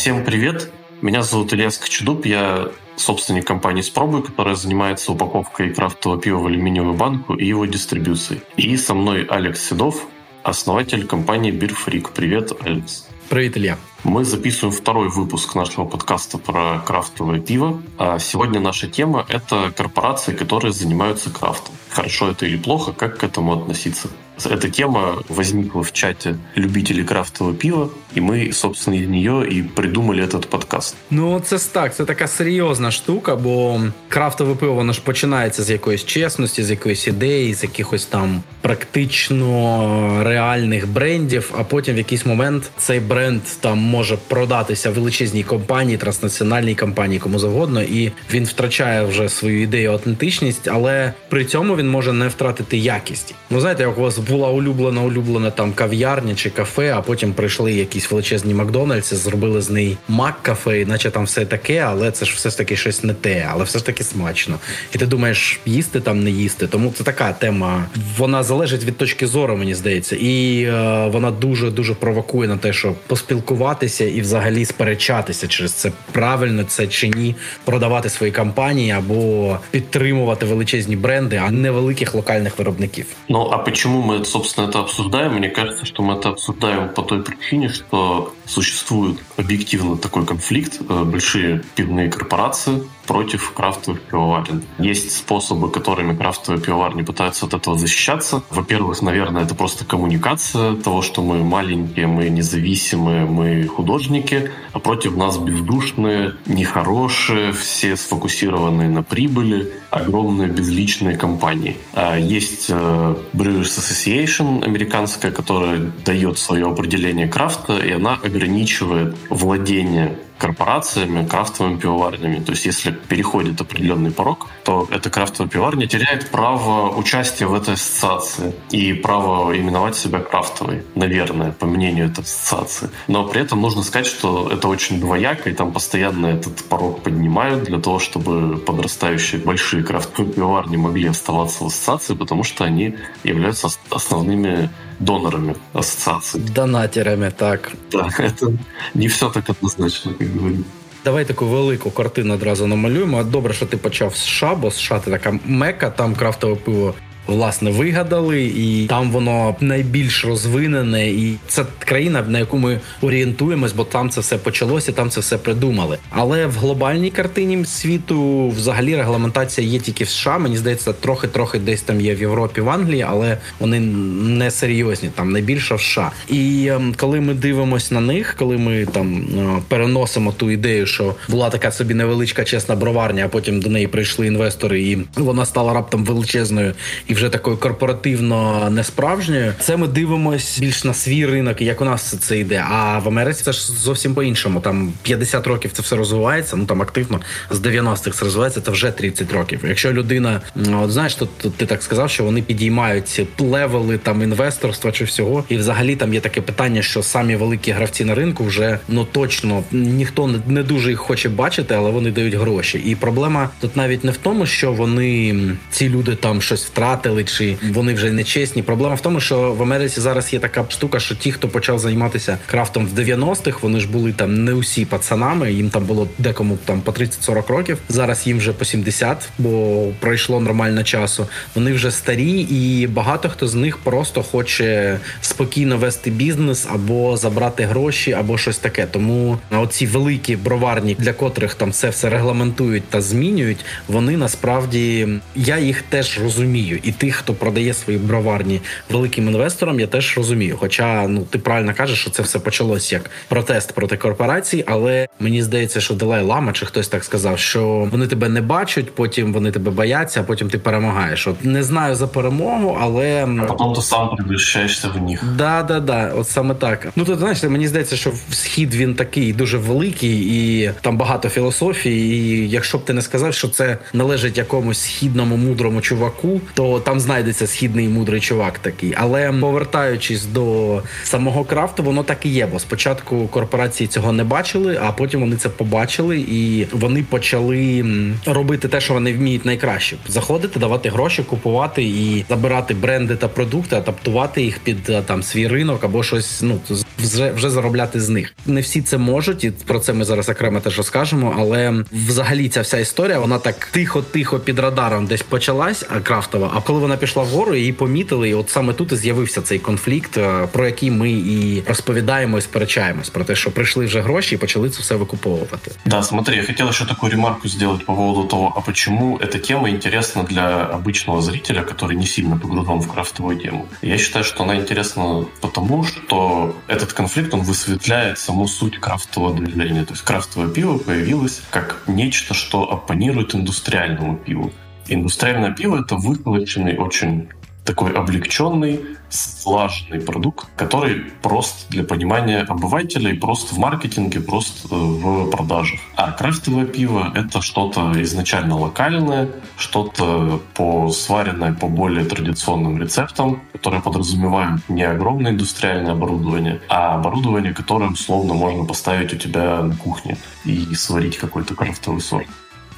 Всем привет! Меня зовут Илья Скочедуб, я собственник компании «Спробуй», которая занимается упаковкой крафтового пива в алюминиевую банку и его дистрибьюцией. И со мной Алекс Седов, основатель компании Beer Freak. Привет, Алекс. Привет, Илья. Мы записываем второй выпуск нашего подкаста про крафтовое пиво. А сегодня наша тема — это корпорации, которые занимаются крафтом. Хорошо это или плохо, как к этому относиться? Эта тема возникла в чате любителей крафтового пива, і ми, собственно, із нее і придумали этот подкаст. Ну, це так, це така серйозна штука, бо крафтове пиво воно ж починається з якоїсь чесності, з якоїсь ідеї, з якихось там практично реальних брендів. А потім в якийсь момент цей бренд там може продатися величезній компанії, транснаціональній компанії, кому завгодно, і він втрачає вже свою ідею аутентичність, але при цьому він може не втратити якість. Ну знаєте, як у вас була улюблена, улюблена там кав'ярня чи кафе, а потім прийшли якісь величезні Макдональдси, зробили з неї Мак-кафе, наче там все таке, але це ж все ж таки щось не те, але все ж таки смачно. І ти думаєш, їсти там не їсти. Тому це така тема. Вона залежить від точки зору, мені здається, і е, вона дуже дуже провокує на те, щоб поспілкуватися і взагалі сперечатися через це правильно це чи ні, продавати свої компанії або підтримувати величезні бренди, а не великих локальних виробників. Ну а чому ми собственно, это обсуждаем. Мне кажется, что мы это обсуждаем по той причине, что существует объективно такой конфликт. Э, большие пивные корпорации против крафтовых пивоварен. Есть способы, которыми крафтовые пивоварни пытаются от этого защищаться. Во-первых, наверное, это просто коммуникация того, что мы маленькие, мы независимые, мы художники, а против нас бездушные, нехорошие, все сфокусированные на прибыли, огромные безличные компании. А есть э, Brewers Association американская, которая дает свое определение крафта, и она ограничивает владение корпорациями, крафтовыми пивоварнями. То есть если переходит определенный порог, то эта крафтовая пивоварня теряет право участия в этой ассоциации и право именовать себя крафтовой, наверное, по мнению этой ассоциации. Но при этом нужно сказать, что это очень двояко, и там постоянно этот порог поднимают для того, чтобы подрастающие большие крафтовые пивоварни могли оставаться в ассоциации, потому что они являются основными донорами ассоциации. Донатерами, так. Так, это не все так однозначно, как говорится. Давай таку велику картину одразу намалюємо. Добре, що ти почав з США, бо США це така мека, там крафтове пиво власне вигадали, і там воно найбільш розвинене, і це країна, на яку ми орієнтуємось, бо там це все почалося, там це все придумали. Але в глобальній картині світу взагалі регламентація є тільки в США. Мені здається, трохи-трохи десь там є в Європі, в Англії, але вони не серйозні, там найбільше в США. І ем, коли ми дивимося на них, коли ми там е, переносимо ту ідею, що була така собі невеличка чесна броварня, а потім до неї прийшли інвестори, і вона стала раптом величезною і вже такою корпоративно несправжньою. Це ми дивимось більш на свій ринок, як у нас це йде. А в Америці це ж зовсім по-іншому. Там 50 років це все розвивається. Ну там активно з 90-х це розвивається. Це вже 30 років. Якщо людина, от знаєш, тут ти так сказав, що вони підіймають ці левели там інвесторства чи всього, і взагалі там є таке питання, що самі великі гравці на ринку вже ну точно ніхто не дуже їх хоче бачити, але вони дають гроші. І проблема тут навіть не в тому, що вони ці люди там щось втратили втратили, чи вони вже не чесні. Проблема в тому, що в Америці зараз є така штука, що ті, хто почав займатися крафтом в 90-х, вони ж були там не усі пацанами. Їм там було декому там по 30-40 років. Зараз їм вже по 70, бо пройшло нормально часу. Вони вже старі, і багато хто з них просто хоче спокійно вести бізнес або забрати гроші, або щось таке. Тому оці великі броварні, для котрих там це все регламентують та змінюють, вони насправді я їх теж розумію і тих, хто продає свої броварні великим інвесторам, я теж розумію. Хоча ну ти правильно кажеш, що це все почалось як протест проти корпорацій, але мені здається, що Далай Лама чи хтось так сказав, що вони тебе не бачать, потім вони тебе бояться, а потім ти перемагаєш. От не знаю за перемогу, але а потім ти сам превращаєшся в них. Да, да, да, от саме так. Ну то знаєш, мені здається, що схід він такий дуже великий, і там багато філософії. І якщо б ти не сказав, що це належить якомусь східному мудрому чуваку, то там знайдеться східний мудрий чувак такий. Але повертаючись до самого крафту, воно так і є. Бо спочатку корпорації цього не бачили, а потім вони це побачили і вони почали робити те, що вони вміють найкраще: заходити, давати гроші, купувати і забирати бренди та продукти, адаптувати їх під е, там свій ринок або щось. Ну вже вже заробляти з них. Не всі це можуть, і про це ми зараз окремо теж розкажемо. Але взагалі ця вся історія вона так тихо-тихо під радаром десь почалась, а крафтова. А коли вона пішла вгору, її помітили. І от саме тут і з'явився цей конфлікт, е, про який ми і розповідаємо і сперечаємось про те, що прийшли вже гроші і почали це все викуповувати. Да, смотри, я хотел еще такую ремарку сделать по поводу того, а почему эта тема интересна для обычного зрителя, который не сильно погружен в крафтовую тему. Я считаю, что она интересна потому, что этот конфликт, он высветляет саму суть крафтового движения. То есть крафтовое пиво появилось как нечто, что оппонирует индустриальному пиву. Индустриальное пиво — это выколоченный очень такой облегченный, слаженный продукт, который просто для понимания обывателей, просто в маркетинге, просто э, в продажах. А крафтовое пиво — это что-то изначально локальное, что-то по сваренное по более традиционным рецептам, которые подразумевают не огромное индустриальное оборудование, а оборудование, которое условно можно поставить у тебя на кухне и сварить какой-то крафтовый сорт.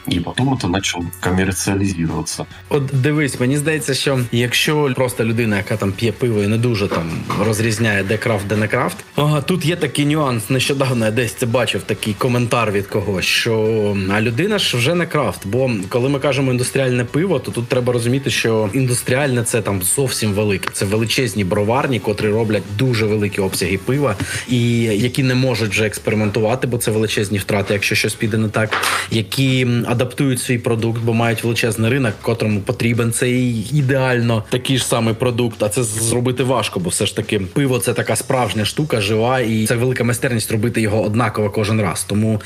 І потім це почало комерціалізуватися. От дивись, мені здається, що якщо просто людина, яка там п'є пиво і не дуже там розрізняє, де крафт, де не крафт. Ага, тут є такий нюанс. Нещодавно я десь це бачив такий коментар від когось, що а людина ж вже не крафт. Бо коли ми кажемо індустріальне пиво, то тут треба розуміти, що індустріальне це там зовсім велике. Це величезні броварні, котрі роблять дуже великі обсяги пива, і які не можуть вже експериментувати, бо це величезні втрати, якщо щось піде не так, які адаптують свій продукт, бо мають величезний ринок, котрому потрібен цей ідеально такий ж самий продукт. А це зробити важко, бо все ж таки пиво це така справжня штука, жива, і це велика майстерність робити його однаково кожен раз. Тому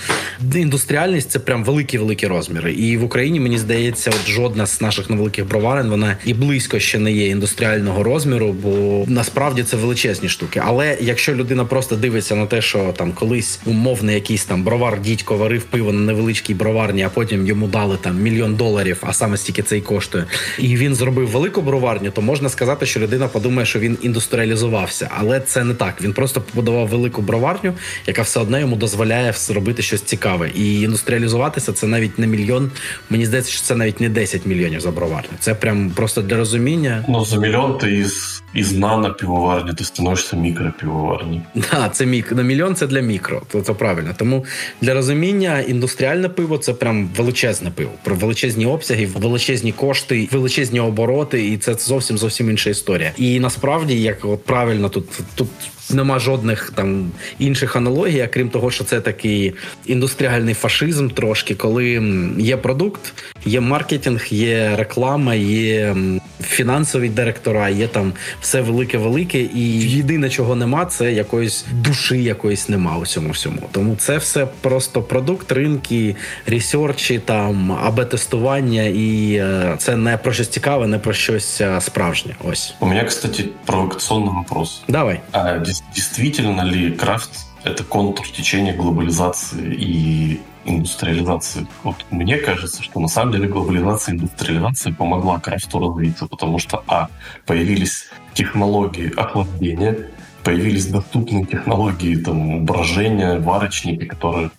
індустріальність це прям великі великі розміри. І в Україні мені здається, от жодна з наших невеликих броварен вона і близько ще не є індустріального розміру, бо насправді це величезні штуки. Але якщо людина просто дивиться на те, що там колись умовний якийсь там бровар дідько варив пиво на невеличкій броварні, а потім потім йому дали там мільйон доларів, а саме стільки це і коштує, і він зробив велику броварню, то можна сказати, що людина подумає, що він індустріалізувався, але це не так. Він просто побудував велику броварню, яка все одно йому дозволяє зробити щось цікаве. І індустріалізуватися це навіть не мільйон. Мені здається, що це навіть не 10 мільйонів за броварню. Це прям просто для розуміння. Ну за мільйон ти із із нано-півоварні ти становишся мікропівоварні. Да, це мік на мільйон. Це для мікро. То це правильно. Тому для розуміння індустріальне пиво це прям величезне пиво, про величезні обсяги, величезні кошти, величезні обороти, і це зовсім зовсім інша історія. І насправді, як от правильно тут тут. Нема жодних там інших аналогій, крім того, що це такий індустріальний фашизм, трошки, коли є продукт, є маркетинг, є реклама, є фінансові директора, є там все велике-велике, і єдине, чого нема, це якоїсь душі, якоїсь нема у цьому всьому. Тому це все просто продукт, ринки, ресерчі, там АБ-тестування, і е, це не про щось цікаве, не про щось е, справжнє. Ось у мене, кстати, провокаційний вопрос. Давай. А действительно ли крафт это контур течения глобализации и индустриализации. Вот мне кажется, что на самом деле глобализация и индустриализация помогла крафту развиться, потому что, а, появились технологии охлаждения, появились доступные технологии там, брожения, варочники, которые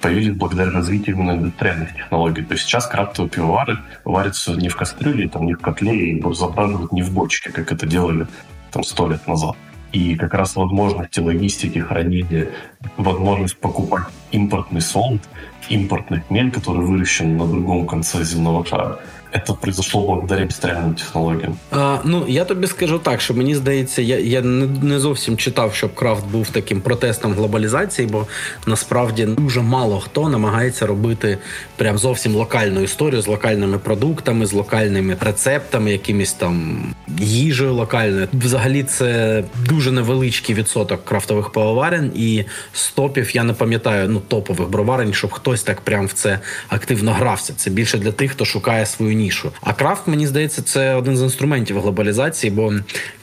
появились благодаря развитию именно индустриальных технологий. То есть сейчас крафтовые пивовары варятся не в кастрюле, там, не в котле и забраживают не в бочке, как это делали там сто лет назад. И как раз возможности логистики, хранения, возможность покупать импортный солд, импортный хмель, который выращен на другом конце земного шара – це произошло благодаря індустріальним технологіям. А, Ну я тобі скажу так, що мені здається, я я не, не зовсім читав, щоб крафт був таким протестом глобалізації, бо насправді дуже мало хто намагається робити прям зовсім локальну історію з локальними продуктами, з локальними рецептами, якимись там їжею локальною. Взагалі, це дуже невеличкий відсоток крафтових пивоварень, і стопів я не пам'ятаю ну топових броварень, щоб хтось так прям в це активно грався. Це більше для тих, хто шукає свою нішу. А крафт, мені здається, це один з інструментів глобалізації, бо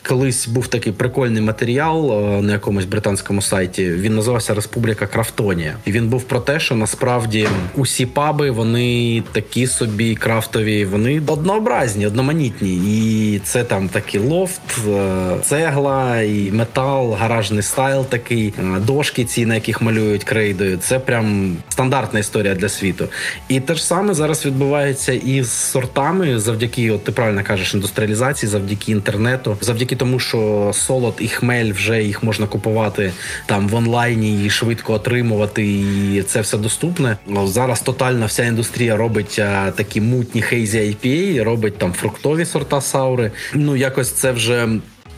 колись був такий прикольний матеріал е, на якомусь британському сайті. Він називався Республіка Крафтонія, і він був про те, що насправді усі паби вони такі собі крафтові, вони однообразні, одноманітні, і це там такий лофт, е, цегла і метал, гаражний стайл, такий е, дошки, ці на яких малюють крейдою. Це прям стандартна історія для світу. І те ж саме зараз відбувається і з сортами, завдяки, от ти правильно кажеш, індустріалізації, завдяки інтернету, завдяки тому, що солод і хмель вже їх можна купувати там в онлайні і швидко отримувати, і це все доступне. Зараз тотально вся індустрія робить а, такі мутні хейзі IPA, робить там фруктові сорта саури. Ну якось це вже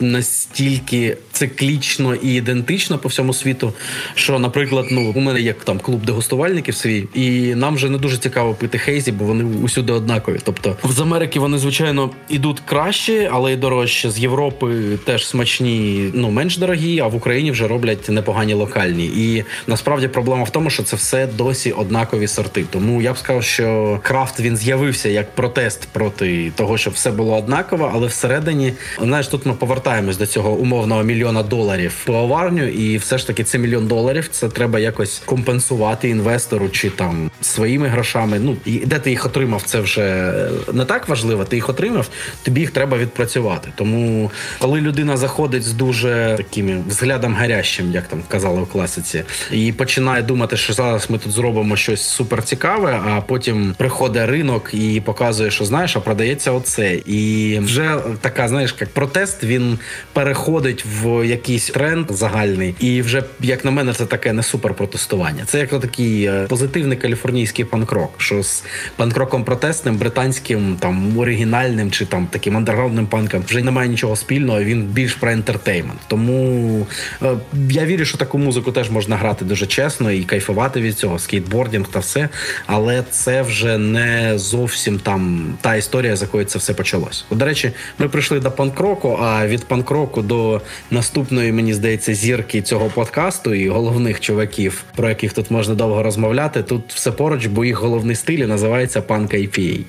настільки циклічно і ідентично по всьому світу, що, наприклад, ну у мене є там клуб дегустувальників свій, і нам вже не дуже цікаво пити хейзі, бо вони усюди однакові. Тобто з Америки вони звичайно ідуть краще, але й дорожче. З Європи теж смачні, ну менш дорогі, а в Україні вже роблять непогані локальні. І насправді проблема в тому, що це все досі однакові сорти. Тому я б сказав, що крафт він з'явився як протест проти того, щоб все було однаково, але всередині, знаєш, тут ми повертаємось до цього умовного мільйона доларів пивоварню, і все ж таки це мільйон доларів. Це треба якось компенсувати інвестору чи там своїми грошами. Ну і де ти їх отримав, це вже не так важливо. Ти їх отримав, тобі їх треба відпрацювати. Тому коли людина заходить з дуже таким взглядом гарящим, як там казали у класиці, і починає думати, що зараз ми тут зробимо щось суперцікаве, а потім приходить ринок і показує, що знаєш, а продається оце. І вже така, знаєш, як протест він переходить в якийсь тренд загальний, і вже як на мене, це таке не суперпротестування. Це як такий е, позитивний каліфорнійський панкрок, що з панкроком протестним, британським, там оригінальним чи там таким андерграундним панком вже немає нічого спільного. Він більш про ентертеймент. Тому е, я вірю, що таку музику теж можна грати дуже чесно і кайфувати від цього, скейтбордінг та все. Але це вже не зовсім там та історія, з якої це все почалось. До речі, ми прийшли до панкроку, а від панкроку до наступної, мені здається, зірки цього подкасту і головних чуваків, про яких тут можна довго розмовляти. Тут все поруч, бо їх головний стиль називається панк IPA.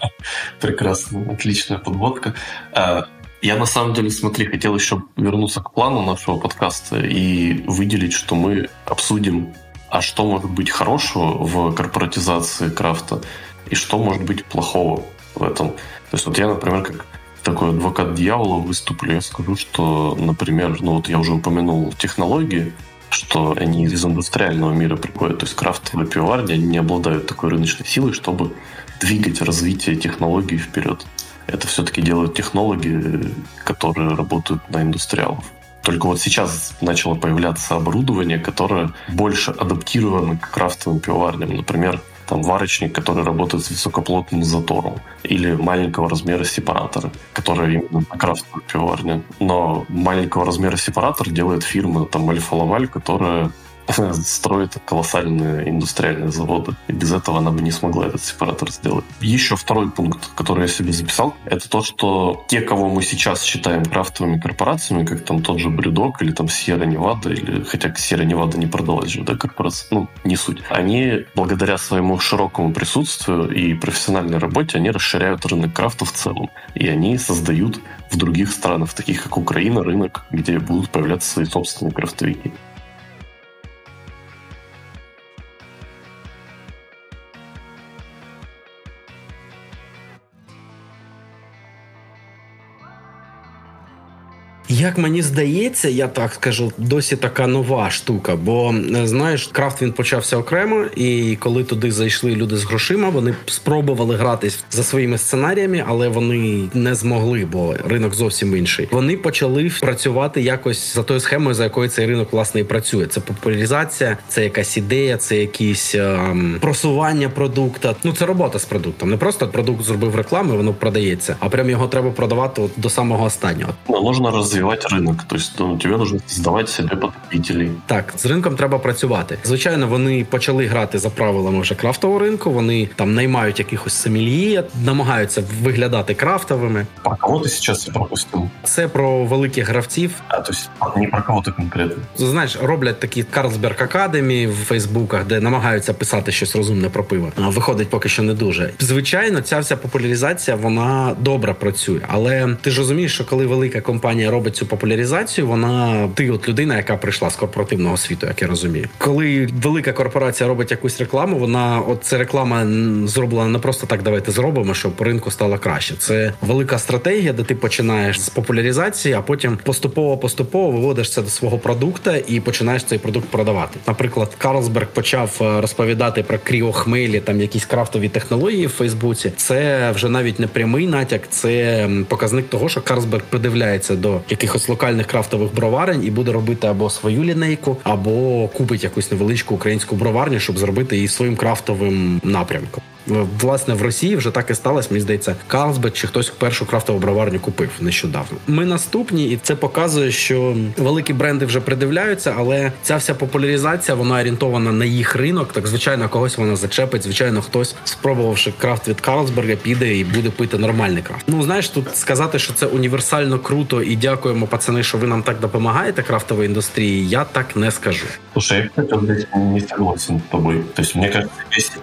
Прекрасно, отличная подводка. Я на самом деле, смотри, хотел еще вернуться к плану нашего подкаста и выделить, что мы обсудим, а что может быть хорошего в корпоратизации крафта и что может быть плохого в этом. То есть вот я, например, как такой адвокат дьявола выступлю, я скажу, что, например, ну вот я уже упомянул технологии, что они из индустриального мира приходят, то есть крафтовые пивоварни, они не обладают такой рыночной силой, чтобы двигать развитие технологий вперед. Это все-таки делают технологи, которые работают на индустриалов. Только вот сейчас начало появляться оборудование, которое больше адаптировано к крафтовым пивоварням. Например, там варочник, который работает с высокоплотным затором, или маленького размера сепаратора, которые именно на крафтовой пивоварне. Но маленького размера сепаратор делает фирма там Альфа Лаваль, которая строит колоссальные индустриальные заводы. И без этого она бы не смогла этот сепаратор сделать. Еще второй пункт, который я себе записал, это то, что те, кого мы сейчас считаем крафтовыми корпорациями, как там тот же Бредок или там Сьерра Невада, или хотя Сьерра Невада не продалась же, да, корпорация, ну, не суть. Они, благодаря своему широкому присутствию и профессиональной работе, они расширяют рынок крафта в целом. И они создают в других странах, таких как Украина, рынок, где будут появляться свои собственные крафтовики. Як мені здається, я так скажу, досі така нова штука. Бо е, знаєш, крафт він почався окремо, і коли туди зайшли люди з грошима, вони спробували гратись за своїми сценаріями, але вони не змогли, бо ринок зовсім інший. Вони почали працювати якось за тою схемою, за якою цей ринок власне і працює. Це популяризація, це якась ідея, це якісь ем, просування продукта. Ну це робота з продуктом. Не просто продукт зробив рекламу, воно продається, а прям його треба продавати от до самого останнього. Можна розвивати развивать рынок. То есть ну, тебе нужно создавать себе потребителей. Так, з ринком треба працювати. Звичайно, вони почали грати за правилами вже крафтового ринку. Вони там наймають якихось сомельє, намагаються виглядати крафтовими. Про кого ти зараз пропустив? Це про великих гравців. А то есть не про кого ти конкретно. Знаєш, роблять такі Carlsberg Academy в Фейсбуках, де намагаються писати щось розумне про пиво. Виходить поки що не дуже. Звичайно, ця вся популяризація вона добре працює, але ти ж розумієш, що коли велика компанія робить робить цю популяризацію, вона ти, от людина, яка прийшла з корпоративного світу, як я розумію. Коли велика корпорація робить якусь рекламу, вона от ця реклама зроблена не просто так. Давайте зробимо, щоб ринку стало краще. Це велика стратегія, де ти починаєш з популяризації, а потім поступово-поступово виводиш це до свого продукта і починаєш цей продукт продавати. Наприклад, Карлсберг почав е, розповідати про кріохмелі, там якісь крафтові технології в Фейсбуці. Це вже навіть не прямий натяк, це показник того, що Карлсберг придивляється до якихось локальних крафтових броварень і буде робити або свою лінейку, або купить якусь невеличку українську броварню, щоб зробити її своїм крафтовим напрямком. Власне, в Росії вже так і сталося. Мені здається, Карлсбет чи хтось першу крафтову броварню купив нещодавно. Ми наступні, і це показує, що великі бренди вже придивляються, але ця вся популяризація вона орієнтована на їх ринок. Так звичайно, когось вона зачепить. Звичайно, хтось спробувавши крафт від Карлсберга, піде і буде пити нормальний крафт. Ну знаєш, тут сказати, що це універсально круто і дякуємо, пацани, що ви нам так допомагаєте крафтовій індустрії. Я так не скажу. Слушай, я не согласен з тобою. Тобто, мені кажется,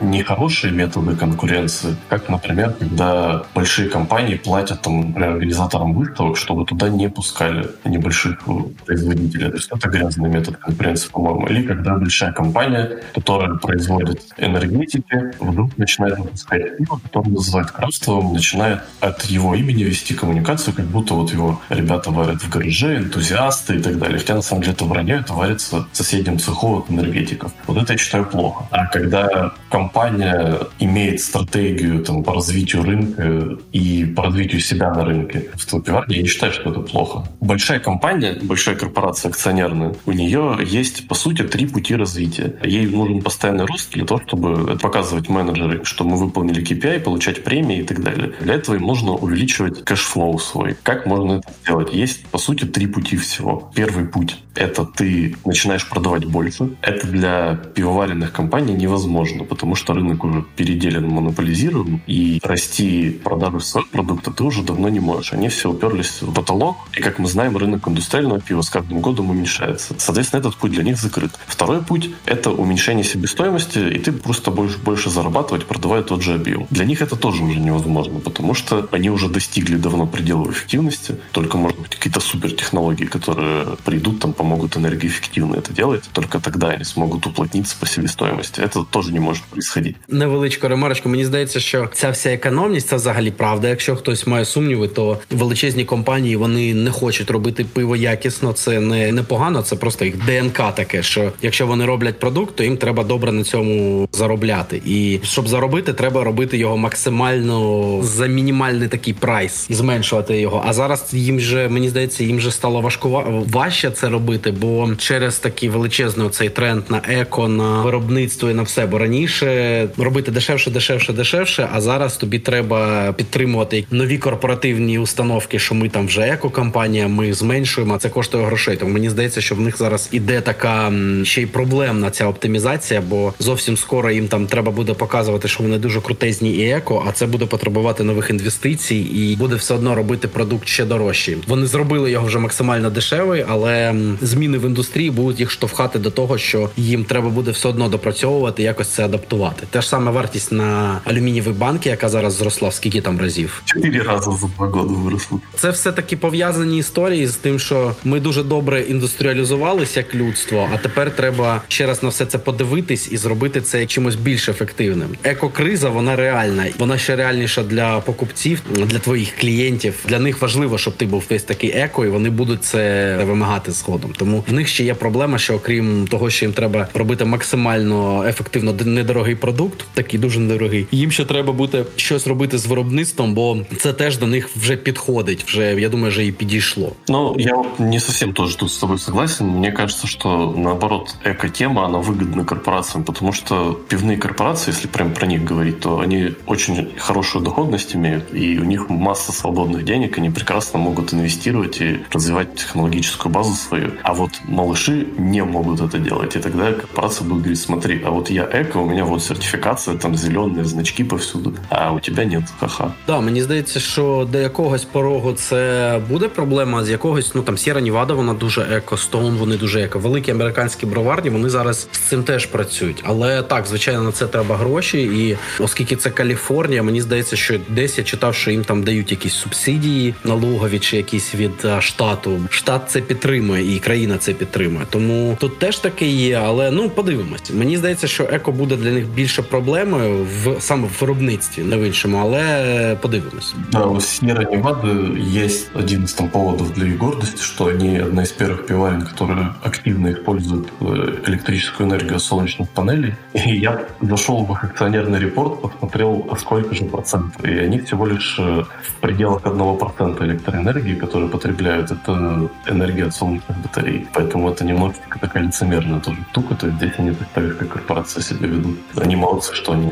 є нехороші методи методы конкуренции. Как, например, когда большие компании платят там, организаторам выставок, чтобы туда не пускали небольших э, производителей. То есть это грязный метод конкуренции, по-моему. Или когда большая компания, которая производит энергетики, вдруг начинает выпускать пиво, которое называют крафтовым, начинает от его имени вести коммуникацию, как будто вот его ребята варят в гараже, энтузиасты и так далее. Хотя на самом деле это вранье, это варится в соседнем цеху от энергетиков. Вот это я считаю плохо. А когда компания имеет имеет стратегию там, по развитию рынка и по развитию себя на рынке в столпиварне, я не считаю, что это плохо. Большая компания, большая корпорация акционерная, у нее есть, по сути, три пути развития. Ей нужен постоянный рост для того, чтобы показывать менеджеры, что мы выполнили KPI, получать премии и так далее. Для этого им нужно увеличивать кэшфлоу свой. Как можно это сделать? Есть, по сути, три пути всего. Первый путь – это ты начинаешь продавать больше. Это для пивоваренных компаний невозможно, потому что рынок уже переделан деле монополизирован, и расти продажи своего продукта ты уже давно не можешь. Они все уперлись в потолок, и, как мы знаем, рынок индустриального пива с каждым годом уменьшается. Соответственно, этот путь для них закрыт. Второй путь — это уменьшение себестоимости, и ты просто больше, больше зарабатывать, продавая тот же объем. Для них это тоже уже невозможно, потому что они уже достигли давно пределов эффективности, только, может быть, какие-то супертехнологии, которые придут, там, помогут энергоэффективно это делать, только тогда они смогут уплотниться по себестоимости. Это тоже не может происходить. Невеличка ремарочку, мені здається, що ця вся економність це взагалі правда. Якщо хтось має сумніви, то величезні компанії вони не хочуть робити пиво якісно. Це не непогано, це просто їх ДНК таке. Що якщо вони роблять продукт, то їм треба добре на цьому заробляти. І щоб заробити, треба робити його максимально за мінімальний такий прайс і зменшувати його. А зараз їм же мені здається, їм же стало важко важче це робити, бо через такий величезний цей тренд на еко, на виробництво і на все. Бо раніше робити дешевше дешевше, дешевше, дешевше. А зараз тобі треба підтримувати нові корпоративні установки, що ми там вже екокомпанія, ми зменшуємо. Це коштує грошей. Тому мені здається, що в них зараз іде така ще й проблемна ця оптимізація, бо зовсім скоро їм там треба буде показувати, що вони дуже крутезні і еко, а це буде потребувати нових інвестицій і буде все одно робити продукт ще дорожчий. Вони зробили його вже максимально дешевий, але зміни в індустрії будуть їх штовхати до того, що їм треба буде все одно допрацьовувати, якось це адаптувати. Те ж саме вартість на алюмінієвій банки, яка зараз зросла в скільки там разів? Чотири рази за два роки виросло. Це все таки пов'язані історії з тим, що ми дуже добре індустріалізувалися як людство, а тепер треба ще раз на все це подивитись і зробити це чимось більш ефективним. Екокриза вона реальна, вона ще реальніша для покупців, для твоїх клієнтів. Для них важливо, щоб ти був весь такий еко, і вони будуть це вимагати згодом. Тому в них ще є проблема, що окрім того, що їм треба робити максимально ефективно недорогий продукт, такий дуже недорогий. Їм ще треба буде щось робити з виробництвом, бо це теж до них вже підходить. Вже я думаю, вже і підійшло. Ну я вот не совсем тоже тут с тобой согласен. Мне кажется, что наоборот эко-тема она выгодна корпорациям, потому что пивные корпорации, если прям про них говорить, то они очень хорошую доходность имеют, и у них масса свободных денег, они прекрасно могут инвестировать и развивать технологическую базу свою. А вот малыши не могут это делать, и тогда корпорация будет говорить: смотри, а вот я эко, у меня вот сертификация там зеленая зеленые значки повсюду, а у тебя нет. Ха-ха. Да, мені здається, що до якогось порогу це буде проблема, з якогось, ну там Сіра Нівада, вона дуже еко, Стоун, вони дуже еко. Великі американські броварні, вони зараз з цим теж працюють. Але так, звичайно, на це треба гроші. І оскільки це Каліфорнія, мені здається, що десь я читав, що їм там дають якісь субсидії налогові чи якісь від а, штату. Штат це підтримує і країна це підтримує. Тому тут теж таке є, але ну подивимось. Мені здається, що еко буде для них більше проблемою в саме в виробництві, не в іншому, але подивимось. Да, у Сьерра Невады есть один из там поводов для их гордости, что они одна из первых пиварен, которые активно используют э, электрическую энергию солнечных панелей. И я зашел в их акционерный репорт, посмотрел, сколько же процентов. И они всего лишь э, в пределах 1% электроэнергии, которую потребляют, это энергия от солнечных батарей. Поэтому это немножечко такая лицемерная тоже штука. То есть здесь они представляют, как корпорация себя ведут. Они молодцы, что они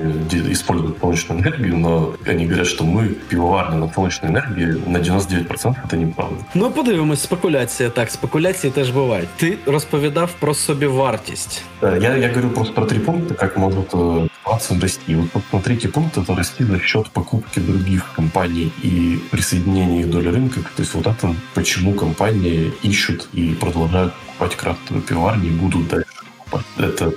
используют солнечную энергию, но они говорят, что мы пивоварня на солнечной энергии на 99% это неправда. Ну, подивимось, спекуляція. Так, спекуляції теж бувають. Ти розповідав про собівартість. Да, я, я говорю просто про три пункта, как может э, ситуация расти. Вот посмотрите, третий пункт это расти за счет покупки других компаний и присоединения их доли рынка. То есть вот это почему компании ищут и продолжают покупать крафтовые пивоварни и будут дальше покупать. Это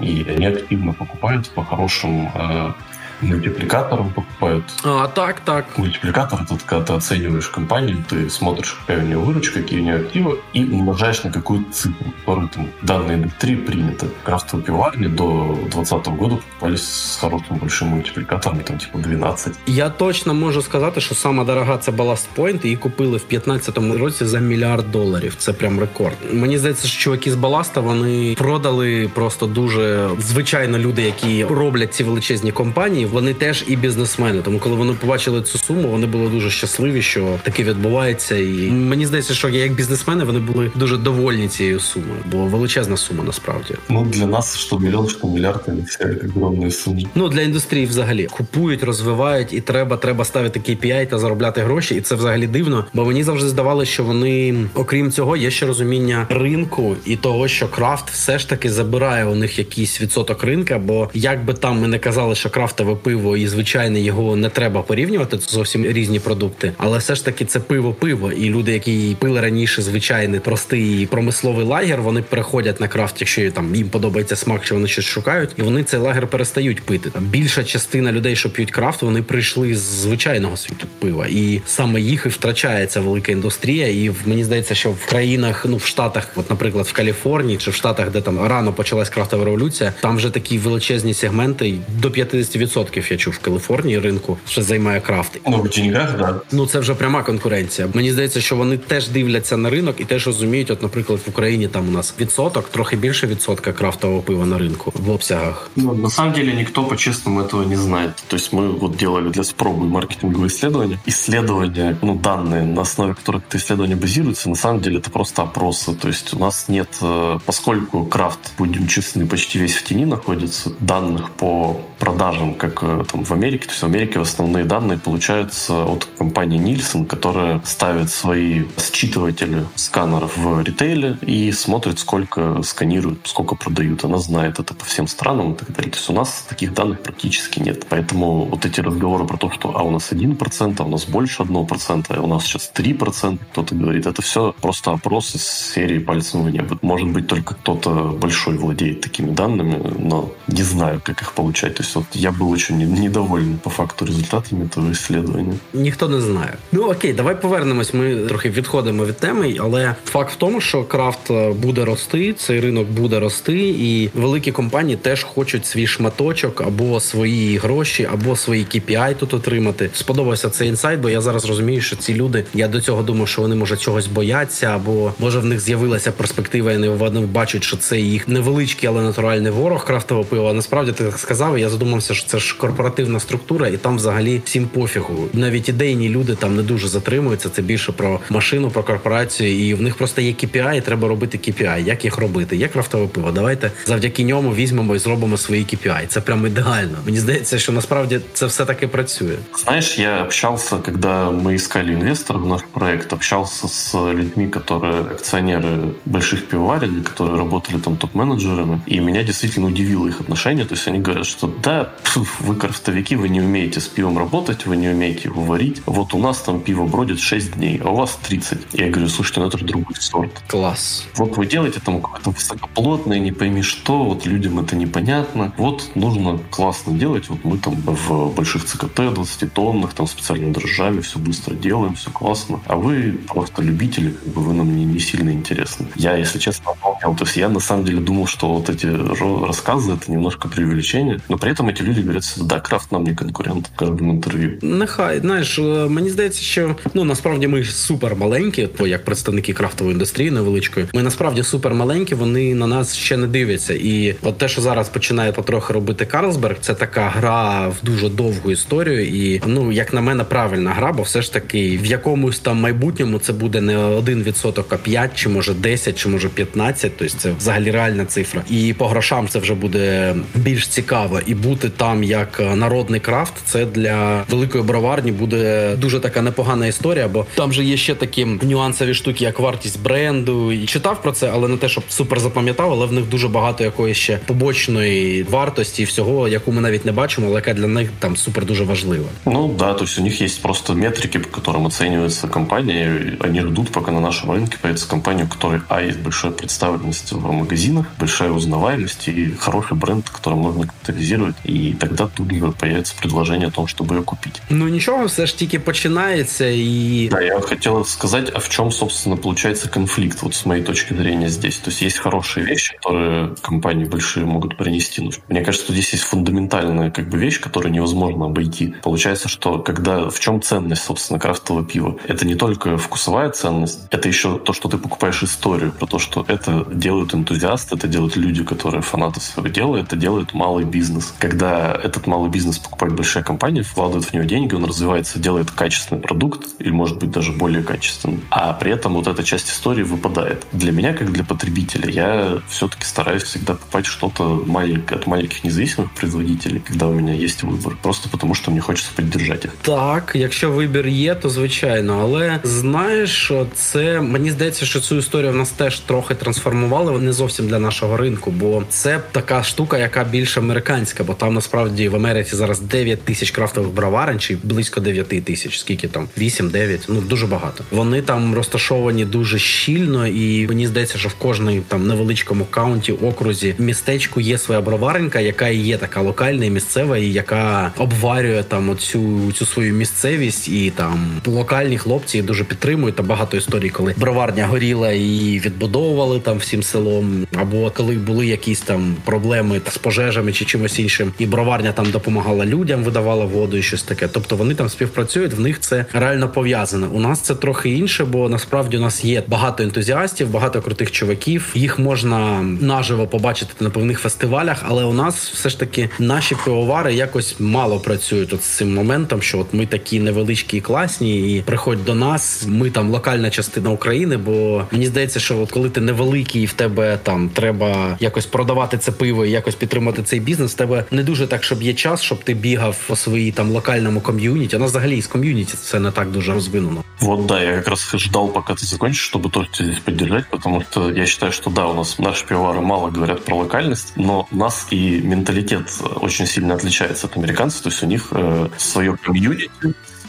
и они активно покупают по хорошим э, мультипликатором покупают. А, так, так. Мультипликатор это когда ты оцениваешь компанию, ты смотришь, какая у нее выручка, какие у нее активы, и умножаешь на какую цифру, которую там в данной индустрии принято. Крафтовые пиварни до 2020 года покупались с хорошим большим мультипликатором, там типа 12. Я точно можу сказати, що сама дорога це Ballast Point, її купили в 2015 році за мільярд доларів. Це прям рекорд. Мені здається, що чуваки з Баласта вони продали просто дуже звичайно люди, які роблять ці величезні компанії вони теж і бізнесмени. Тому коли вони побачили цю суму, вони були дуже щасливі, що таке відбувається. І мені здається, що як бізнесмени вони були дуже довольні цією сумою, бо величезна сума насправді. Ну для нас що мільйон, що мільярд, це огромні суми. Ну для індустрії взагалі купують, розвивають, і треба треба ставити KPI та заробляти гроші. І це взагалі дивно. Бо мені завжди здавалося, що вони, окрім цього, є ще розуміння ринку і того, що крафт все ж таки забирає у них якийсь відсоток ринка. Бо як би там ми не казали, що крафтове пиво і звичайне його не треба порівнювати. Це зовсім різні продукти, але все ж таки це пиво-пиво. І люди, які пили раніше звичайний простий промисловий лагер, вони переходять на крафт, якщо там їм подобається смак, чи вони щось шукають, і вони цей лагер перестають пити. Там більша частина людей, що п'ють крафт, вони прийшли з звичайного світу пива, і саме їх і втрачається велика індустрія. І мені здається, що в країнах, ну в штатах, от, наприклад, в Каліфорнії чи в штатах, де там рано почалась крафтова революція, там вже такі величезні сегменти до 50% я чув в Каліфорнії ринку, що займає крафт. Ну в деньгах, да. Ну це вже пряма конкуренція. Мені здається, що вони теж дивляться на ринок і теж розуміють. От, наприклад, в Україні там у нас відсоток, трохи більше відсотка крафтового пива на ринку в обсягах. Ну, на самом деле никто по-честному этого не знает. То есть мы вот делали для спробы маркетинговые исследования. Исследования, ну, данные, на основе которых это исследование базируется, на самом деле это просто опросы. То есть у нас нет, э, поскольку крафт, будем честны, почти весь в тени находится, данных по продажам, как э, там в Америке. То есть в Америке основные данные получаются от компании Nielsen, которая ставит свои считыватели сканеров в ритейле и смотрит, сколько сканируют, сколько продают. Она знает это по всем странам и так далее. То есть у нас таких данных практически нет. Поэтому вот эти разговоры про то, что а у нас 1%, а у нас больше 1%, а у нас сейчас 3%, кто-то говорит, это все просто опросы с серии пальцем в небо. Может быть, только кто-то большой владеет такими данными, но не знаю, как их получать. То есть вот я был очень недоволен по факту результатами того исследования. Ніхто не знає. Ну окей, давай повернемось. Ми трохи відходимо від теми, але факт в тому, що крафт е, буде рости, цей ринок буде рости, і великі компанії теж хочуть свій шматочок або свої гроші, або свої KPI тут отримати. Сподобався цей інсайт, бо я зараз розумію, що ці люди. Я до цього думав, що вони може чогось бояться, або може в них з'явилася перспектива, і вони бачать, що це їх невеличкий, але натуральний ворог крафтового пива. Насправді ти так сказав. і Я задумався, що це ж ж корпоративна структура, і там взагалі всім пофігу. Навіть ідейні люди там не дуже затримуються. Це більше про машину, про корпорацію, і в них просто є KPI, і треба робити KPI. Як їх робити? Як крафтове пиво? Давайте завдяки ньому візьмемо і зробимо свої KPI. Це прям ідеально. Мені здається, що насправді це все таки працює. Знаешь, я общался, когда мы искали инвесторов в наш проект, общался с людьми, которые акционеры больших пивоварен, которые работали там топ-менеджерами, и меня действительно удивило их отношение. То есть они говорят, что да, вы крафтовики, вы не умеете с пивом работать, вы не умеете его варить. Вот у нас там пиво бродит 6 дней, а у вас 30. Я говорю, слушайте, ну это же другой сорт. Класс. Вот вы делаете там какое-то высокоплотное, не пойми что, вот людям это непонятно. Вот нужно классно делать. Вот мы там в больших ЦКТ 20-тонных, там специальными дрожжами, все быстро делаем, все классно. А вы просто любители, как бы вы нам не, не сильно интересны. Я, если честно, обалдел. То есть я на самом деле думал, что вот эти рассказы это немножко преувеличение, но при этом эти люди говорят, да, крафт нам не конкурент в каждому інтерв'ю. Нехай знаєш, мені здається, що ну насправді ми супер маленькі, як представники крафтової індустрії невеличкої. Ми насправді супер маленькі. Вони на нас ще не дивляться. І от те, що зараз починає потрохи робити Карлсберг, це така гра в дуже довгу історію. І ну як на мене, правильна гра, бо все ж таки в якомусь там майбутньому це буде не один відсоток, а 5, чи може 10, чи може 15, Тобто це взагалі реальна цифра. І по грошам це вже буде більш цікаво. І бути там як народний крафт, це для великої броварні буде дуже така непогана історія, бо там же є ще такі нюансові штуки, як вартість бренду. І читав про це, але не те, щоб супер запам'ятав, але в них дуже багато якоїсь ще побочної вартості всього, яку ми навіть не бачимо, але яка для них там супер дуже важлива. Ну да, то есть у них есть просто метрики, по которым оценивается компания. Они ждут, пока на нашем рынке появится компания, у которой а есть большая представленность в магазинах, большая узнаваемость и хороший бренд, который можно капитализировать, и тогда тут же появится предложение о том, чтобы ее купить. Ну ничего, все ж тільки починається и... Да, я хотел сказать, а в чем, собственно, получается конфликт, вот с моей точки зрения здесь. То есть есть хорошие вещи, которые компании большие могут принести. Но мне кажется, что здесь есть фундаментальная как бы вещь, которую невозможно обойти. Получается, что когда в чем ценность, собственно, крафтового пива? Это не только вкусовая ценность, это еще то, что ты покупаешь историю, про то, что это делают энтузиасты, это делают люди, которые фанаты своего дела, это делает малый бизнес. Когда этот малый бизнес покупает большая компания, вкладывает в него деньги, он развивается, делает качественный продукт, или, может быть, даже более качественный. А при этом вот эта часть истории выпадает. Для меня, как для потребителя, я все-таки стараюсь всегда покупать что-то маленькое от маленьких независимых производителей, когда у меня есть выбор. Просто потому, что мне хочется поддержать их. Так, якщо вибір є, то звичайно. Але знаєш, це мені здається, що цю історію в нас теж трохи трансформували. Не зовсім для нашого ринку, бо це така штука, яка більш американська, бо там насправді в Америці зараз 9 тисяч крафтових броварень, чи близько 9 тисяч. Скільки там? 8-9, ну дуже багато. Вони там розташовані дуже щільно, і мені здається, що в кожній там невеличкому каунті, окрузі, містечку є своя броваренька, яка і є така локальна і місцева, і яка обварює там оцю цю свою місцевість, і там локальні хлопці дуже підтримують. Та багато історій, коли броварня горіла і відбудовували там всім селом, або коли були якісь там проблеми з пожежами чи чимось іншим, і броварня там допомагала людям, видавала воду і щось таке. Тобто вони там співпрацюють, в них це реально пов'язане. У нас це трохи інше, бо насправді у нас є багато ентузіастів, багато крутих чуваків. Їх можна наживо побачити на певних фестивалях, але у нас все ж таки наші пивовари якось мало працюють от з цим моментом, що от ми такі невеличкі і класні, і приходь до нас. Ми там локальна частина України, бо мені здається, що от коли ти невеликий, і в тебе там треба якось продавати це пиво і якось підтримати цей бізнес. в Тебе не дуже так, щоб є час, щоб ти бігав по своїй там локальному ком'юніті. У нас взагалі із ком'юніті це не так дуже розвинено. Вот да, я как раз ждал, пока ты закончишь, чтобы тоже тебя здесь поддержать, потому что я считаю, что да, у нас наши пивовары мало говорят про локальность, но у нас и менталитет очень сильно отличается от американцев, то есть у них э, свое комьюнити,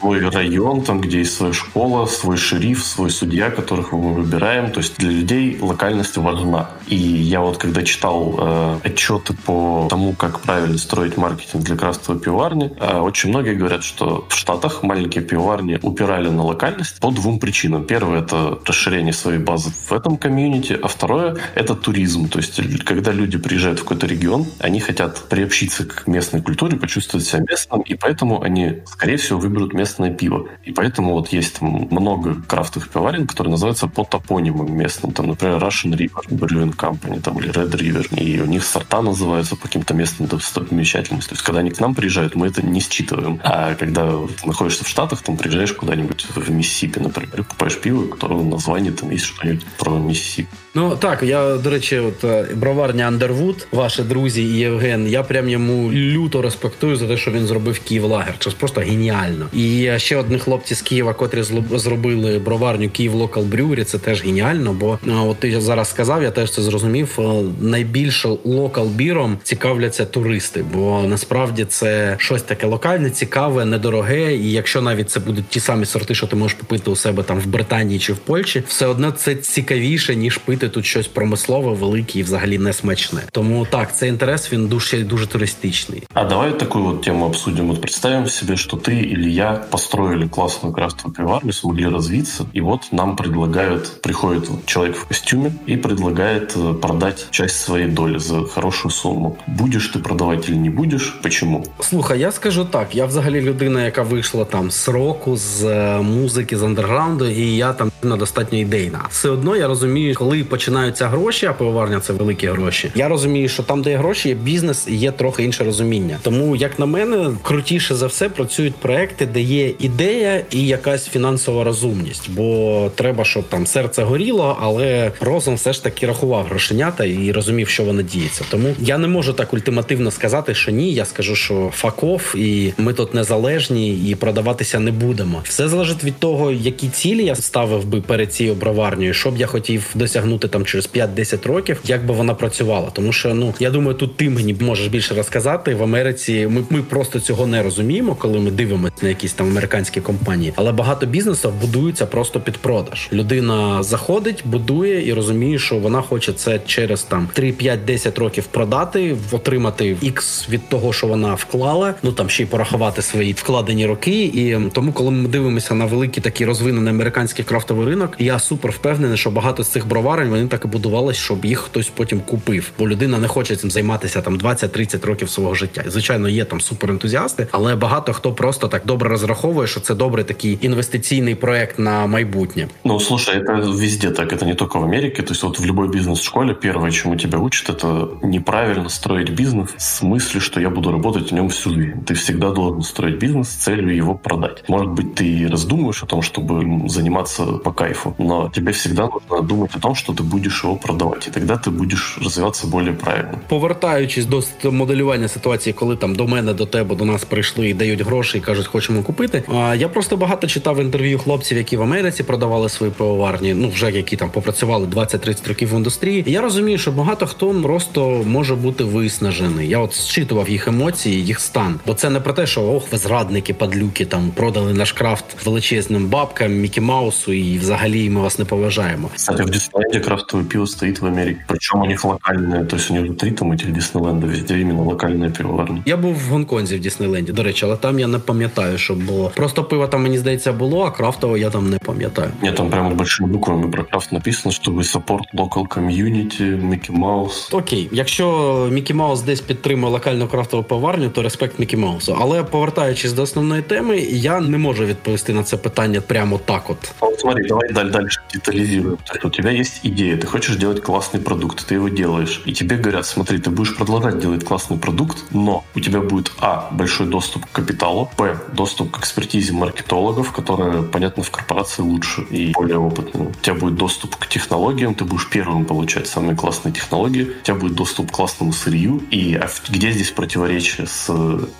свой район, там, где есть своя школа, свой шериф, свой судья, которых мы выбираем. То есть для людей локальность важна. И я вот когда читал э, отчеты по тому, как правильно строить маркетинг для крафтовой пивоварни, э, очень многие говорят, что в Штатах маленькие пивоварни упирали на локальность по двум причинам. Первое – это расширение своей базы в этом комьюнити, а второе – это туризм. То есть когда люди приезжают в какой-то регион, они хотят приобщиться к местной культуре, почувствовать себя местным, и поэтому они, скорее всего, выберут место местное пиво. И поэтому вот есть много крафтовых пивоварен, которые называются по топонимам местным. Там, например, Russian River Brewing Company там, или Red River, и у них сорта называются по каким-то местным достопримечательностям. То есть, когда они к нам приезжают, мы это не считываем. А когда ты находишься в Штатах, там приезжаешь куда-нибудь в Миссисипи, например, и покупаешь пиво, которого название там есть что-нибудь про Миссисипи. Ну так, я, до речі, от е, броварня Андервуд, ваші друзі і Євген, я прям йому люто респектую за те, що він зробив Київ-лагер. Це просто геніально. І ще одні хлопці з Києва, котрі зробили броварню Київ Локал Брюрі, це теж геніально. Бо е, от ти зараз сказав, я теж це зрозумів. Е, найбільше локал біром цікавляться туристи, бо насправді це щось таке локальне, цікаве, недороге. І якщо навіть це будуть ті самі сорти, що ти можеш попити у себе там в Британії чи в Польщі, все одно це цікавіше ніж пити робити тут щось промислове, велике і взагалі не смачне. Тому так, цей інтерес він дуже дуже туристичний. А давай такую вот тему обсудим. Вот представим себе, что ты или я построили классную крафтовую пиварню, смогли развиться, и вот нам предлагают, приходит человек в костюме и предлагает э, продать часть своей доли за хорошую сумму. Будешь ты продавать или не будешь? Почему? Слухай, я скажу так: я взагалі людина, яка вийшла там з року, з е, музики, з андерграунду, і я там достатньо ідейна. Все одно я розумію, коли починаються гроші, а пивоварня це великі гроші. Я розумію, що там, де є гроші, є бізнес і є трохи інше розуміння. Тому, як на мене, крутіше за все працюють проекти, де є ідея і якась фінансова розумність. Бо треба, щоб там серце горіло, але розум все ж таки рахував грошенята і розумів, що воно діється. Тому я не можу так ультимативно сказати, що ні. Я скажу, що факов, і ми тут незалежні і продаватися не будемо. Все залежить від того, які цілі я ставив би перед цією броварнею, що б я хотів досягнути досягнути там через 5-10 років, як би вона працювала. Тому що ну я думаю, тут ти мені можеш більше розказати в Америці. Ми ми просто цього не розуміємо, коли ми дивимося на якісь там американські компанії. Але багато бізнесів будуються просто під продаж. Людина заходить, будує і розуміє, що вона хоче це через там 3-5-10 років продати, отримати X від того, що вона вклала. Ну там ще й порахувати свої вкладені роки. І тому, коли ми дивимося на великий такий розвинений американський крафтовий ринок, я супер впевнений, що багато з цих броварень вони так і будувалися, щоб їх хтось потім купив. Бо людина не хоче цим займатися там 20-30 років свого життя. Звичайно, є там суперентузіасти, але багато хто просто так добре розраховує, що це добрий такий інвестиційний проект на майбутнє. Ну слушай, это везде так, это не только в Америке. То есть вот в любой бизнес-школе первое, чему тебя учат, это неправильно строить бизнес с мыслью, что я буду работать в нем всю жизнь. Ты всегда должен строить бизнес с целью его продать. Может быть, ты раздумываешь о том, чтобы заниматься по кайфу, но тебе всегда нужно думать о том, что ты будешь його продавати, і тоді ти будеш розвиватися більш правильно. Повертаючись до моделювання ситуації, коли там до мене, до тебе, до нас прийшли і дають гроші і кажуть, хочемо купити. А я просто багато читав інтерв'ю хлопців, які в Америці продавали свої пивоварні, ну вже які там попрацювали 20-30 років в індустрії. І я розумію, що багато хто просто може бути виснажений. Я от зчитував їх емоції, їх стан, бо це не про те, що ох, ви зрадники, падлюки там продали наш крафт величезним бабкам, Мікі Маусу, і взагалі ми вас не поважаємо. Кстати, в Диснейленде крафтовое пиво стоит в Америке. Причем у них локальное, то есть у них внутри там этих Диснейлендов везде именно локальная пивоварня. Я був в Гонконзі в Діснейленді, до речі, але там я не пам'ятаю, що було. Просто пиво там, мені здається, було, а крафтово я там не пам'ятаю. Ні, там прямо большими буквами про крафт написано, що ви support local community, Мікі Маус. Окей, якщо Мікі Маус десь підтримує локальну крафтову пивоварню, то респект Мікі Маусу. Але повертаючись до основної теми, я не можу відповісти на це питання прямо так. От, от смотри, давай далі деталізуємо. Тобто у тебе є ідея, ти хочешь делать классный продукт, ты его делаешь, и тебе говорят, смотри, ты будешь продолжать делать классный продукт, но у тебя будет, а, большой доступ к капиталу, б, доступ к экспертизе маркетологов, которые, понятно, в корпорации лучше и более опытные. У тебя будет доступ к технологиям, ты будешь первым получать самые классные технологии, у тебя будет доступ к классному сырью, и а где здесь противоречие с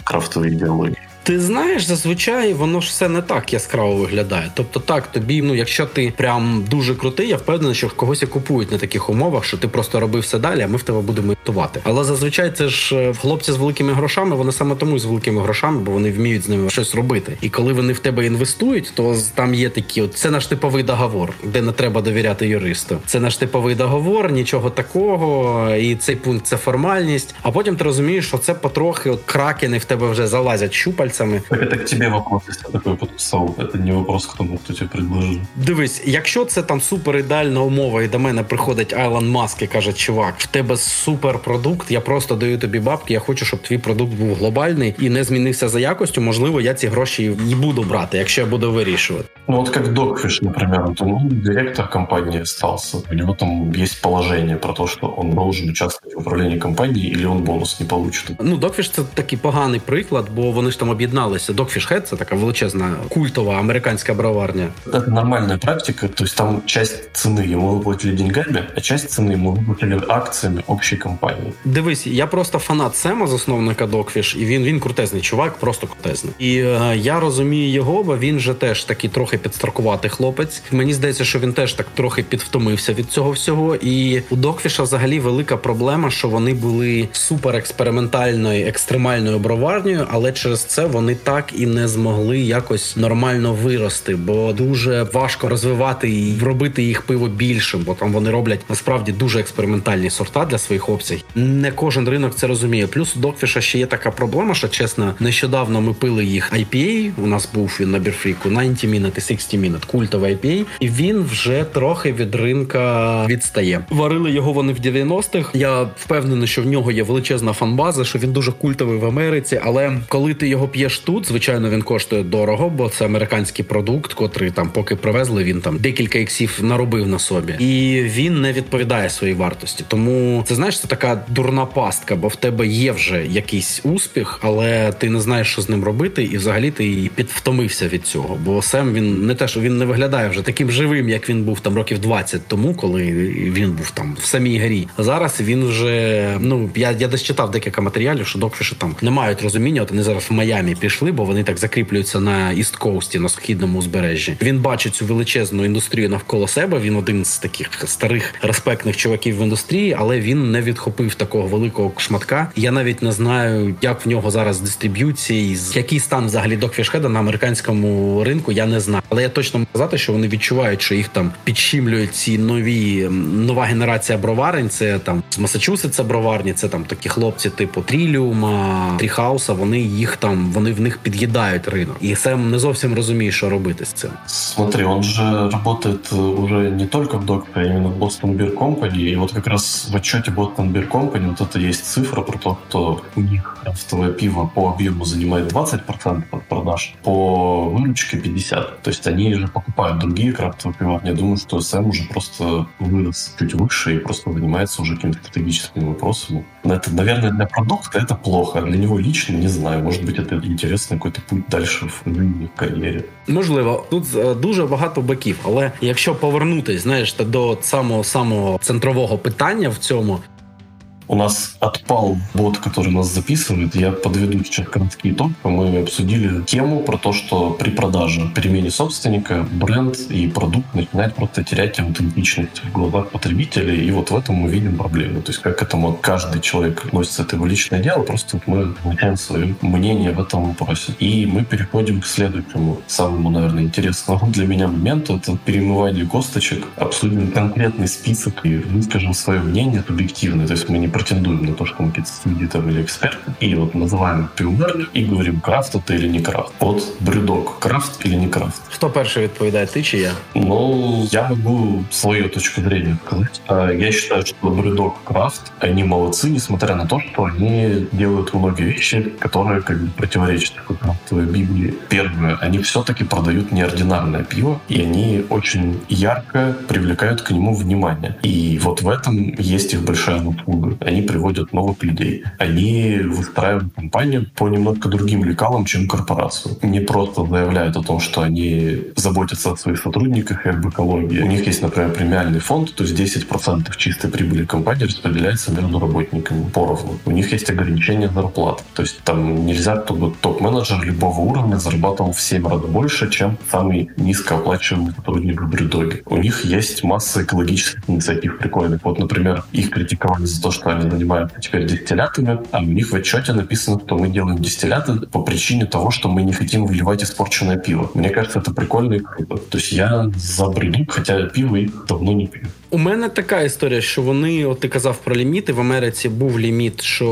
крафтовой идеологией? Ти знаєш, зазвичай воно ж все не так яскраво виглядає. Тобто, так тобі, ну якщо ти прям дуже крутий, я впевнений, що когось і купують на таких умовах, що ти просто робив все далі, а ми в тебе будемо імітувати. Але зазвичай це ж е, хлопці з великими грошами, вони саме тому з великими грошами, бо вони вміють з ними щось робити. І коли вони в тебе інвестують, то там є такі: от це наш типовий договор, де не треба довіряти юристу. Це наш типовий договор, нічого такого, і цей пункт це формальність. А потім ти розумієш, що це потрохи от кракени в тебе вже залазять щупаль пальцами. Так это к тебе вопрос, если я такой подписав. Це не вопрос к тому, хто тебе предложив. Дивись, якщо це там супер ідеальна умова, і до мене приходить Айлон Маск і каже, чувак, в тебе супер продукт, я просто даю тобі бабки, я хочу, щоб твій продукт був глобальний і не змінився за якостю, можливо, я ці гроші і буду брати, якщо я буду вирішувати. Ну вот как Докфиш, например, вот он директор компании остался. У него там есть положение про то, что он должен участвовать в управлении компанией или он бонус не получит. Ну, Докфіш це такий поганий приклад, бо вони ж там об'єдналися. Докфіш Head – це така величезна культова американська броварня. Это нормальная практика, то есть там часть цены ему выплатили деньгами, а часть цены ему выплатили акциями общей компании. Дивись, я просто фанат Сема, засновника Докфіш, і він він крутезний чувак, просто крутезний. І е, я розумію його, бо він же теж такий трохи підстаркуватий хлопець. Мені здається, що він теж так трохи підвтомився від цього всього. І у Докфіша взагалі велика проблема, що вони були супер експериментальною, екстремальною броварнею, але через це вони так і не змогли якось нормально вирости, бо дуже важко розвивати і робити їх пиво більшим, бо там вони роблять насправді дуже експериментальні сорта для своїх обсягів. Не кожен ринок це розуміє. Плюс у Докфіша ще є така проблема, що чесно, нещодавно ми пили їх IPA, У нас був він на бірфріку 90 Minute і 60 Minute, культовий IPA, і він вже трохи від ринка відстає. Варили його вони в 90-х. Я впевнений, що в нього є величезна фанбаза, що він дуже культовий в Америці. Але коли ти його п'єш тут, звичайно, він коштує дорого, бо це американський продукт, котрий там, поки привезли, він там декілька іксів наробив на собі, і він не відповідає своїй вартості. Тому це знаєш, це така дурна пастка, бо в тебе є вже якийсь успіх, але ти не знаєш, що з ним робити, і взагалі ти підвтомився від цього. Бо Сем він не те, що він не виглядає вже таким живим, як він був там років 20 тому, коли він був там в самій грі. Зараз він вже ну я я десь читав декілька матеріалів, що докфіші там не мають розуміння. От вони зараз в Майамі пішли, бо вони так закріплюються на іст коусті на східному узбережжі. Він бачить цю величезну індустрію навколо себе. Він один з таких старих респектних чуваків в індустрії, але він не відхопив такого великого шматка. Я навіть не знаю, як в нього зараз дистриб'юції, який стан взагалі докфішхеда на американському ринку. Я не знаю, але я точно можу сказати, що вони відчувають, що їх там підщімлюють ці нові нова генерація броварень. Це там з Масачусетса броварні, це там такі хлопці, типу Тріліума, Тріхауса. Вони їх там, вони в них під'їдають ринок, і Сем не зовсім розуміє, що робити з цим. Смотри, он же работает уже не только в Докпе, а именно в Boston Beer Company. И вот как раз в отчете Boston Beer Company вот это есть цифра про то, что у них крафтовое пиво по объему занимает 20% от продаж, по выручке 50%. То есть они же покупают другие крафтовые пива. Я думаю, что Сэм уже просто вырос чуть выше и просто занимается уже какими-то стратегическими вопросами. Это, наверное, для продукта это плохо. Для него лично не знаю. Может быть, это интересный какой-то путь дальше в жизни, в кар'єрі. Можливо, тут е, дуже багато боків, але якщо повернутись, знаєш, до самого самого центрового питання в цьому, у нас отпал бот, который нас записывает. Я подведу сейчас короткий итог. Мы обсудили тему про то, что при продаже, перемене собственника, бренд и продукт начинает просто терять аутентичность в глазах потребителей. И вот в этом мы видим проблему. То есть как к этому каждый человек относится, это его личное дело. Просто мы получаем свое мнение в этом вопросе. И мы переходим к следующему, самому, наверное, интересному для меня моменту. Это перемывание косточек. Обсудим конкретный список и выскажем свое мнение субъективное. То есть мы не претендуем на то, что мы какие-то судьи там или эксперты, и вот называем пивоварню и говорим, крафт это или не крафт. Вот брюдок, крафт или не крафт. Хто перший відповідає, ти чи я? Ну, я могу свою точку зрения сказать. Я считаю, что брюдок, крафт, они молодцы, несмотря на то, что они делают многие вещи, которые как бы противоречат крафтовой Библии. Первое, они все-таки продают неординарное пиво, и они очень ярко привлекают к нему внимание. И вот в этом есть их большая заслуга они приводят новых людей. Они выстраивают компанию по немножко другим лекалам, чем корпорацию. Не просто заявляют о том, что они заботятся о своих сотрудниках и об экологии. У них есть, например, премиальный фонд, то есть 10% чистой прибыли компании распределяется между работниками поровну. У них есть ограничение зарплат. То есть там нельзя, чтобы топ-менеджер любого уровня зарабатывал в 7 раз больше, чем самый низкооплачиваемый сотрудник в Брюдоге. У них есть масса экологических инициатив прикольных. Вот, например, их критиковали за то, что они занимаются теперь дистиллятами, а у них в отчете написано, что мы делаем дистилляты по причине того, что мы не хотим выливать испорченное пиво. Мне кажется, это прикольно и круто. То есть я за бреду, хотя пиво их давно не пью. У мене така історія, що вони, от ти казав про ліміти. В Америці був ліміт, що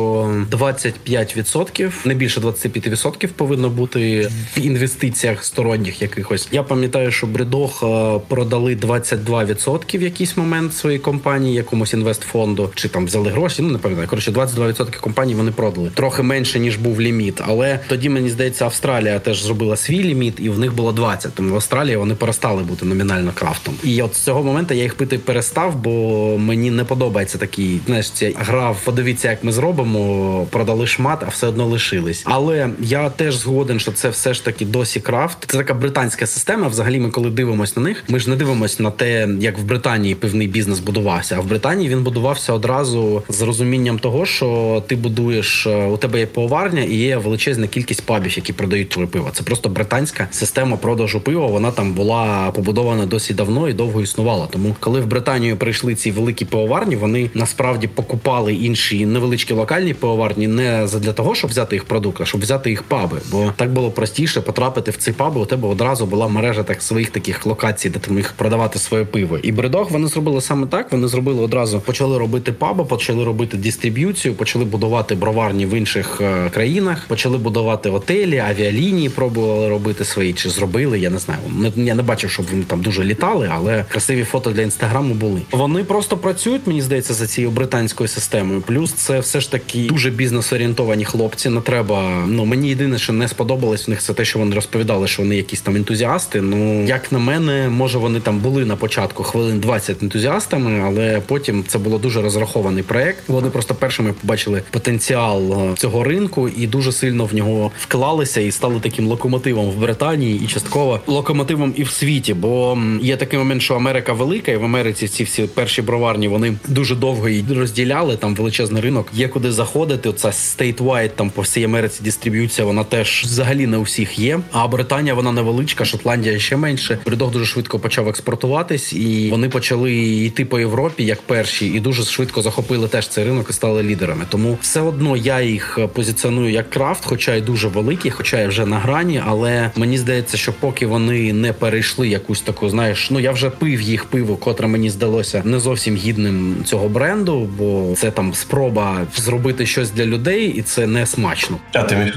25%, не більше 25% повинно бути в інвестиціях сторонніх якихось. Я пам'ятаю, що Бредох е, продали 22% в якийсь момент своєї компанії, якомусь інвестфонду, чи там взяли гроші. Ну не пам'ятаю. Коротше, 22% компаній вони продали трохи менше ніж був ліміт. Але тоді мені здається, Австралія теж зробила свій ліміт, і в них було 20. Тому в Австралії вони перестали бути номінально крафтом. І от з цього моменту я їх пити перестав, бо мені не подобається такий. Знаєш, ця гра. Подивіться, як ми зробимо. Продали шмат, а все одно лишились. Але я теж згоден, що це все ж таки досі крафт. Це така британська система. Взагалі, ми коли дивимося на них, ми ж не дивимося на те, як в Британії пивний бізнес будувався. А в Британії він будувався одразу з розумінням того, що ти будуєш е, у тебе є поварня і є величезна кількість пабів, які продають твоє пиво. Це просто британська система продажу пива. Вона там була побудована досить давно і довго існувала. Тому, коли в Британію прийшли ці великі пивоварні, вони насправді покупали інші невеличкі локальні пивоварні не для того, щоб взяти їх продукт, а щоб взяти їх паби. Бо так було простіше потрапити в ці паби. У тебе одразу була мережа так своїх таких локацій, де ти міг продавати своє пиво. І бредох вони зробили саме так. Вони зробили одразу, почали робити паби, почали робити дистриб'юцію, почали будувати броварні в інших е, країнах, почали будувати готелі, авіалінії, пробували робити свої чи зробили. Я не знаю. Не, я не бачив, щоб вони там дуже літали, але красиві фото для інстаграму були. Вони просто працюють, мені здається, за цією британською системою. Плюс це все ж таки дуже бізнес-орієнтовані хлопці. Не треба. Ну мені єдине, що не сподобалось в них, це те, що вони розповідали, що вони якісь там ентузіасти. Ну як на мене, може вони там були на початку хвилин 20 ентузіастами, але потім це було дуже розрахований проект. Вони просто першими побачили потенціал е, цього ринку і дуже сильно в нього вклалися і стали таким локомотивом в Британії і частково локомотивом і в світі. Бо є такий момент, що Америка велика, і в Америці ці всі перші броварні вони дуже довго її розділяли. Там величезний ринок. Є куди заходити. Оця statewide, там по всій Америці дистриб'юція, вона теж взагалі не у всіх є. А Британія вона невеличка, Шотландія ще менше. Бридох дуже швидко почав експортуватись, і вони почали йти по Європі як перші, і дуже швидко захопили теж цей ринок і стали лідерами. Тому все одно я їх позиціоную як крафт, хоча й дуже великі, хоча й вже на грані. Але мені здається, що поки вони не перейшли якусь таку, знаєш, ну я вже пив їх пиво, котре мені здалося не зовсім гідним цього бренду, бо це там спроба зробити щось для людей, і це не смачно. А ти маєш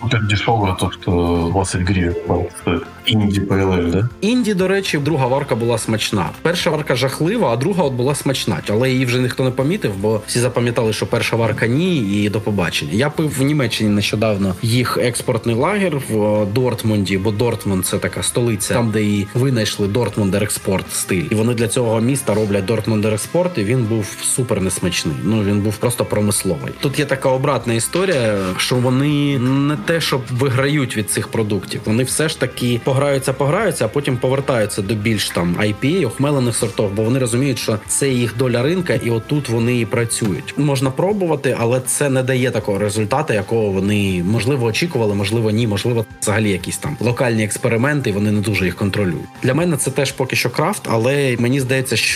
супер дешеве, то що 20 гривень стоїть. Інді PLL, да? Інді, до речі, друга варка була смачна. Перша варка жахлива, а друга от була смачна. Але її вже ніхто не помітив, бо всі запам'ятали, що перша варка ні, і до побачення. Я пив в Німеччині нещодавно їх експортний лагер в Дортмунді, бо Дортмунд це така столиця, там де і винайшли Дортмундер експорт стиль. І вони для цього міста роблять Дортмундер експорт, і він був супер несмачний. Ну він був просто промисловий. Тут є така обратна історія, що вони не те, щоб виграють від цих продуктів, вони все ж таки пограються, пограються, а потім повертаються до більш там IPA, охмелених сортів, бо вони розуміють, що це їх доля ринка, і отут вони і працюють. Можна пробувати, але це не дає такого результату, якого вони можливо очікували, можливо, ні, можливо, взагалі якісь там локальні експерименти. Вони не дуже їх контролюють. Для мене це теж поки що крафт, але мені здається, що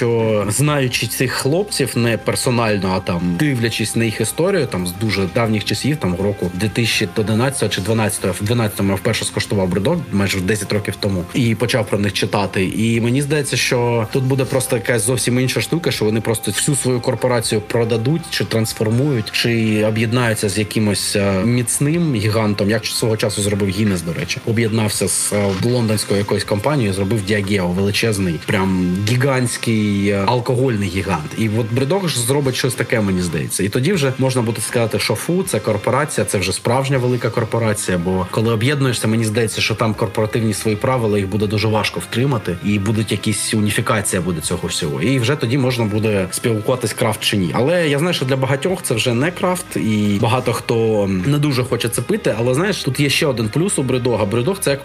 знаючи цих хлопців не персонально, а там дивлячись на їх історію, там з дуже давніх часів, там року 2011 чи 12 в 12-му я вперше скоштував бридок, майже 10 років тому, і почав про них читати. І мені здається, що тут буде просто якась зовсім інша штука, що вони просто всю свою корпорацію продадуть чи трансформують, чи об'єднаються з якимось е, міцним гігантом, як свого часу зробив Гіннес, до речі, об'єднався з е, лондонською якоюсь компанією, зробив Діагео величезний, прям гігантський е, алкогольний гігант. І от Бридок ж зробить щось таке, мені здається. І тоді вже можна буде сказати, що фу, це корпорація, це вже справжня велика корпорація. Бо коли об'єднуєшся, мені здається, що там корпоративні свої правила їх буде дуже важко втримати, і будуть якісь уніфікація буде цього всього. І вже тоді можна буде спілкуватись крафт чи ні. Але я знаю, що для багатьох це вже не крафт, і багато хто не дуже хоче це пити. Але знаєш, тут є ще один плюс у бридога. Бридог це як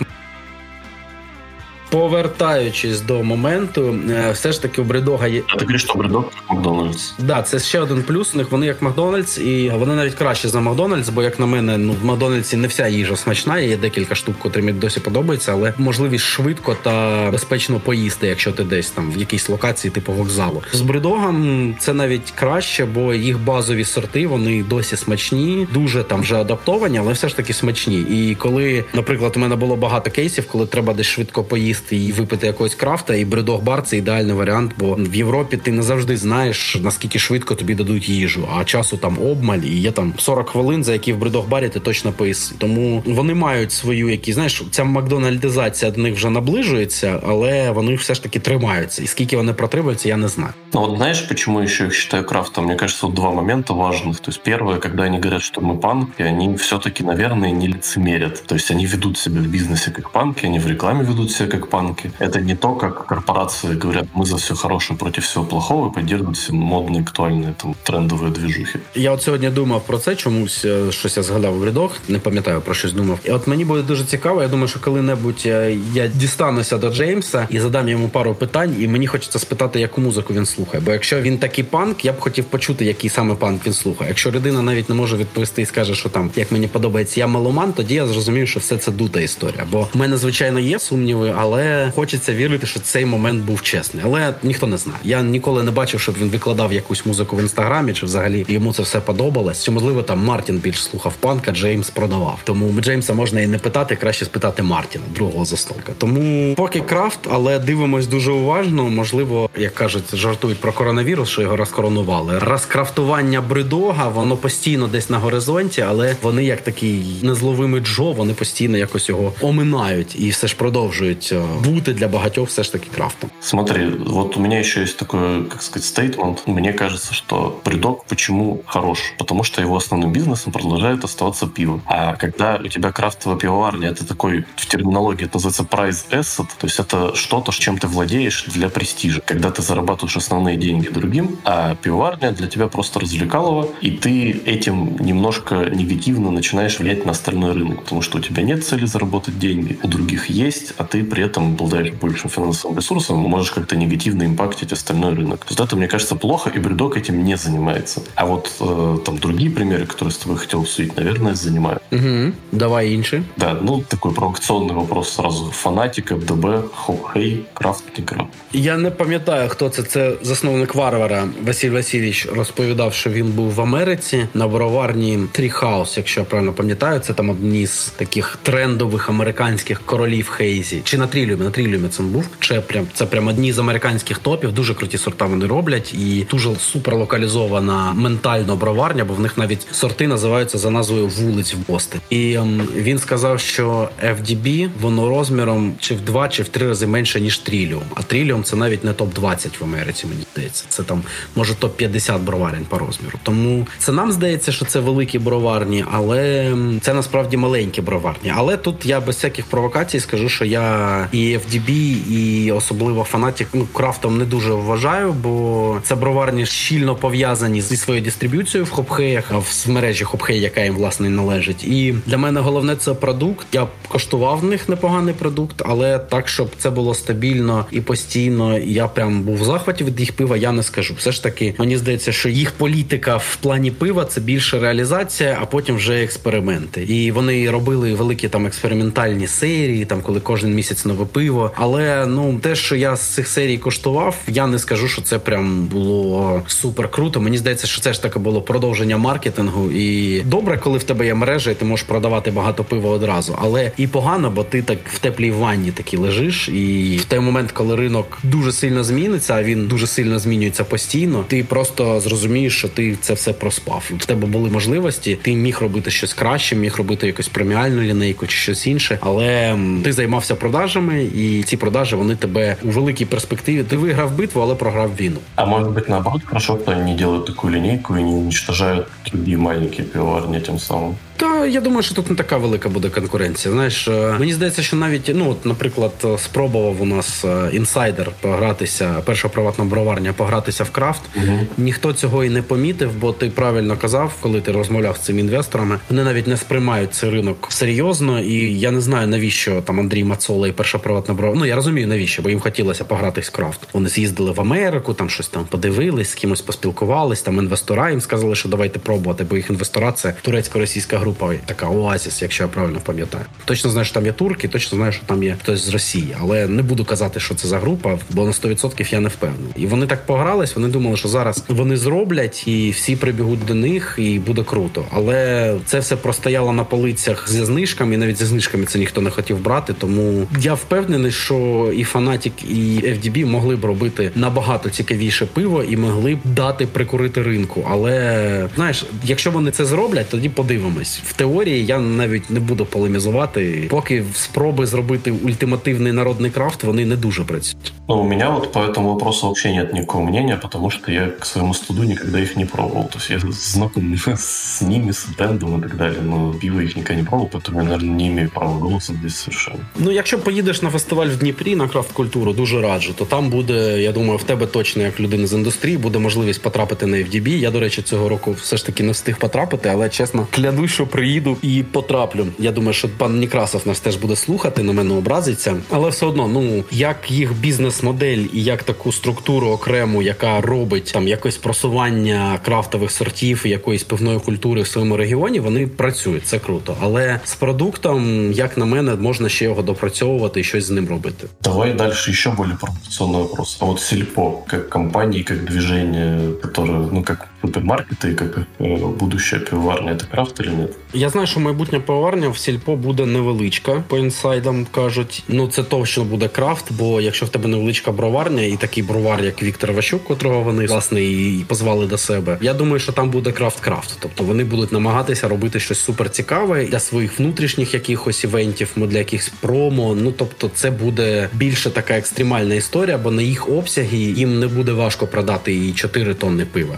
Повертаючись до моменту, е, все ж таки у Бредога є. А ти що Бредок Макдональдс. Да, це ще один плюс. У них вони як Макдональдс, і вони навіть краще за Макдональдс, бо як на мене, ну в Макдональдсі не вся їжа смачна. Є декілька штук, котрі мені досі подобаються, але можливість швидко та безпечно поїсти, якщо ти десь там в якійсь локації, типу вокзалу. З Бредогом це навіть краще, бо їх базові сорти вони досі смачні, дуже там вже адаптовані, але все ж таки смачні. І коли, наприклад, у мене було багато кейсів, коли треба десь швидко поїсти поїсти і випити якогось крафта, і бредох бар це ідеальний варіант, бо в Європі ти не завжди знаєш наскільки швидко тобі дадуть їжу, а часу там обмаль, і є там 40 хвилин, за які в бредох барі ти точно поїси. Тому вони мають свою, які знаєш, ця макдональдизація до них вже наближується, але вони все ж таки тримаються. І скільки вони протримуються, я не знаю. Ну вот знаешь, почему еще их считаю крафтом? Мне кажется, вот два момента важных. То есть первое, когда они говорят, что мы панки, они все-таки, наверное, не лицемерят. То есть они ведут себя в бизнесе как панки, они в рекламе ведут себя как панки. Это не то, как корпорации говорят, мы за все хорошее против всего плохого и поддерживают все модные, актуальные там трендовые движухи. Я от сьогодні думав про це чомусь, е, щось я згадав в рядок, не пам'ятаю про щось думав. І от мені буде дуже цікаво. Я думаю, що коли-небудь е, я дістануся до Джеймса і задам йому пару питань, і мені хочеться спитати, яку музику він слухає. Бо якщо він такий панк, я б хотів почути, який саме панк він слухає. Якщо людина навіть не може відповісти і скаже, що там як мені подобається, я меломан, тоді я зрозумію, що все це дута історія. Бо в мене звичайно є сумніви, але хочеться вірити, що цей момент був чесний. Але ніхто не знає. Я ніколи не бачив, щоб він викладав якусь музику в інстаграмі, чи взагалі йому це все подобалось. Чи можливо там Мартін більш слухав панка, Джеймс продавав. Тому Джеймса можна і не питати, краще спитати Мартіна, другого застолка. Тому поки крафт, але дивимось дуже уважно. Можливо, як кажуть, жартують про коронавірус, що його розкоронували. Розкрафтування BrewDog а, воно постійно десь на горизонті, але вони як такий незловимий Джо, вони постійно якось його оминають і все ж продовжують е, бути для багатьох все ж таки крафтом. Смотри, вот у меня еще есть такой, как сказать, statement. Мне кажется, что BrewDog почему хорош? Потому что его основным бизнесом продолжает оставаться пиво. А когда у тебя крафтовая пивоварня, это такой, в терминологии это называется prize asset, то есть это что-то, чем ты владеешь для престижа. Когда ты зарабатываешь основные деньги другим, а пивоварня для тебя просто развлекалово, и ты этим немножко негативно начинаешь влиять на остальной рынок, потому что у тебя нет цели заработать деньги, у других есть, а ты при этом обладаешь большим финансовым ресурсом, можешь как-то негативно импактить остальной рынок. То есть это, мне кажется, плохо, и бредок этим не занимается. А вот э, там другие примеры, которые с тобой хотел обсудить, наверное, занимают. Угу. Давай інші. Да, ну такой провокационный вопрос сразу. Фанатик, ФДБ, Хоп-Хей, Крафт, не Крафт. Я не пам'ятаю, хто це. Це засновник варвара Василь Васильович розповідав, що він був в Америці на броварні Тріхаус, якщо я правильно пам'ятаю. Це там одні з таких трендових американських королів Хейзі. Чи на тріліумі? На Trillium і це був. Чи прям це прям одні з американських топів. Дуже круті сорта вони роблять, і дуже супер локалізована ментально броварня, бо в них навіть сорти називаються за назвою вулиць в Бостон. І ем, він сказав, що FDB, воно розміром чи в два, чи в три рази менше ніж тріліум. А тріліум це навіть не топ 20 в Америці. Мені здається, це там може топ 50 броварень по розміру. Тому це нам здається, що це великі броварні, але ем, це насправді маленькі броварні. Але тут я без всяких провокацій скажу, що я і FDB, і особливо фанатік ну, крафтом не дуже вважаю, бо це броварні щільно пов'язані зі своєю дистриб'юцією в хопхеях, в мережі хопхей, яка їм власне належить. І для мене головне це продукт. Я коштував в них непоганий продукт, але так, щоб це було стабільно і постійно. Я прям був в захваті від їх пива. Я не скажу. Все ж таки, мені здається, що їх політика в плані пива це більше реалізація, а потім вже експерименти. І вони робили великі там експериментальні серії, там коли кожен місяць нове пиво. Але ну те, що я з цих серій коштував, я не скажу, що це прям було супер круто. Мені здається, що це ж таке було продовження маркетингу. І добре, коли в тебе є мережа, і ти можеш продавати багато пива одразу. Але і погано, бо ти так в теплій ванні такі лежиш, і в той момент, коли ринок дуже сильно зміниться, а він дуже сильно змінюється постійно. Ти просто зрозумієш, що ти це все проспав. В тебе були можливості, ти міг робити щось краще, міг робити якусь преміальну лінейку чи щось інше, але ти займався продажами, і ці продажі вони тебе у великій перспективі. Ти виграв битву, але програв війну. А може бути наоборот, хорошо, що вони делают такую линейку и не уничтожають другие маленькі піварні тим самым? Та я думаю, що тут не така велика буде конкуренція. Знаєш, е, мені здається, що навіть ну, от, наприклад, е, спробував у нас е, інсайдер погратися, перша приватна броварня погратися в крафт. Угу. Ніхто цього і не помітив, бо ти правильно казав, коли ти розмовляв з цими інвесторами. Вони навіть не сприймають цей ринок серйозно, і я не знаю навіщо там Андрій Мацола і перша приватна броварня. Ну я розумію навіщо, бо їм хотілося погратись в крафт. Вони з'їздили в Америку, там щось там подивились, з кимось поспілкувались. Там інвестора їм сказали, що давайте пробувати, бо їх інвестора це турецько-російська група. Група така Оазіс, якщо я правильно пам'ятаю. Точно знаю, що там є турки, точно знаю, що там є хтось з Росії, але не буду казати, що це за група, бо на 100% я не впевнений. І вони так погрались. Вони думали, що зараз вони зроблять і всі прибігуть до них, і буде круто. Але це все простояло на полицях зі знижками, і навіть зі знижками це ніхто не хотів брати. Тому я впевнений, що і Фанатік, і FDB могли б робити набагато цікавіше пиво і могли б дати прикурити ринку. Але знаєш, якщо вони це зроблять, тоді подивимось. В теорії я навіть не буду полемізувати, поки спроби зробити ультимативний народний крафт вони не дуже працюють. Ну, у меня вот по этому вопросу вообще нет никакого мнения, потому что я к своему студу никогда их не пробовал. То есть я знаком с ними, с брендом и так далее, но пиво их никогда не пробовал, поэтому я, наверное, не имею права голоса здесь совершенно. Ну, якщо поїдеш на фестиваль в Дніпрі на крафт культуру, дуже раджу, то там буде, я думаю, в тебе точно як людини з індустрії буде можливість потрапити на FDB. Я, до речі, цього року все ж таки не встиг потрапити, але чесно, клянусь, що приїду і потраплю. Я думаю, що пан Нікрасов нас теж буде слухати, на мене образиться. Але все одно, ну як їх бізнес-модель і як таку структуру окрему, яка робить там якось просування крафтових сортів, якоїсь певної культури в своєму регіоні, вони працюють. Це круто. Але з продуктом, як на мене, можна ще його допрацьовувати і щось з ним робити. Давай дальше еще более провокационный вопрос. А вот Сельпо, как компания, как движение, которое, ну, как супермаркеты и как э, будущая пивоварня, это крафт или нет? Я знаю, що майбутня пивоварня в сільпо буде невеличка, по інсайдам кажуть. Ну це точно буде крафт, бо якщо в тебе невеличка броварня і такий бровар, як Віктор Ващук, котрого вони власне і позвали до себе. Я думаю, що там буде крафт-крафт. Тобто вони будуть намагатися робити щось супер цікаве для своїх внутрішніх якихось івентів, для якихось промо. Ну тобто, це буде більше така екстремальна історія, бо на їх обсяги їм не буде важко продати і 4 тонни пива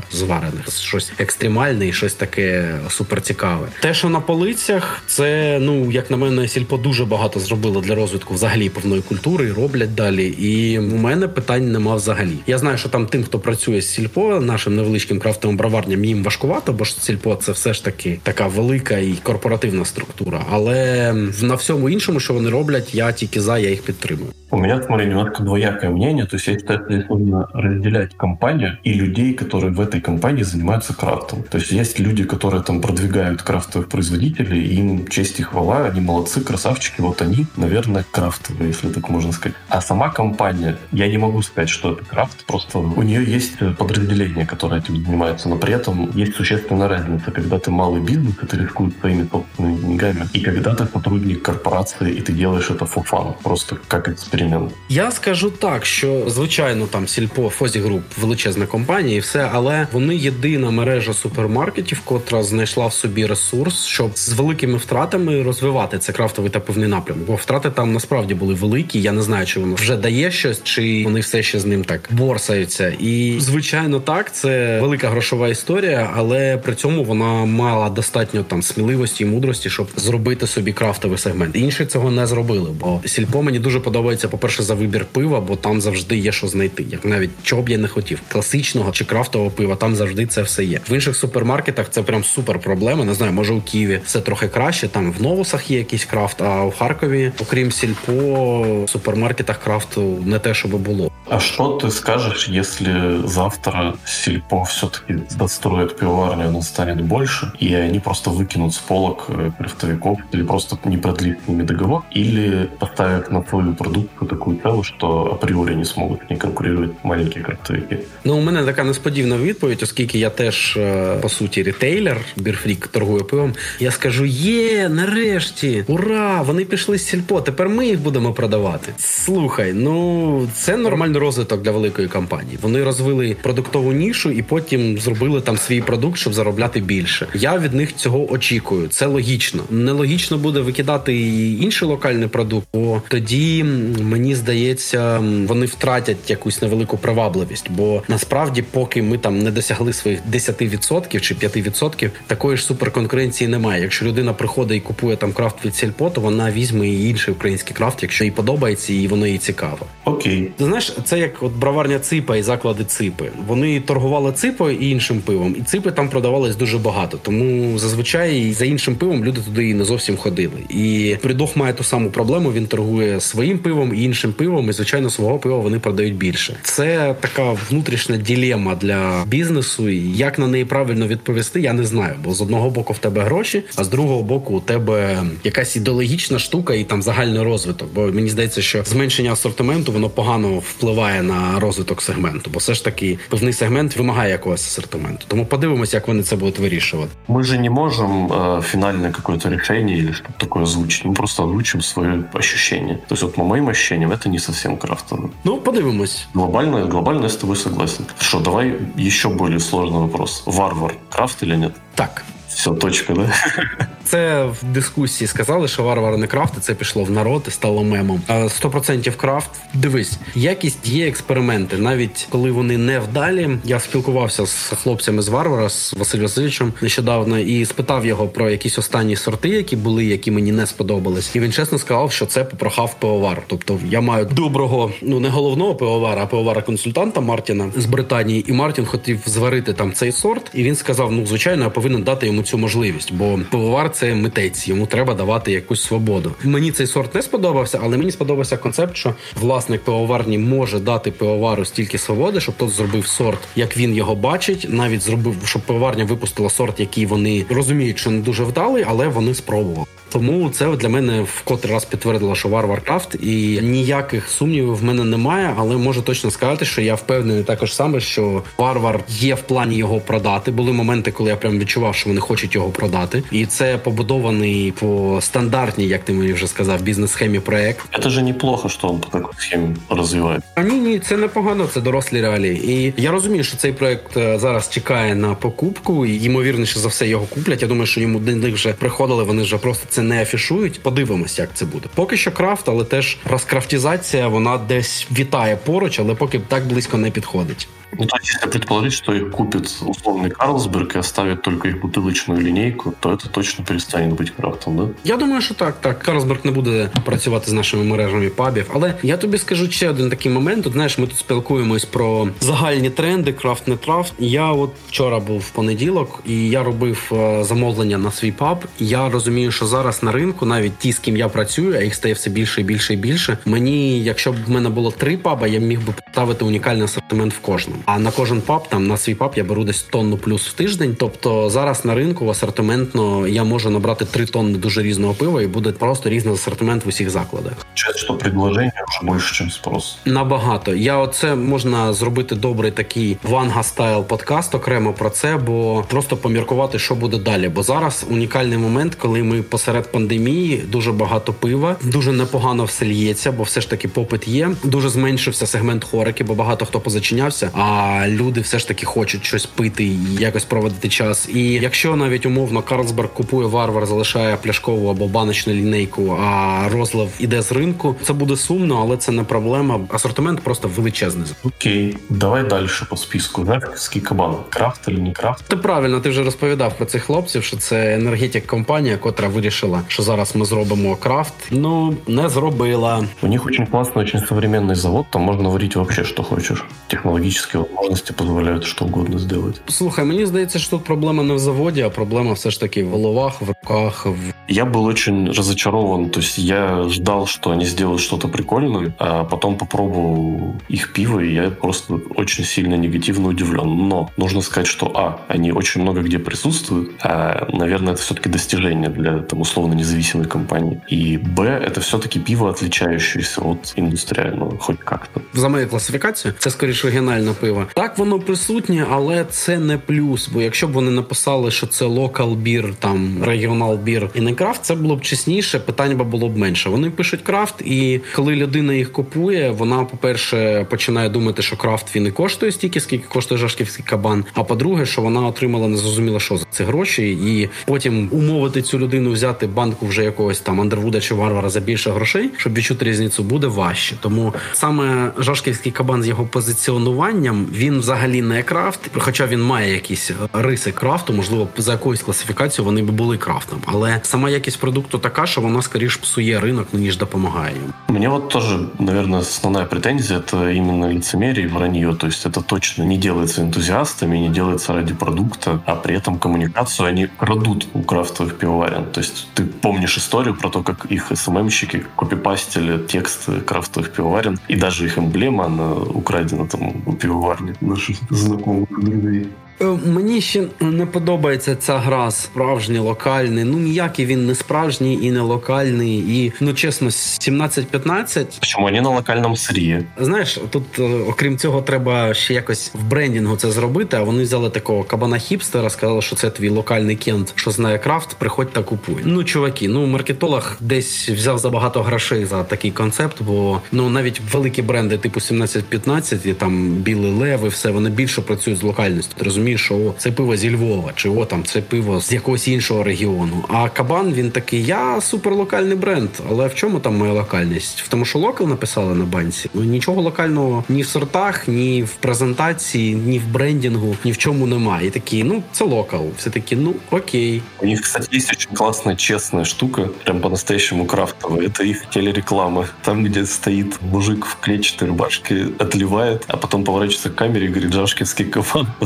зварених. Щось екстремальне і щось таке супер цікаве. Те, що на полицях, це ну як на мене, сільпо дуже багато зробило для розвитку взагалі певної культури і роблять далі. І у мене питань нема взагалі. Я знаю, що там тим, хто працює з сільпо, нашим невеличким крафтовим броварням, їм важкувато, бо ж сільпо це все ж таки така велика і корпоративна структура. Але на всьому іншому, що вони роблять, я тільки за я їх підтримую. У меня, смотри, немножко двоякое мнение. То есть я считаю, что здесь нужно разделять компанию и людей, которые в этой компании занимаются крафтом. То есть есть люди, которые там продвигают крафтовых производителей, и им честь и хвала, они молодцы, красавчики, вот они, наверное, крафтовые, если так можно сказать. А сама компания, я не могу сказать, что это крафт, просто у нее есть подразделение, которое этим занимается, но при этом есть существенная разница, когда ты малый бизнес, и ты рискуешь своими собственными деньгами, и когда ты сотрудник корпорации, и ты делаешь это for fun, просто как эксперимент. Я скажу так, що звичайно там сільпо Фозі Груп величезна компанія, і все, але вони єдина мережа супермаркетів, котра знайшла в собі ресурс, щоб з великими втратами розвивати це крафтовий та певний напрямок. Бо втрати там насправді були великі. Я не знаю, чи воно вже дає щось, чи вони все ще з ним так борсаються. І звичайно, так це велика грошова історія, але при цьому вона мала достатньо там сміливості і мудрості, щоб зробити собі крафтовий сегмент. Інші цього не зробили, бо сільпо мені дуже подобається по-перше, за вибір пива, бо там завжди є що знайти. Як навіть чого б я не хотів, класичного чи крафтового пива, там завжди це все є. В інших супермаркетах це прям супер проблема. Не знаю, може у Києві все трохи краще. Там в новусах є якийсь крафт, а у Харкові, окрім сільпо, в супермаркетах крафту не те, щоб було. А что ты скажешь, если завтра Сельпо все-таки достроит пивоварню, она станет больше, и они просто выкинут с полок э, крафтовиков, или просто не продлит с ними договор, или поставят на свою продукцию такую цену, что априори не смогут с ней конкурировать маленькие крафтовики? Ну, у мене така несподівана відповідь, оскільки я теж е, по суті рітейлер, бірфрік торгує пивом. Я скажу: є, нарешті, ура! Вони пішли з сільпо. Тепер ми їх будемо продавати. Слухай, ну це нормальний розвиток для великої компанії. Вони розвили продуктову нішу і потім зробили там свій продукт, щоб заробляти більше. Я від них цього очікую. Це логічно. Нелогічно буде викидати і інший локальний продукт, бо тоді мені здається, вони втратять якусь невелику привабливість. Бо насправді, поки ми там не досягли своїх 10% чи 5%, такої ж суперконкуренції немає. Якщо людина приходить і купує там крафт від сільпо, то вона візьме і інший український крафт, якщо їй подобається і воно їй цікаво. Окей. Ти знаєш, це як от броварня ципа і заклади ципи. Вони торгували ципою і іншим пивом, і ципи там продавались дуже багато. Тому зазвичай за іншим пивом люди туди і не зовсім ходили. І придох має ту саму проблему. Він торгує своїм пивом і іншим пивом, і звичайно свого пива вони продають більше. Це така внутрішня ділема для бізнесу і Як на неї правильно відповісти, я не знаю. Бо з одного боку в тебе гроші, а з другого боку у тебе якась ідеологічна штука і там загальний розвиток. Бо мені здається, що зменшення асортименту воно погано впливає на розвиток сегменту, бо все ж таки певний сегмент вимагає якогось асортименту. Тому подивимося, як вони це будуть вирішувати. Мы же не можем э, финальное какое-то решение или что-то такое озвучить. Мы просто озвучим свои ощущения. То есть вот по моим ощущениям это не совсем крафтово. Ну подивимось. Глобально, глобально я с тобой согласен. Хорошо, давай еще более сложный вопрос. Варвар, крафт или нет? Так. Все, точка, да? Це в дискусії сказали, що варвар не крафт, і це пішло в народ і стало мемом. А 100% крафт. Дивись, якість є експерименти. Навіть коли вони не вдалі. Я спілкувався з хлопцями з варвара з Василем Васильовичем нещодавно і спитав його про якісь останні сорти, які були, які мені не сподобались. І він чесно сказав, що це попрохав пивовар. Тобто я маю доброго, ну не головного пивовара, а пивовара консультанта Мартіна з Британії. І Мартін хотів зварити там цей сорт. І він сказав: Ну, звичайно, я повинен дати йому цю можливість, бо пивовар це митець, йому треба давати якусь свободу. Мені цей сорт не сподобався, але мені сподобався концепт, що власник пивоварні може дати пивовару стільки свободи, щоб тот зробив сорт, як він його бачить. Навіть зробив, щоб пивоварня випустила сорт, який вони розуміють, що не дуже вдалий, але вони спробували. Тому це для мене в котрий раз підтвердило, що вар Варкрафт, і ніяких сумнівів в мене немає, але можу точно сказати, що я впевнений також саме, що варвар є в плані його продати. Були моменти, коли я прям відчував, що вони хочуть його продати, і це побудований по стандартній, як ти мені вже сказав, бізнес-схемі проект. Это же неплохо, что он по такой схеме развивает. А ні, ні, це непогано, це дорослі реалії. І я розумію, що цей проект е, зараз чекає на покупку, і ймовірніше за все його куплять. Я думаю, що йому до них вже приходили, вони вже просто це не афішують. Подивимось, як це буде. Поки що крафт, але теж розкрафтізація, вона десь вітає поруч, але поки так близько не підходить. Ну, то есть, если предположить, что их купит условный Карлсберг и оставит только их бутылочную линейку, то это точно перестанет быть крафтом, да? Я думаю, що так. Так, Карлсберг не буде працювати з нашими мережами пабів. Але я тобі скажу ще один такий момент. От, знаєш, ми тут спілкуємось про загальні тренди, крафт не крафт. Я от вчора був в понеділок, і я робив е, замовлення на свій паб. Я розумію, що зараз на ринку, навіть ті, з ким я працюю, а їх стає все більше і більше і більше. Мені, якщо б в мене було три паба, я міг би поставити унікальний асортимент в кожному. А на кожен паб, там на свій паб я беру десь тонну плюс в тиждень. Тобто зараз на ринку асортиментно я можу набрати три тонни дуже різного пива, і буде просто різний асортимент в усіх закладах. Получается, что предложение уже больше, чем спрос. Набагато. Я оце можна зробити добрий такий ванга style подкаст окремо про це, бо просто поміркувати, що буде далі. Бо зараз унікальний момент, коли ми посеред пандемії дуже багато пива, дуже непогано все лється, бо все ж таки попит є. Дуже зменшився сегмент хорики, бо багато хто позачинявся. А люди все ж таки хочуть щось пити і якось проводити час. І якщо навіть умовно Карлсберг купує варвар, залишає пляшкову або баночну лінейку, а розлив іде з ринку, це буде сумно, але це не проблема. Асортимент просто величезний. Окей, давай дальше по списку. Вертовский кабан. Крафт или не крафт? Ти правильно, ти вже розповідав про цих хлопців, що це енергетик компанія, котра вирішила, що зараз ми зробимо крафт. Ну не зробила. У них очень классный, очень современный завод. Там можно варить вообще, что хочешь. Технологические возможности позволяют что угодно сделать. Слухай, мені здається, що тут проблема не в заводі, а проблема все ж таки в головах, в руках. В Я был очень разочарован. То есть я ждал, что они сделают что-то прикольное, а потом попробовал их пиво, и я просто очень сильно негативно удивлен. Но нужно сказать, что а, они очень много где присутствуют, а, наверное, это все-таки достижение для там, условно независимой компании. И б, это все-таки пиво, отличающееся от индустриального, хоть как-то. за мою класифікацію, це скоріше регіональне пиво. Так воно присутнє, але це не плюс. Бо якщо б вони написали, що це локал бір, там регіонал бір і не крафт, це було б чесніше, питань би було б менше. Вони пишуть крафт, і коли людина їх купує, вона, по-перше, починає думати, що крафт він і коштує стільки, скільки коштує жашківський кабан. А по-друге, що вона отримала незрозуміло, що за ці гроші, і потім умовити цю людину взяти банку вже якогось там Андервуда чи варвара за більше грошей, щоб відчути різницю, буде важче. Тому саме жашківський кабан з його позиціонуванням він взагалі не крафт, хоча він має якісь риси крафту, можливо, за якоюсь класифікацією вони б були крафтом. Але сама якість продукту така, що вона скоріш псує ринок, ніж допомагає йому. Мне вот тоже тоже, наверное, основная претензия — это именно лицемерие и вранье. То есть это точно не делается энтузиастами, не делается ради продукта, а при этом коммуникацию они крадут у крафтовых пивоварен. То есть ты помнишь историю про то, как их СММщики копипастили тексты крафтовых пивоварен, и даже их эмблема, она украдена там у пивоварни наших знакомых друзей. Е, мені ще не подобається ця гра справжній локальний. Ну ніякий він не справжній і не локальний. І ну чесно, 17-15... Чому вони на локальному сирі? Знаєш, тут е, окрім цього, треба ще якось в брендінгу це зробити. А вони взяли такого кабана хіпстера, сказали, що це твій локальний кент, що знає крафт. Приходь та купуй. Ну чуваки, ну маркетолог десь взяв забагато грошей за такий концепт, бо ну навіть великі бренди, типу 17-15 і там білий лев, і все вони більше працюють з локальністю. Ти розумієш? Що це пиво зі Львова, чи о там це пиво з якогось іншого регіону. А кабан він такий: я суперлокальний бренд. Але в чому там моя локальність? В тому, що локал написали на банці. Ну нічого локального ні в сортах, ні в презентації, ні в брендінгу, ні в чому немає. І такі, ну це локал. Все таки, ну окей. У них, кстати, есть очень классная, честная штука, прям по-настоящему крафтовая. Это их телереклама. Там, где стоит мужик в клетчатой рубашке, отливает, а потом поворачивается к камере и говорит, Жашкинский кафан,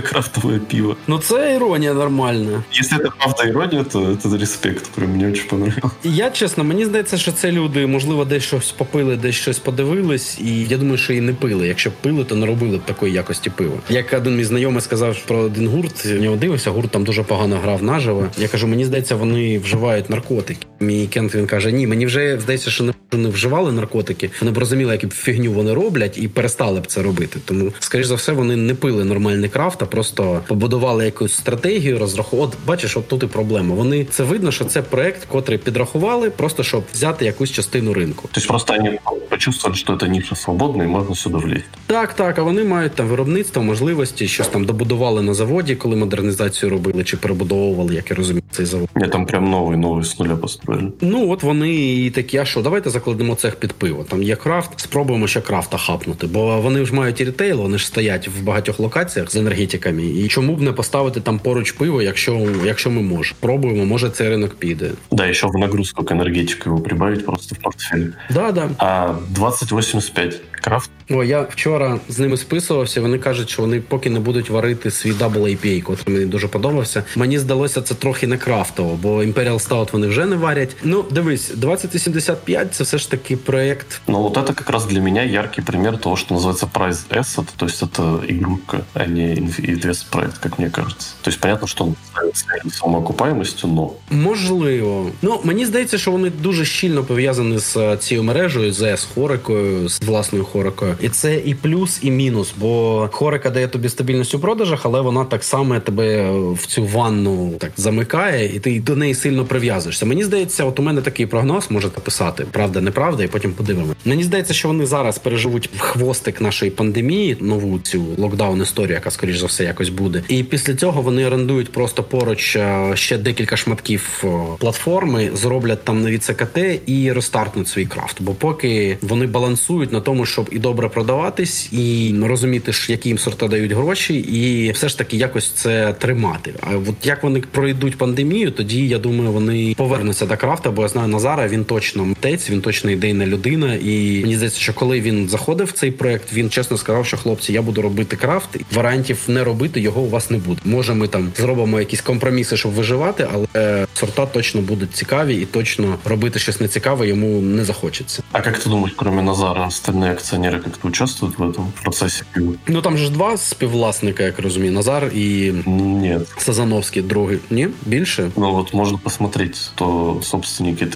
отличная крафтовое пиво. Ну це іронія нормальна. Если это правда іронія, то это респект. Прям мені дуже понравилось. Я чесно, мені здається, що це люди, можливо, десь щось попили, десь щось подивились, і я думаю, що і не пили. Якщо б пили, то не робили б такої якості пива. Як один мій знайомий сказав про один гурт, в нього дивився, гурт там дуже погано грав наживо. Я кажу, мені здається, вони вживають наркотики. Мій Кент він каже: Ні, мені вже здається, що не вживали наркотики. Вони б розуміли, яку фігню вони роблять, і перестали б це робити. Тому, скоріш за все, вони не пили нормальний крафт, а просто побудували якусь стратегію, розрахували. От бачиш, от тут і проблема. Вони це видно, що це проект, котрий підрахували, просто щоб взяти якусь частину ринку. Тобто просто вони почувствовали, що це ніша свободна і можна сюди влізти. Так, так. А вони мають там виробництво, можливості, щось там добудували на заводі, коли модернізацію робили чи перебудовували, як я розумію, цей завод. Я там прям новий, новий з нуля построїли. Ну от вони і такі, а що давайте закладемо цех під пиво. Там є крафт, спробуємо ще крафта хапнути, бо вони ж мають і рітейл, вони ж стоять в багатьох локаціях з енергетиками І чому б не поставити там поруч пиво, якщо якщо ми можемо? Пробуємо, може цей ринок піде. Да, ще в нагрузку к енергетику його прибавить просто в портфель. Да, да. А 2085 крафт. О, я вчора з ними списувався. Вони кажуть, що вони поки не будуть варити свій Double IPA, котрий мені дуже подобався. Мені здалося це трохи не крафтово, бо Imperial Stout вони вже не варять. Ну, дивись, 2075 це все ж таки проект. Ну, вот это как раз для меня яркий пример того, что называется Price Asset, то есть это игрушка, а не инвест-проект, как мне кажется. То есть понятно, он ставит самоокупаємістю, но... Можливо. Ну, мені здається, що вони дуже щільно пов'язані з цією мережею, з хорикою, з власною хорикою. І це і плюс, і мінус, бо хорика дає тобі стабільність у продажах, але вона так само тебе в цю ванну так замикає, і ти до неї сильно прив'язуєшся. Мені здається, от у мене такий прогноз можете писати, правда, неправда, і потім подивимося. Мені здається, що вони зараз переживуть хвостик нашої пандемії, нову цю локдаун історію, яка скоріш за все якось буде. І після цього вони орендують просто поруч е, ще декілька шматків е, платформи, зроблять там нові ЦКТ і розстартнуть свій крафт. Бо поки вони балансують на тому, щоб і добре продаватись, і розуміти, які їм сорта дають гроші, і все ж таки якось це тримати. А от як вони пройдуть пандемію, тоді я думаю, вони повернуться до крафта, бо я знаю Назара. Він точно мтець, він точно ідейна людина. І мені здається, що коли він заходив в цей проект, він чесно сказав, що хлопці, я буду робити крафт. Варіантів не робити його у вас не буде. Може, ми там зробимо якісь компроміси, щоб виживати, але сорта точно будуть цікаві, і точно робити щось нецікаве йому не захочеться. А як ти думаєш, крім Назара, остальні акціонери як-то участвують в цьому процесі? Ну там же ж два співвласника, як розумію, Назар і Ні. Сазановський, другий. Ні, більше. Ну от можна посмотрети, хто собственники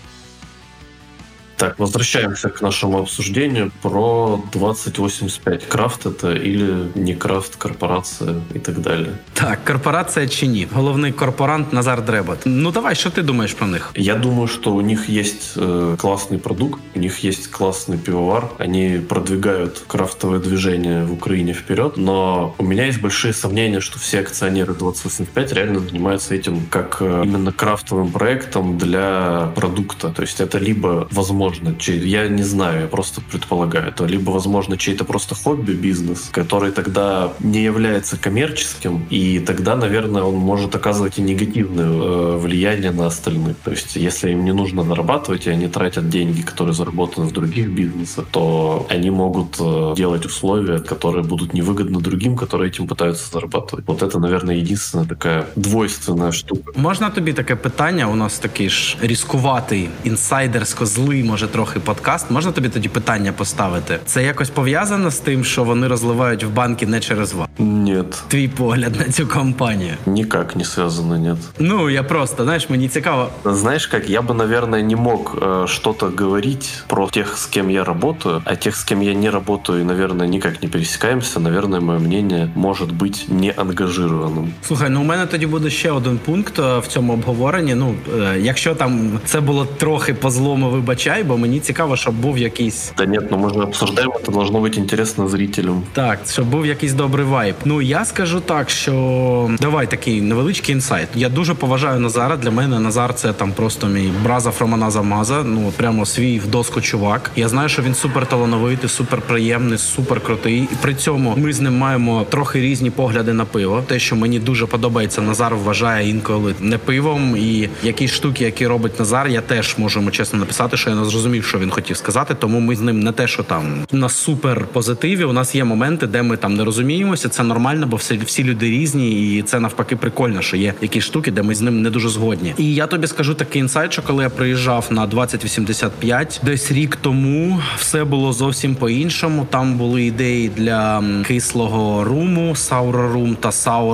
Так, возвращаемся к нашему обсуждению про 2085. Крафт это или не крафт, корпорация и так далі. Так, корпорація чи ні? Головний корпорант Назар Дребот. Ну давай, що ти думаєш про них? Я думаю, что у них есть э, классный продукт, у них есть классный пивовар, они продвигают крафтовое движение в Украине вперед, но у меня есть большие сомнения, что все акционеры 2085 реально занимаются этим как э, именно крафтовым проектом для продукта. То есть это либо возможно возможно, я не знаю, я просто предполагаю, это либо, возможно, чей-то просто хобби-бизнес, который тогда не является коммерческим, и тогда, наверное, он может оказывать и негативное э, влияние на остальных. То есть, если им не нужно зарабатывать, и они тратят деньги, которые заработаны в других бизнесах, то они могут э, делать условия, которые будут невыгодны другим, которые этим пытаются зарабатывать. Вот это, наверное, единственная такая двойственная штука. Можна тобі таке питання? У нас такий ж різкуватий інсайдерсько злий, може трохи подкаст. Можна тобі тоді питання поставити? Це якось пов'язано з тим, що вони розливають в банки не через вас? Нет. Твій погляд на цю компанію? Никак не связано, нет. Ну я просто знаєш, мені цікаво. Знаешь, как я бы, наверное, не мог э, что-то говорить про тех, с кем я работаю, а тех, с кем я не работаю, наверное, никак не пересекаемся. Наверное, мое мнение может быть не ангажированным. Слухай, ну у мене тоді буде ще один пункт е, в цьому обговоренні. Ну е, якщо там це було трохи по злому, вибачай, бо мені цікаво, щоб був якийсь. Да нет, но мы же обсуждаем, это должно быть интересно зрителям. Так, щоб був якийсь добрий вайб. Ну я скажу так, що давай такий невеличкий інсайт. Я дуже поважаю Назара. Для мене Назар це там просто мій браза Фроманаза Маза. Ну прямо свій в доску чувак. Я знаю, що він супер талановитий, супер приємний, супер крутий. І при цьому ми з ним маємо трохи різні погляди на пиво. Те, що мені дуже подобається, Назар вважає інколи не пивом. І якісь штуки, які робить Назар, я теж можу йому чесно написати, що я не зрозумів, що він хотів сказати. Тому ми з ним не те, що там на супер позитиві. У нас є моменти, де ми там не розуміємося. Це нормально, бо всі, всі люди різні, і це навпаки прикольно, що є якісь штуки, де ми з ним не дуже згодні. І я тобі скажу такий інсайт, що коли я приїжджав на 2085, десь рік тому все було зовсім по-іншому. Там були ідеї для кислого руму, Room та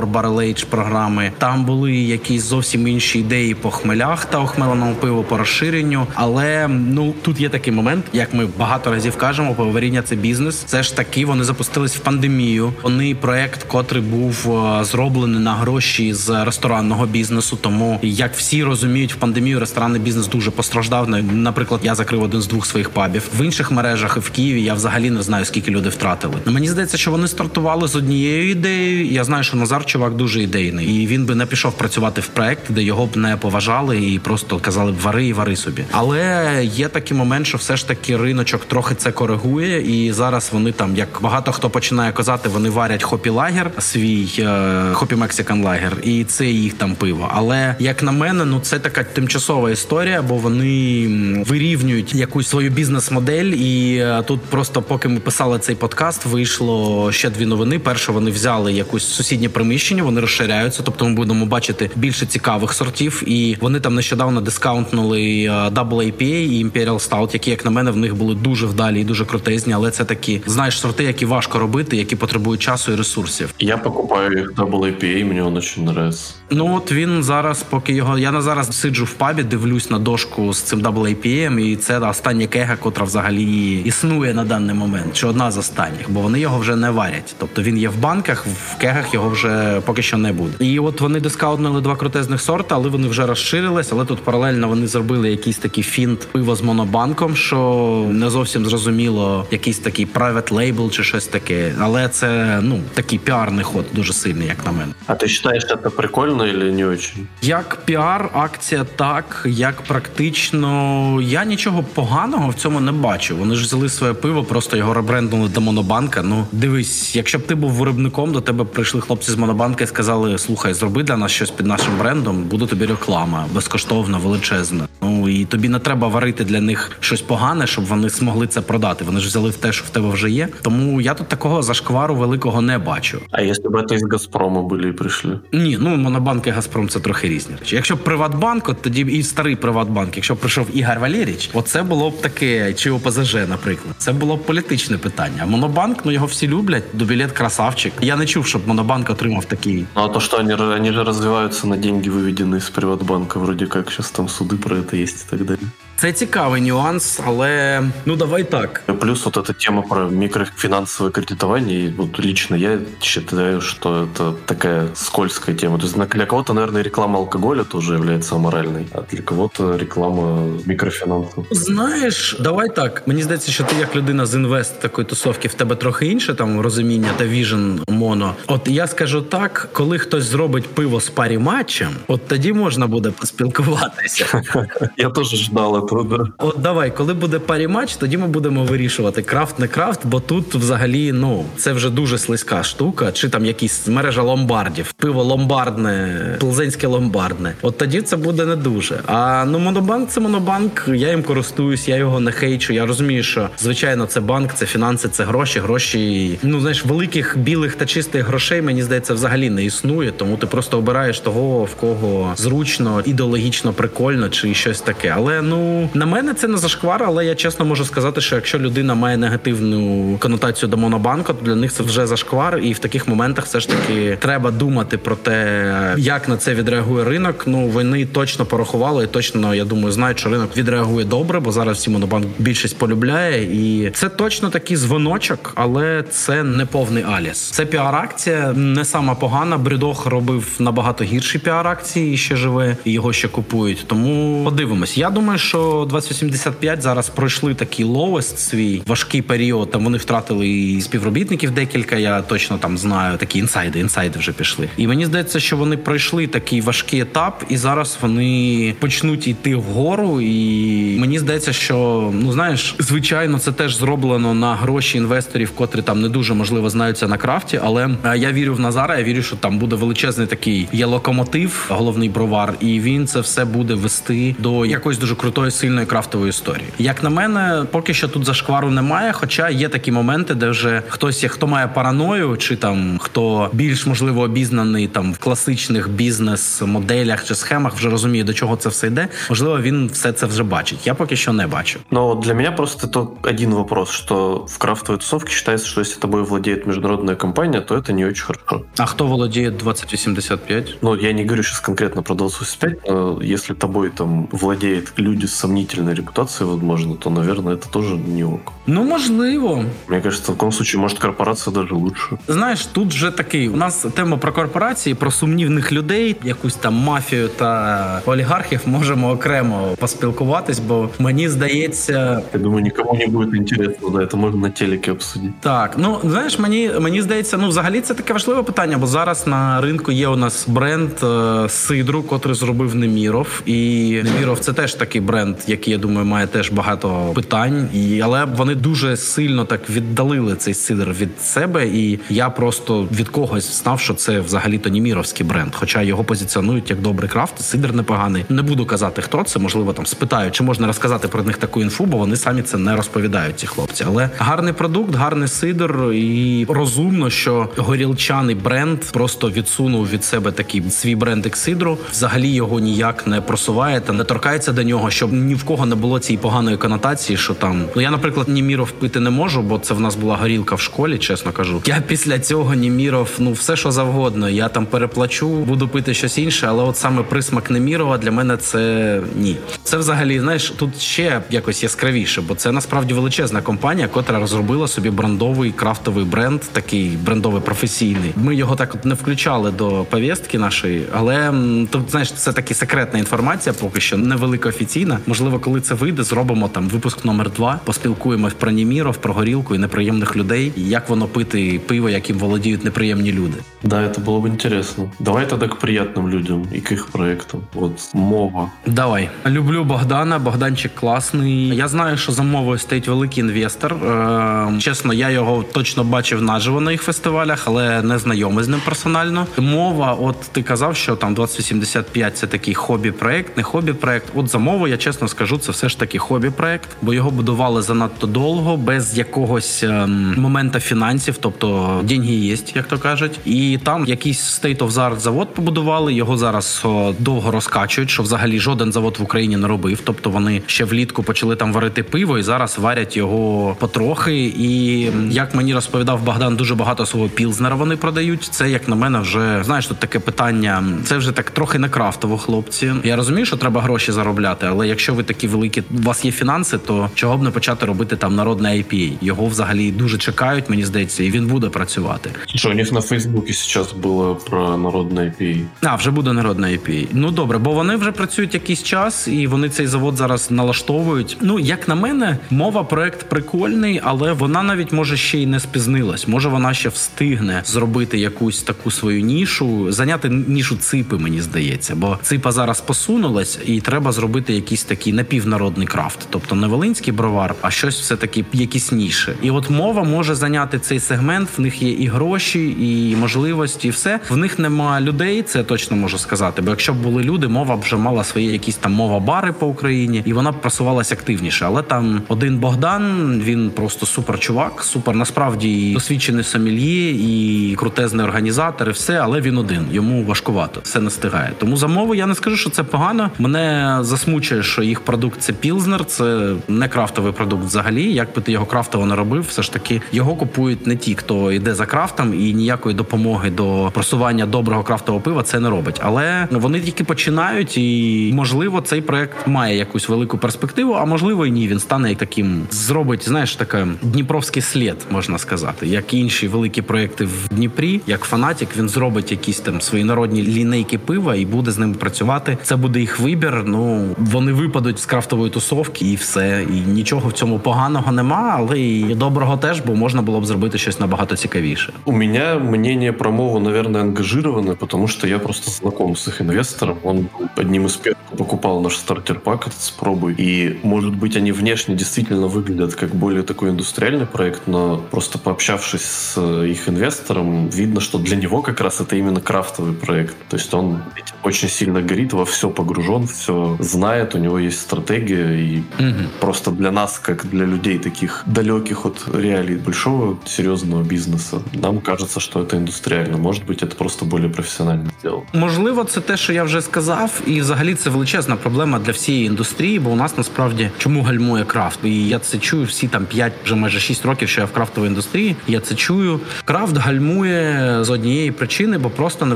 Barrel Age програми. Там були якісь зовсім інші ідеї по хмелях та охмеленому пиву по розширенню. Але ну тут є такий момент, як ми багато разів кажемо, пивоваріння це бізнес. Це ж таки вони запустились в пандемію. Вони проект, котрий був е, зроблений на гроші з ресторанного бізнесу. Тому як всі розуміють, в пандемію ресторанний бізнес дуже постраждав. Наприклад, я закрив один з двох своїх пабів в інших мережах в Києві. Я взагалі не знаю, скільки люди втратили. Мені здається, що вони стартували з однією ідеєю. Я знаю, що Назар чувак дуже ідейний, і він би не пішов працювати в проект, де його б не поважали і просто казали б вари і вари собі. Але є такий момент, що все ж таки риночок трохи це коригує, і зараз вони там, як багато хто починає казати, вони варять хопі лагер, свій хопі Мексикан лагер, і це їх там пиво. Але як на мене, ну це така тимчасова історія, бо вони вирівнюють якусь свою бізнес-модель. І е, тут просто поки ми писали цей подкаст, вийшло ще дві новини. Перше, вони взяли якусь сусіднє приміщення, вони розширяються, тобто ми будемо бачити більше цікавих сортів. І вони там нещодавно дискаунтнули е, Double IPA і Imperial Stout, які, як на мене, в них були дуже вдалі і дуже крутезні, але це такі, знаєш, сорти, які важко робити, які потребують часу і ресурсів. Я покупаю їх Double IPA, мені він дуже подобається. Ну от він зараз, поки його я на зараз сиджу в пабі, дивлюсь на дошку з цим Double IPA, і це остання кега, котра взагалі існує на даний момент, чи одна з останніх, бо вони його вже не варять. Тобто він є в банках, в кегах його вже поки що не буде. І от вони дискаутнули два крутезних сорта, але вони вже розширились. Але тут паралельно вони зробили якийсь такий фінт пиво з монобанком, що не зовсім зрозуміло, якийсь такий private label чи щось таке. Але це ну такий піарний ход дуже сильний, як на мене. А ти вважаєш, це прикольно чи не дуже? Як піар, акція так, як практично я нічого поганого в цьому не бачу. Вони ж взяли своє пиво, просто його ребренднули до монобанка. Ну дивись, якщо б ти був виробником, до тебе прийшли хлопці з монобанка і сказали: слухай, зроби для нас щось під нашим брендом, буде тобі реклама безкоштовна, величезна. Ну і тобі не треба варити для них щось погане, щоб вони змогли це продати. Вони ж взяли в те, що в тебе вже є. Тому я тут такого зашквару великого не бачу. А якщо б це із Газпрому були і прийшли? Ні, ну монобанк і Газпром це трохи різні речі. Якщо б Приватбанк, от тоді і старий Приватбанк, якщо б прийшов Ігор Валерійович, оце було б таке, чи ОПЗЖ, наприклад, це було б політичне питання. А монобанк, ну його всі люблять. Дубілет красавчик. Я не чув, щоб монобанк отримав такий. Ну а то, що вони, вони розвиваються на деньги, виведені з Приватбанка, вроді як зараз там суди про це є і так далі. Це цікавий нюанс, але ну давай так. Плюс вот эта тема про микрофинансовое кредитование. И вот лично я считаю, что это такая скользкая тема. То есть для кого-то, наверное, реклама алкоголя тоже является аморальной, а для кого-то реклама мікрофінансів. Знаєш, давай так. Мені здається, що ти як людина з інвест такої тусовки в тебе трохи інше там розуміння та віжен моно. От я скажу так, коли хтось зробить пиво з парі матчем, от тоді можна буде поспілкуватися. Я теж ждав от. От давай, коли буде парі матч, тоді ми будемо вирішувати крафт, не крафт, бо тут взагалі ну це вже дуже слизька штука, чи там якісь мережа ломбардів, пиво ломбардне, плзенське ломбардне. От тоді це буде не дуже. А ну монобанк це монобанк. Я їм користуюсь, я його не хейчу. Я розумію, що звичайно це банк, це фінанси, це гроші. Гроші, ну знаєш, великих білих та чистих грошей мені здається взагалі не існує. Тому ти просто обираєш того, в кого зручно, ідеологічно прикольно чи щось таке. Але ну на мене це не зашквар, але я чесно можу сказати, що якщо людина має негативну конотацію до монобанку, то для них це вже зашквар, і в таких моментах все ж таки треба думати про те, як на це відреагує ринок. Ну вони точно порахували і точно, я думаю, знають, що ринок відреагує добре, бо зараз всі монобанк більшість полюбляє, і це точно такий дзвоночок, але це не повний аліс. Це піар-акція, не сама погана. Брідох робив набагато гірші піар-акції, і ще живе, і його ще купують. Тому подивимось. Я думаю, що 2085 зараз пройшли такий ловест свій важкий період. Там вони втратили і співробітників декілька. Я точно там знаю такі інсайди. Інсайди вже пішли. І мені здається, що вони пройшли такий важкий етап, і зараз вони почнуть йти вгору. І мені здається, що ну знаєш, звичайно, це теж зроблено на гроші інвесторів, котрі там не дуже можливо знаються на крафті. Але е, я вірю в Назара. Я вірю, що там буде величезний такий є локомотив, головний бровар, і він це все буде вести до якоїсь дуже крутої сильної крафтової історії. Як на мене, поки що тут зашквару немає. Хоча є такі моменти, де вже хтось хто має параною, чи там хто більш можливо обізнаний там в класичних бізнес-моделях чи схемах, вже розуміє, до чого це все йде. Можливо, він все це вже бачить. Я поки що не бачу. Но для меня просто это один вопрос, что в крафтовой тусовке считается, что если тобой владеет международная компания, то это не очень хорошо. А хто володіє 2085? Ну, я не говорю сейчас конкретно про 2085, но если тобой там владеют люди с сомнительной репутацией, возможно, то, наверное, это тоже не ок. Ну можливо. Мне кажется, в таком случае, может, корпорация даже лучше. Знаєш, тут вже такий. У нас тема про корпорації, про сумнівних людей, якусь там мафію та олігархів можемо окремо поспілкуватись, бо мені здається, Я думаю, никому не будет интересно, да, это можно на телеке обсудить. так. Ну знаєш, мені мені здається, ну взагалі це таке важливе питання, бо зараз на ринку є у нас бренд е, Сидру, котрий зробив Неміров. І Неміров це теж такий бренд, який я думаю, має теж багато питань. І але вони дуже сильно так віддалили цей сидр від себе. І я просто від когось знав, що це взагалі то Німіровський бренд. Хоча його позиціонують як добрий крафт, сидр непоганий. Не буду казати, хто це. Можливо, там спитаю, чи можна розказати про них таку інфу, бо вони самі це не розповідають. Ці хлопці. Але гарний продукт, гарний сидр, і розумно, що горілчаний бренд просто відсунув від себе такий свій бренд ексидру. Взагалі його ніяк не просуває та не торкається до нього, щоб ні в кого не було цієї поганої конотації, що там ну я, наприклад, Німіров пити не можу, бо це в нас була горілка в школі, чесно кажу. Я після цього Німіров, ну все що завгодно. Я там переплачу, буду пити щось інше, але от саме присмак Немірова для мене це ні. Це взагалі, знаєш, тут ще якось яскравіше, бо це насправді величезна компанія, котра розробила собі брендовий крафтовий бренд, такий брендовий професійний. Ми його так от не включали до повістки нашої, але тут знаєш, це таки секретна інформація, поки що невелика офіційна. Можливо, коли це вийде, зробимо там випуск номер два. Поспілкуємось про Німіров, про горілку і неприємних людей, і як воно пити пиво, яким володіють неприємні люди. Да, это было бы интересно. Давай тогда к приятным людям и к их проектам. Вот Мова. Давай люблю Богдана. Богданчик класний. Я знаю, що за мовою стоїть великий інвестор. Е, чесно, я його точно бачив наживо на їх фестивалях, але не знайомий з ним персонально. Мова, от ти казав, що там 2085 це такий хобі-проект, не хобі-проект. От за мову, я чесно скажу, це все ж таки хобі-проект, бо його будували занадто довго, без якогось ем, момента фінансів, тобто деньги є, як то кажуть. І там якийсь state of art завод побудували. Його зараз о, довго розкачують, що взагалі жоден завод в Україні не робив. Тобто вони ще влітку почали там варити пиво і зараз варять його потрохи. І як мені розповідав Богдан, дуже багато свого пілзнера вони продають. Це як на мене вже знаєш, тут таке питання. Це вже так трохи не крафтово, хлопці. Я розумію, що треба гроші заробляти, але якщо ви такі великі, у вас є фінанси, то чого б не почати робити там народне IPA? Його взагалі дуже чекають, мені здається, і він буде працювати. Слушай, у них на Фейсбуке сейчас было про народное API. А, вже буде народна IPA. Ну добре, бо вони вже працюють якийсь час, і вони цей завод зараз налаштовують. Ну, як на мене, мова проект прикольний, але вона навіть може ще й не спізнилась. Може, вона ще встигне зробити якусь таку свою нішу, зайняти нішу ципи, мені здається. Бо ципа зараз посунулась, і треба зробити якийсь такий. Такий напівнародний крафт, тобто не волинський бровар, а щось все таки якісніше. І от мова може зайняти цей сегмент. В них є і гроші, і можливості, і все. В них нема людей, це точно можу сказати. Бо якщо б були люди, мова б вже мала свої якісь там мова бари по Україні, і вона б просувалася активніше. Але там один Богдан, він просто супер чувак, супер насправді досвідчений сомельє і крутезний організатор, і все, але він один. Йому важкувато, все не стигає. Тому за мову я не скажу, що це погано. Мене засмучує, що їх продукт це Пілзнер, це не крафтовий продукт взагалі. Як би ти його крафтово не робив, все ж таки його купують не ті, хто йде за крафтом, і ніякої допомоги до просування доброго крафтового пива це не робить. Але вони тільки починають, і можливо цей проект має якусь велику перспективу, а можливо і ні. Він стане таким, зробить, знаєш, таке дніпровський слід, можна сказати, як інші великі проекти в Дніпрі, як фанатік, він зробить якісь там свої народні лінейки пива і буде з ними працювати. Це буде їх вибір. Ну вони випадуть з крафтової тусовки, і все. І нічого в цьому поганого нема, але і доброго теж, бо можна було б зробити щось набагато цікавіше. У меня мнение про мову, наверное, ангажировано, потому что я просто знаком с их инвестором. Он одним из первых покупал наш стартер-пак этот с пробой. И, может быть, они внешне действительно выглядят как более такой индустриальный проект, но просто пообщавшись с их инвестором, видно, что для него как раз это именно крафтовый проект. То есть он очень сильно горит, во все погружен, все знает, у него есть стратегия, и угу. просто для нас, как для людей таких далеких от реалий большого серьезного бизнеса, нам кажется, что это індустріально. Может быть, это просто более професіонально сделано. Можливо, це те, що я вже сказав, і взагалі це величезна проблема для всієї індустрії, бо у нас насправді чому гальмує крафт? І я це чую всі там 5, вже майже 6 років, що я в крафтовій індустрії. Я це чую. Крафт гальмує з однієї причини, бо просто не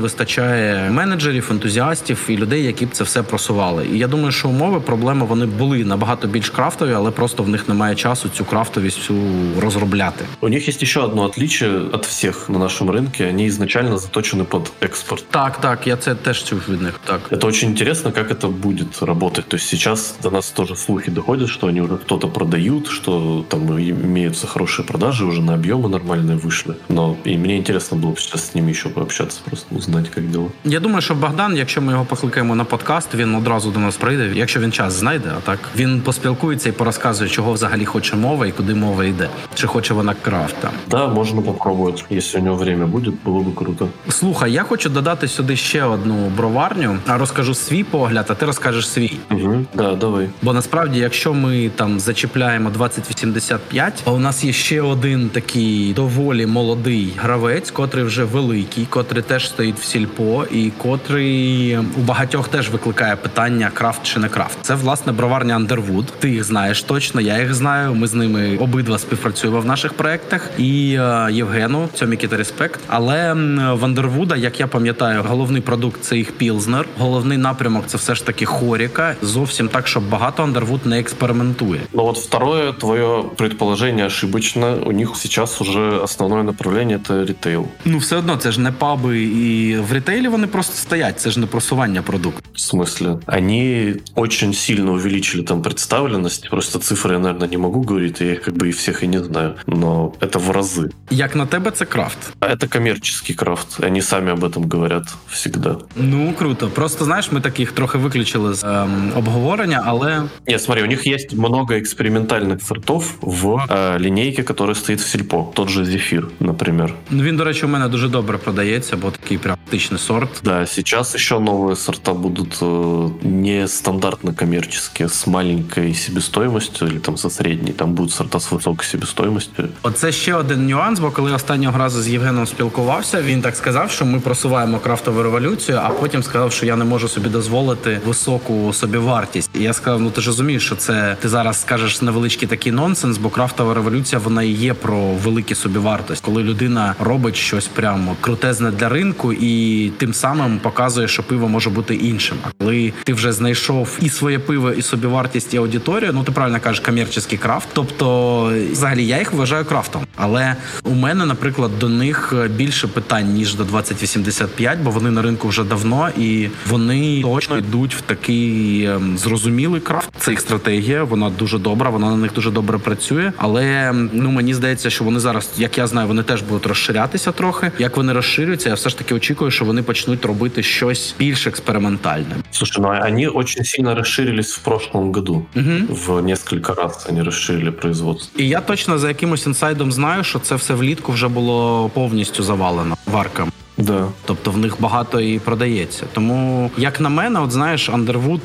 вистачає менеджерів, ентузіастів і людей, які б це все просували. І я думаю, що умови проблеми вони були набагато більш крафтові, але просто в них немає часу цю крафтовість всю розробляти. У них є ще одне отличие від всіх на нашому ринку. Вони ізначально заточені під експорт. Так, так, я це теж чув від них. Так это очень интересно, как это будет работать. То есть сейчас до нас тоже слухи доходят, что они уже кто-то продают, что там имеются хорошие продажи, уже на объемы нормальные вышли. Но и мне интересно было сейчас с ними еще пообщаться, просто узнать, як діло. Я думаю, що Богдан, якщо ми його покликаємо на подкаст, він одразу до нас прийде. Якщо він час знайде, а так він поспілкується і порозказує, чого взагалі хоче мова і куди мова йде. Чи хоче вона крафта? Да, можна попробувати. Якщо у нього время буде, було б круто. Слухай, я хочу додати сюди ще одну броварню. А розкажу свій погляд, а ти розкажеш свій. Угу, да, давай. Бо насправді, якщо ми там зачіпляємо 2085, а у нас є ще один такий доволі молодий гравець, котрий вже великий, котрий теж стоїть в сільпо, і котрий у багатьох теж викликає питання крафт чи не крафт. Це власне броварня Underwood. Ти їх знаєш точно, я їх знаю. Ми з ними обидва співпрацюємо в наших проектах. І е, Євгену Цьомікіта респект. Але в Underwood, як я пам'ятаю, головний продукт це їх Пілзнер. Головний напрямок це все ж таки хоріка. Зовсім так, щоб багато Underwood не експериментує. Ну от второе твоє предположение ошибочно. У них сейчас уже основное направление це ритейл. Ну все одно це ж не паби, і в ритейлі вони просто стоять. Це ж не просування продукту. В смысле? Они очень сильно увеличили там представленность. Просто цифры я, наверное, не могу говорить, я их как бы и всех и не знаю. Но это в разы. Як на тебе, це крафт. А это коммерческий крафт. Они сами об этом говорят всегда. Ну круто. Просто знаєш, ми таких трохи виключили з ем, обговорення, але Нет, смотри, у них есть много экспериментальных сортов в э, линейке, которая стоит в сельпо. Тот же зефир, например. Ну він, до речі, у мене дуже добре продається, бо такий практичний сорт. Да, сейчас еще новые сорта будут э, не стандартно коммерческие, с маленькой себестоимостью или там со средней. Там будут сорта с высокой себестоимостью. Оце ще один нюанс, бо коли останнього разу з Євгеном спілкувався, він так сказав, що ми просуваємо крафтову революцію, а потім сказав, що я не можу собі дозволити високу собівартість. І я сказав: ну ти ж розумієш, що це ти зараз скажеш невеличкий такий нонсенс, бо крафтова революція вона і є про великі собівартості, коли людина робить щось прямо крутезне для ринку і тим самим показує, що пиво може бути іншим. А коли ти вже знайшов і своє пиво, і собівартість, і аудиторію, ну ти правильно кажеш, комерційний крафт. Тобто, взагалі, я їх вважаю крафтом. Але у мене, наприклад, до них більше питань ніж до 2085, бо вони на ринку вже давно і вони точно йдуть в такий ем, зрозумілий крафт. Це їх стратегія, вона дуже добра, вона на них дуже добре працює. Але ну мені здається, що вони зараз, як я знаю, вони теж будуть розширятися трохи. Як вони розширюються, я все ж таки очікую, що вони почнуть робити щось більш експериментальне. Слушай, ну они очень сильно расширили расширились в прошлом году. Угу. В несколько раз вони розширили производство. І я точно за якимось інсайдом знаю, що це все влітку вже було повністю завалено варками. Да. Тобто в них багато і продається. Тому, як на мене, от знаєш, Андервуд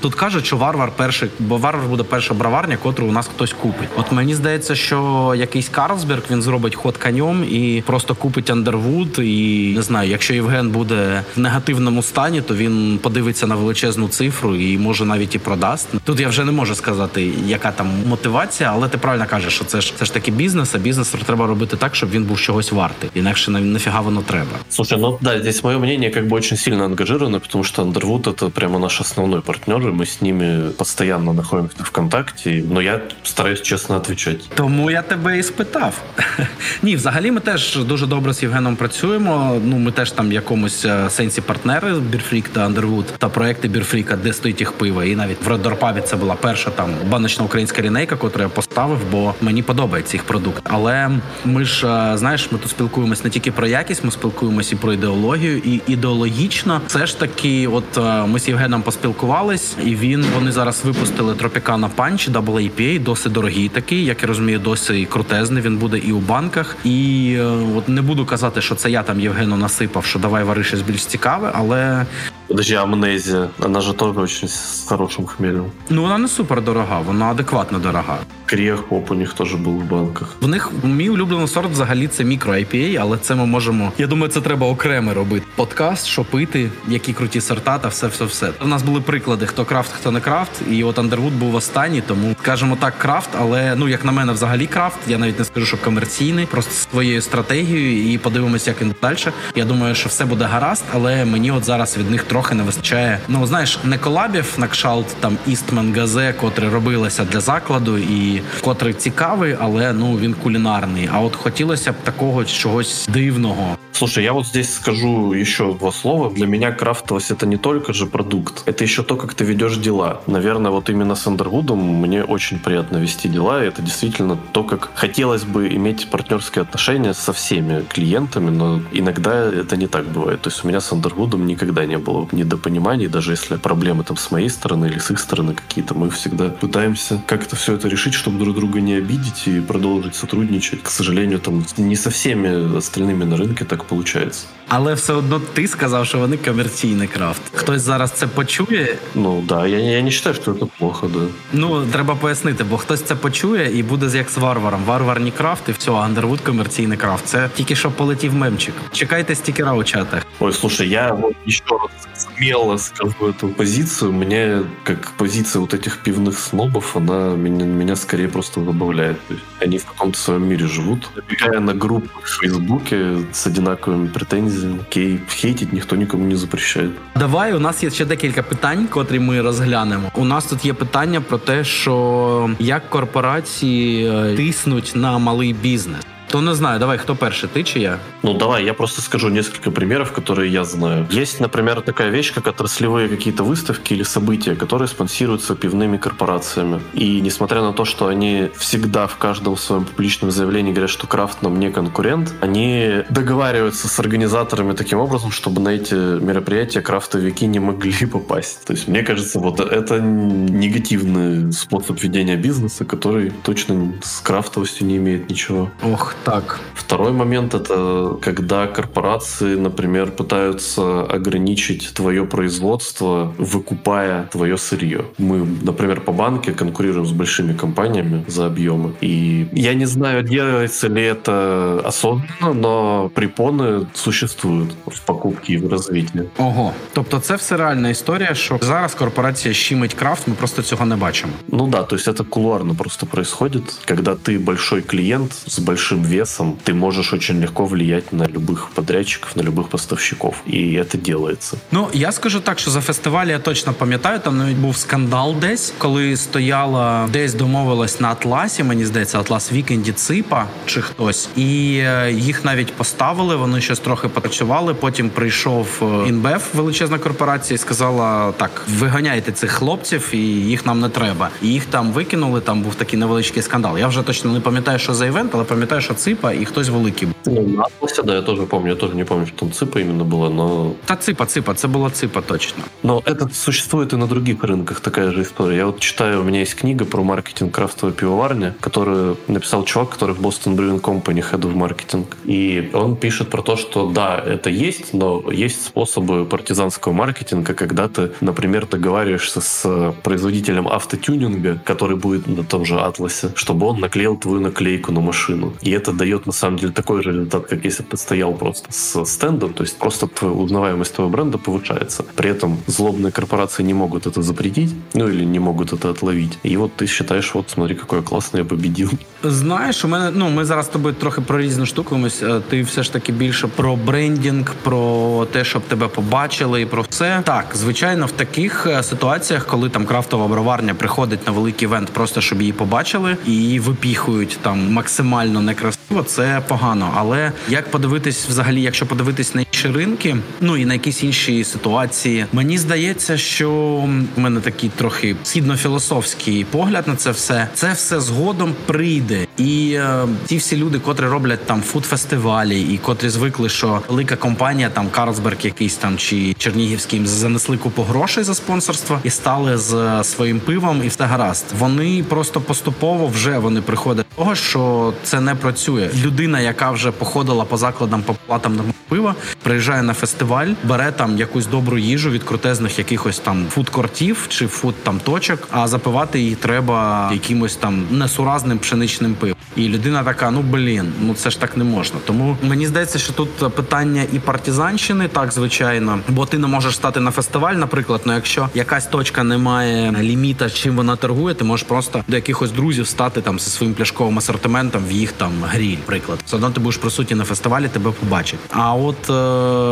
тут кажуть, що варвар перший, бо варвар буде перша браварня, котру у нас хтось купить. От мені здається, що якийсь Карлсберг він зробить ход конем і просто купить Андервуд. І не знаю, якщо Євген буде в негативному стані, то він подивиться на величезну цифру і може навіть і продасть. Тут я вже не можу сказати, яка там мотивація, але ти правильно кажеш, що це ж це ж таки бізнес, а бізнес треба робити так, щоб він був чогось вартий. Інакше нафіга воно треба Слушай, ну да, здесь мое мнение как бы очень сильно ангажировано, потому что Underwood это прямо наш основной партнер, и мы с ними постоянно находимся в контакте, но я стараюсь чесно отвечать. Тому я тебе і спитав. Ні, взагалі ми теж дуже добре з Євгеном працюємо. Ну, ми теж там в якомусь е, сенсі партнери Бірфрік та Underwood та проекти Бірфріка, де стоїть їх пиво. І навіть в Редорпабі це була перша там баночна українська рінейка, яку я поставив, бо мені подобається їх продукт. Але ми ж е, знаєш, ми тут спілкуємось не тільки про якість, ми спілкуємося спілкуємося і про ідеологію, і ідеологічно все ж таки, от е, ми з Євгеном поспілкувались, і він вони зараз випустили Тропікана Панч WAPA, досить дорогий такий, як я розумію, досить крутезний. Він буде і у банках. І е, от не буду казати, що це я там Євгену насипав, що давай вари щось більш цікаве, але Подожди, амнезія, вона ж теж з хорошим хмелем. Ну вона не супер дорога, вона адекватно дорога. Кріахоп у них теж був в банках. В них мій улюблений сорт взагалі це мікро IPA, але це ми можемо. Я думаю, це треба окремо робити. Подкаст, що пити, які круті сорта, та все, все, все. У нас були приклади, хто крафт, хто не крафт. І от Андервуд був останній, тому скажімо так, крафт, але ну як на мене, взагалі крафт. Я навіть не скажу, що комерційний, просто своєю стратегією, і подивимося, як він далі. Я думаю, що все буде гаразд, але мені от зараз від них трохи не вистачає. Ну знаєш, не колабів на кшалт там Істман Газе, котре робилося для закладу, і котрий цікавий, але ну він кулінарний. А от хотілося б такого чогось дивного. Слушай, я вот здесь скажу еще два слова. Для меня крафтовость это не только же продукт, это еще то, как ты ведешь дела. Наверное, вот именно с Андервудом мне очень приятно вести дела, и это действительно то, как хотелось бы иметь партнерские отношения со всеми клиентами, но иногда это не так бывает. То есть у меня с Андервудом никогда не было недопониманий, даже если проблемы там с моей стороны или с их стороны какие-то, мы всегда пытаемся как-то все это решить, чтобы друг друга не обидеть и продолжить сотрудничать. К сожалению, там не со всеми остальными на рынке так получается. Але все одно ти сказав, що вони комерційний крафт. Хтось зараз це почує. Ну да, я, я не вважаю, що це плохо, да. Ну треба пояснити, бо хтось це почує і буде як з варваром. Варварні крафт і все, Андервуд комерційний крафт. Це тільки що полетів мемчик. Чекайте стікера у чатах. Ой, слушай, я вот еще раз смело скажу эту позицию. Мне, как позиция вот этих пивных снобов, она меня, меня скорее просто забавляет. То есть они в каком-то своем мире живут. Набегая на группы в Фейсбуке с одинаковыми претензиями, окей, хейтить ніхто нікому не запрещає. Давай, у нас є ще декілька питань, котрі ми розглянемо. У нас тут є питання про те, що як корпорації е, тиснуть на малий бізнес. То не знаю, давай, кто перший, ты чи я? Ну, давай, я просто скажу несколько примеров, которые я знаю. Есть, например, такая вещь, как отраслевые какие-то выставки или события, которые спонсируются пивными корпорациями. И несмотря на то, что они всегда в каждом своем публичном заявлении говорят, что крафт нам не конкурент, они договариваются с организаторами таким образом, чтобы на эти мероприятия крафтовики не могли попасть. То есть, мне кажется, вот это негативный способ ведения бизнеса, который точно с крафтовостью не имеет ничего. Ох, так. Второй момент это когда корпорации, например, пытаются ограничить твое производство, выкупая твое сырье. Мы, например, по банке конкурируем с большими компаниями за объемы. И я не знаю, делается ли это осознанно, но препоны существуют в покупке и в развитии. Ого, тобто це все реальна історія, що зараз корпорація щимить крафт, ми просто цього не бачимо. Ну да, то есть это кулуарно просто происходит, когда ты большой клиент с большим весом, ты можешь очень легко влиять на любых подрядчиков, на любых поставщиков. И это делается. Ну я скажу так, що за фестиваль я точно пам'ятаю. Там навіть був скандал десь, коли стояла десь домовилась на Атласі. Мені здається, Атлас Вікенді Ципа чи хтось, і е, їх навіть поставили. Вони щось трохи попрацювали. Потім прийшов е, Інбеф, величезна корпорація, і сказала: так, виганяйте цих хлопців, і їх нам не треба. І їх там викинули. Там був такий невеличкий скандал. Я вже точно не пам'ятаю, що за івент, але пам'ятаю, що ципа і хтось великий. Ну, на Атласе, да, я тоже помню. Я тоже не помню, что там ципа именно была, но... Та ципа, ципа, це була ципа точно. Но это существует и на других рынках такая же история. Я вот читаю, у меня есть книга про маркетинг крафтовой пивоварни, которую написал чувак, который в Boston Brewing Company, head of маркетинг. И он пишет про то, что да, это есть, но есть способы партизанского маркетинга, когда ты, например, договариваешься с производителем автотюнинга, который будет на том же Атласе, чтобы он наклеил твою наклейку на машину. И это дает, на самом деле, такой же результат, как если бы ты стоял просто с стендом, то есть просто узнаваемость твоего бренда повышается. При этом злобные корпорации не могут это запретить, ну или не могут это отловить. И вот ты считаешь, вот смотри, какой я классный, я победил. Знаєш, у мене ну ми зараз з тобою трохи про різну штуку. Ти все ж таки більше про брендінг, про те, щоб тебе побачили, і про все. Так, звичайно, в таких е, ситуаціях, коли там крафтова броварня приходить на великий івент, просто щоб її побачили і її випіхують там максимально некрасиво, це погано. Але як подивитись, взагалі, якщо подивитись на інші ринки, ну і на якісь інші ситуації, мені здається, що в мене такий трохи східно-філософський погляд на це все. Це все згодом прийде, і е, ті всі люди, котрі роблять там фуд-фестивалі, і котрі звикли, що велика компанія, там Карлсберг, якийсь там чи Чернігівський занесли купу грошей за спонсорство і стали з своїм пивом, і все гаразд. Вони просто поступово вже вони приходять до того, що це не працює. Людина, яка вже походила по закладам по платам на пива, приїжджає на фестиваль, бере там якусь добру їжу від крутезних якихось там фудкортів чи фуд там точок. А запивати її треба якимось там несуразним пшеничним пивом. І людина така: ну блін, ну це ж так не можна. Тому мені здається, що тут питання і партизанщини, так звичайно, бо ти не можеш стати на фестиваль, наприклад. Ну якщо якась точка не має ліміта, чим вона торгує, ти можеш просто до якихось друзів стати там зі своїм пляшковим асортиментом в їх там гріль. Приклад, все одно ти будеш присутній на фестивалі, тебе побачать. А от е,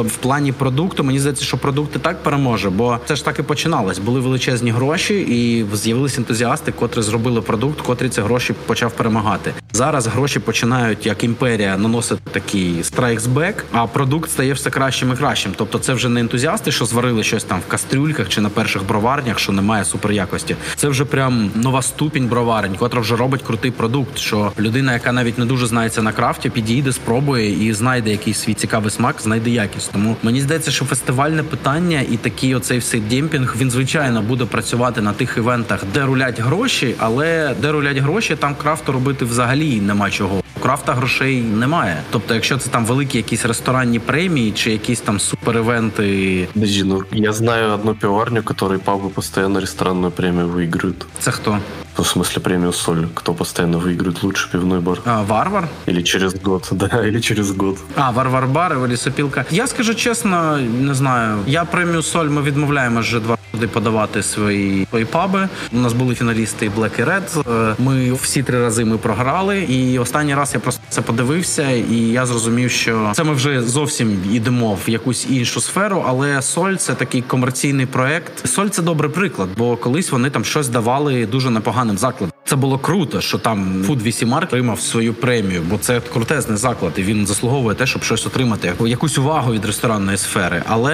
в плані продукту мені здається, що продукт і так переможе, бо це ж так і починалось. Були величезні гроші, і з'явилися ентузіасти, котрі зробили продукт, котрий ці гроші почав перемагати. Зараз гроші починають як імперія наносити такий страйксбек, а продукт стає все кращим і кращим. Тобто, це вже не ентузіасти, що зварили щось там в кастрюльках чи на перших броварнях, що немає суперякості. Це вже прям нова ступінь броварень, котра вже робить крутий продукт. Що людина, яка навіть не дуже знається на крафті, підійде, спробує і знайде якийсь свій цікавий смак, знайде якість. Тому мені здається, що фестивальне питання і такий оцей всей демпінг він звичайно буде працювати на тих івентах, де рулять гроші, але де рулять гроші, там крафту робити взагалі нема чого. У крафта грошей немає. Тобто, якщо це там великі якісь ресторанні премії чи якісь там супер-івенти. Подожди, ну я знаю одну пивоварню, которой пабы постоянно ресторанную премию выигрывают. Це хто? В смысле премию соль, кто постоянно выигрывает лучший пивной бар. А, Варвар? Или через год, да, или через год. А, Варвар бар, лісопілка. Я скажу чесно, не знаю. Я премію соль ми відмовляємо вже два роки подавати свої свої паби. У нас були фіналісти Black і Red. Е, Ми всі три рази ми програли. І останній раз я просто це подивився, і я зрозумів, що це ми вже зовсім йдемо в якусь іншу сферу. Але соль це такий комерційний проект. Соль це добрий приклад, бо колись вони там щось давали дуже непоганим закладом. Це було круто, що там 8 Mark отримав свою премію, бо це крутезний заклад, і він заслуговує те, щоб щось отримати, якусь увагу від ресторанної сфери. Але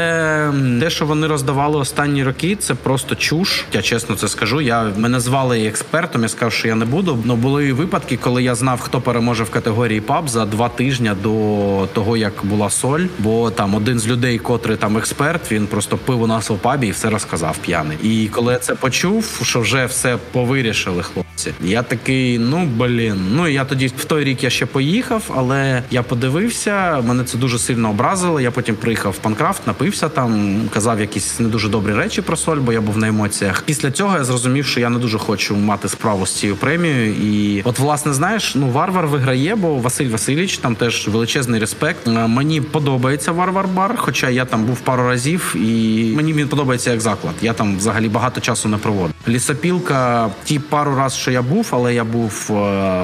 те, що вони роздавали останні роки, це просто чуш. Я чесно це скажу. Я мене звали експертом. Я сказав, що я не буду. Но були випадки, коли я знав, хто переможе в категорії паб за два тижні до того, як була соль. Бо там один з людей, котрий там експерт, він просто пив у нас у пабі і все розказав п'яний. І коли я це почув, що вже все повирішили хлопці. Я такий, ну блін. Ну я тоді в той рік я ще поїхав, але я подивився. Мене це дуже сильно образило. Я потім приїхав в Панкрафт, напився там, казав якісь не дуже добрі речі про соль, бо я був на емоціях. Після цього я зрозумів, що я не дуже хочу мати справу з цією премією. І от, власне, знаєш, ну варвар виграє, бо Василь Васильович там теж величезний респект. Мені подобається варвар бар, хоча я там був пару разів, і мені він подобається як заклад. Я там взагалі багато часу не проводив. Лісопілка, ті пару раз, що я був, але я був е,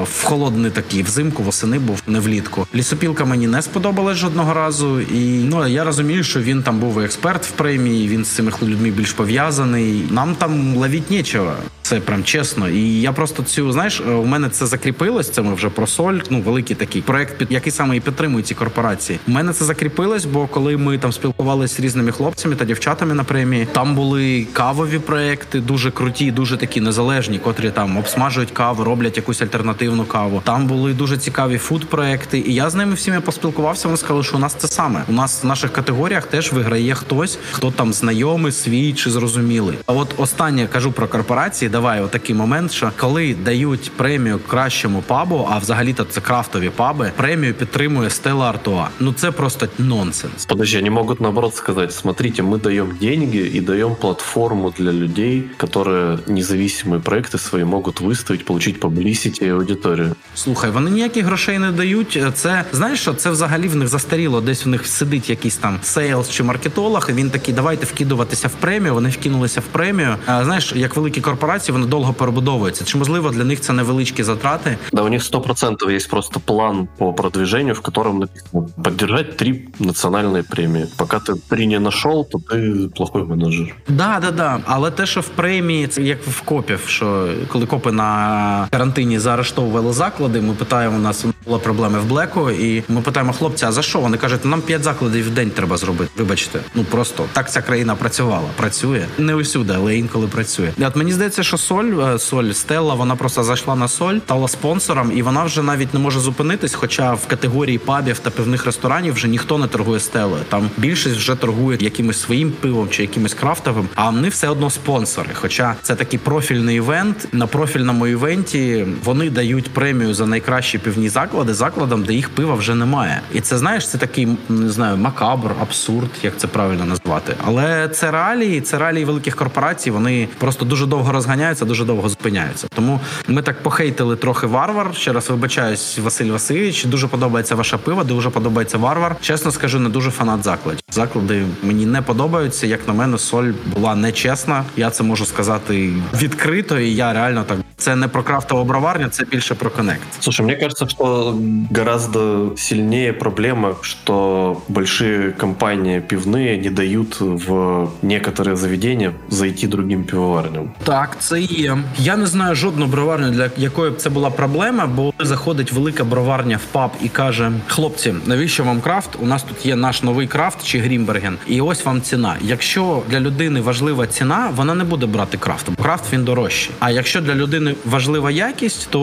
в холодний такий взимку, восени був не влітку. Лісопілка мені не сподобалась жодного разу, і ну я розумію, що він там був експерт в премії. Він з цими людьми більш пов'язаний. Нам там ловіть нічого. Це прям чесно. І я просто цю знаєш, у мене це закріпилось. Це ми вже про соль. Ну великий такий проект, під який саме і підтримують ці корпорації. У мене це закріпилось, бо коли ми там спілкувалися з різними хлопцями та дівчатами на премії, там були кавові проекти, дуже круті, дуже такі незалежні, котрі там обсмак смажують каву, роблять якусь альтернативну каву. Там були дуже цікаві фуд-проекти, і я з ними всіми поспілкувався. Вони сказали, що у нас це саме. У нас в наших категоріях теж виграє хтось, хто там знайомий, свій чи зрозумілий. А от останнє кажу про корпорації. Давай отакий момент, що коли дають премію кращому пабу, а взагалі-то це крафтові паби, премію підтримує Стелла Артуа. Ну це просто нонсенс. Подожди, они могут наоборот сказать, смотрите, мы даем деньги и даем платформу для людей, которые независимые проекты свои могут выставить, получить publicity и аудиторию. Слухай, вони ніяких грошей не дають. Це знаєш, що це взагалі в них застаріло. Десь в них сидить якийсь там сейлс чи маркетолог. і Він такий, давайте вкидуватися в премію. Вони вкинулися в премію. А знаєш, як великі корпорації, вони довго перебудовуються. Чи можливо для них це невеличкі затрати? Да, у них сто процентов есть просто план по продвижению, в котором написано поддержать три национальные премии. Пока ты три не нашел, то ты плохой менеджер. Да, да, да. Але те, що в премії, це як в копів, що коли копи на карантині заарештовували заклади, ми питаємо у нас були проблеми в Блеку, і ми питаємо хлопця, а за що? Вони кажуть, нам п'ять закладів в день треба зробити. Вибачте, ну просто так ця країна працювала. Працює не усюди, але інколи працює. От мені здається, що соль, е, соль Стелла, вона просто зайшла на соль, стала спонсором, і вона вже навіть не може зупинитись. Хоча в категорії пабів та пивних ресторанів вже ніхто не торгує стелою. Там більшість вже торгує якимось своїм пивом чи якимось крафтовим, а вони все одно спонсори. Хоча це такий профільний івент. На профільному івенті вони дають премію за найкращі пивні заклади закладам, де їх пива вже немає. І це знаєш, це такий не знаю, макабр, абсурд, як це правильно назвати. Але це реалії, це реалії великих корпорацій. Вони просто дуже довго розганяються, дуже довго зупиняються. Тому ми так похейтили трохи варвар. Ще раз вибачаюсь, Василь Васильович. Дуже подобається ваша пива, дуже подобається варвар. Чесно скажу, не дуже фанат закладів. Заклади мені не подобаються. Як на мене, соль була нечесна. Я це можу сказати відкрито, і я реально так. Це не про крафтову броварню, це більше про connect. Слушай, мне кажется, что гораздо сильнее проблема, что большие компании пивные не дают в некоторые заведения зайти другим пивоварням. Так, це є. Я не знаю жодну броварню, для якої б це була проблема, бо заходить велика броварня в паб і каже: хлопці, навіщо вам крафт? У нас тут є наш новий крафт чи Грімберген, і ось вам ціна. Якщо для людини важлива ціна, вона не буде брати крафт, крафт він дорожчий. А якщо для людини важлива якість, то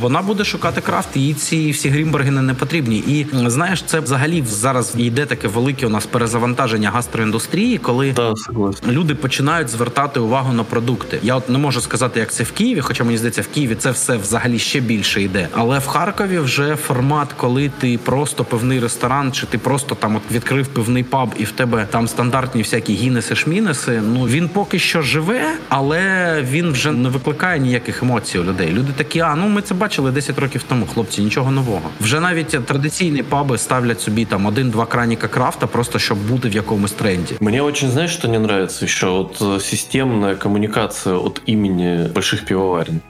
вона буде шукати крафт, і їй ці всі Грімбергени не потрібні. І знаєш, це взагалі зараз йде таке велике у нас перезавантаження гастроіндустрії, коли Да, люди починають звертати увагу на продукти. Я от не можу сказати, як це в Києві, хоча мені здається, в Києві це все взагалі ще більше йде. Але в Харкові вже формат, коли ти просто пивний ресторан, чи ти просто там от відкрив пивний паб, і в тебе там стандартні всякі гінеси, шмінеси. Ну він поки що живе, але він вже не викликає ніяких емоцій у людей. Люди такі, а ну ми це бачили 10 років тому. Хлопці, нічого нового. Вже навіть традиційні паби ставлять собі там один-два краніка крафта, просто щоб бути в якомусь тренді. Мені дуже знаєш, що не нравится що от системна комунікація от имени больших пивоварен.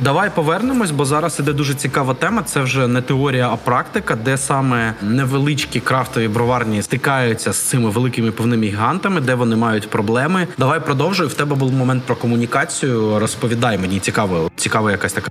Давай повернемось, бо зараз іде дуже цікава тема. Це вже не теорія, а практика, де саме невеличкі крафтові броварні стикаються з цими великими пивними гігантами, де вони мають проблеми. Давай продовжуй. В тебе був момент про комунікацію. Розповідай мені цікаво, цікава якась така.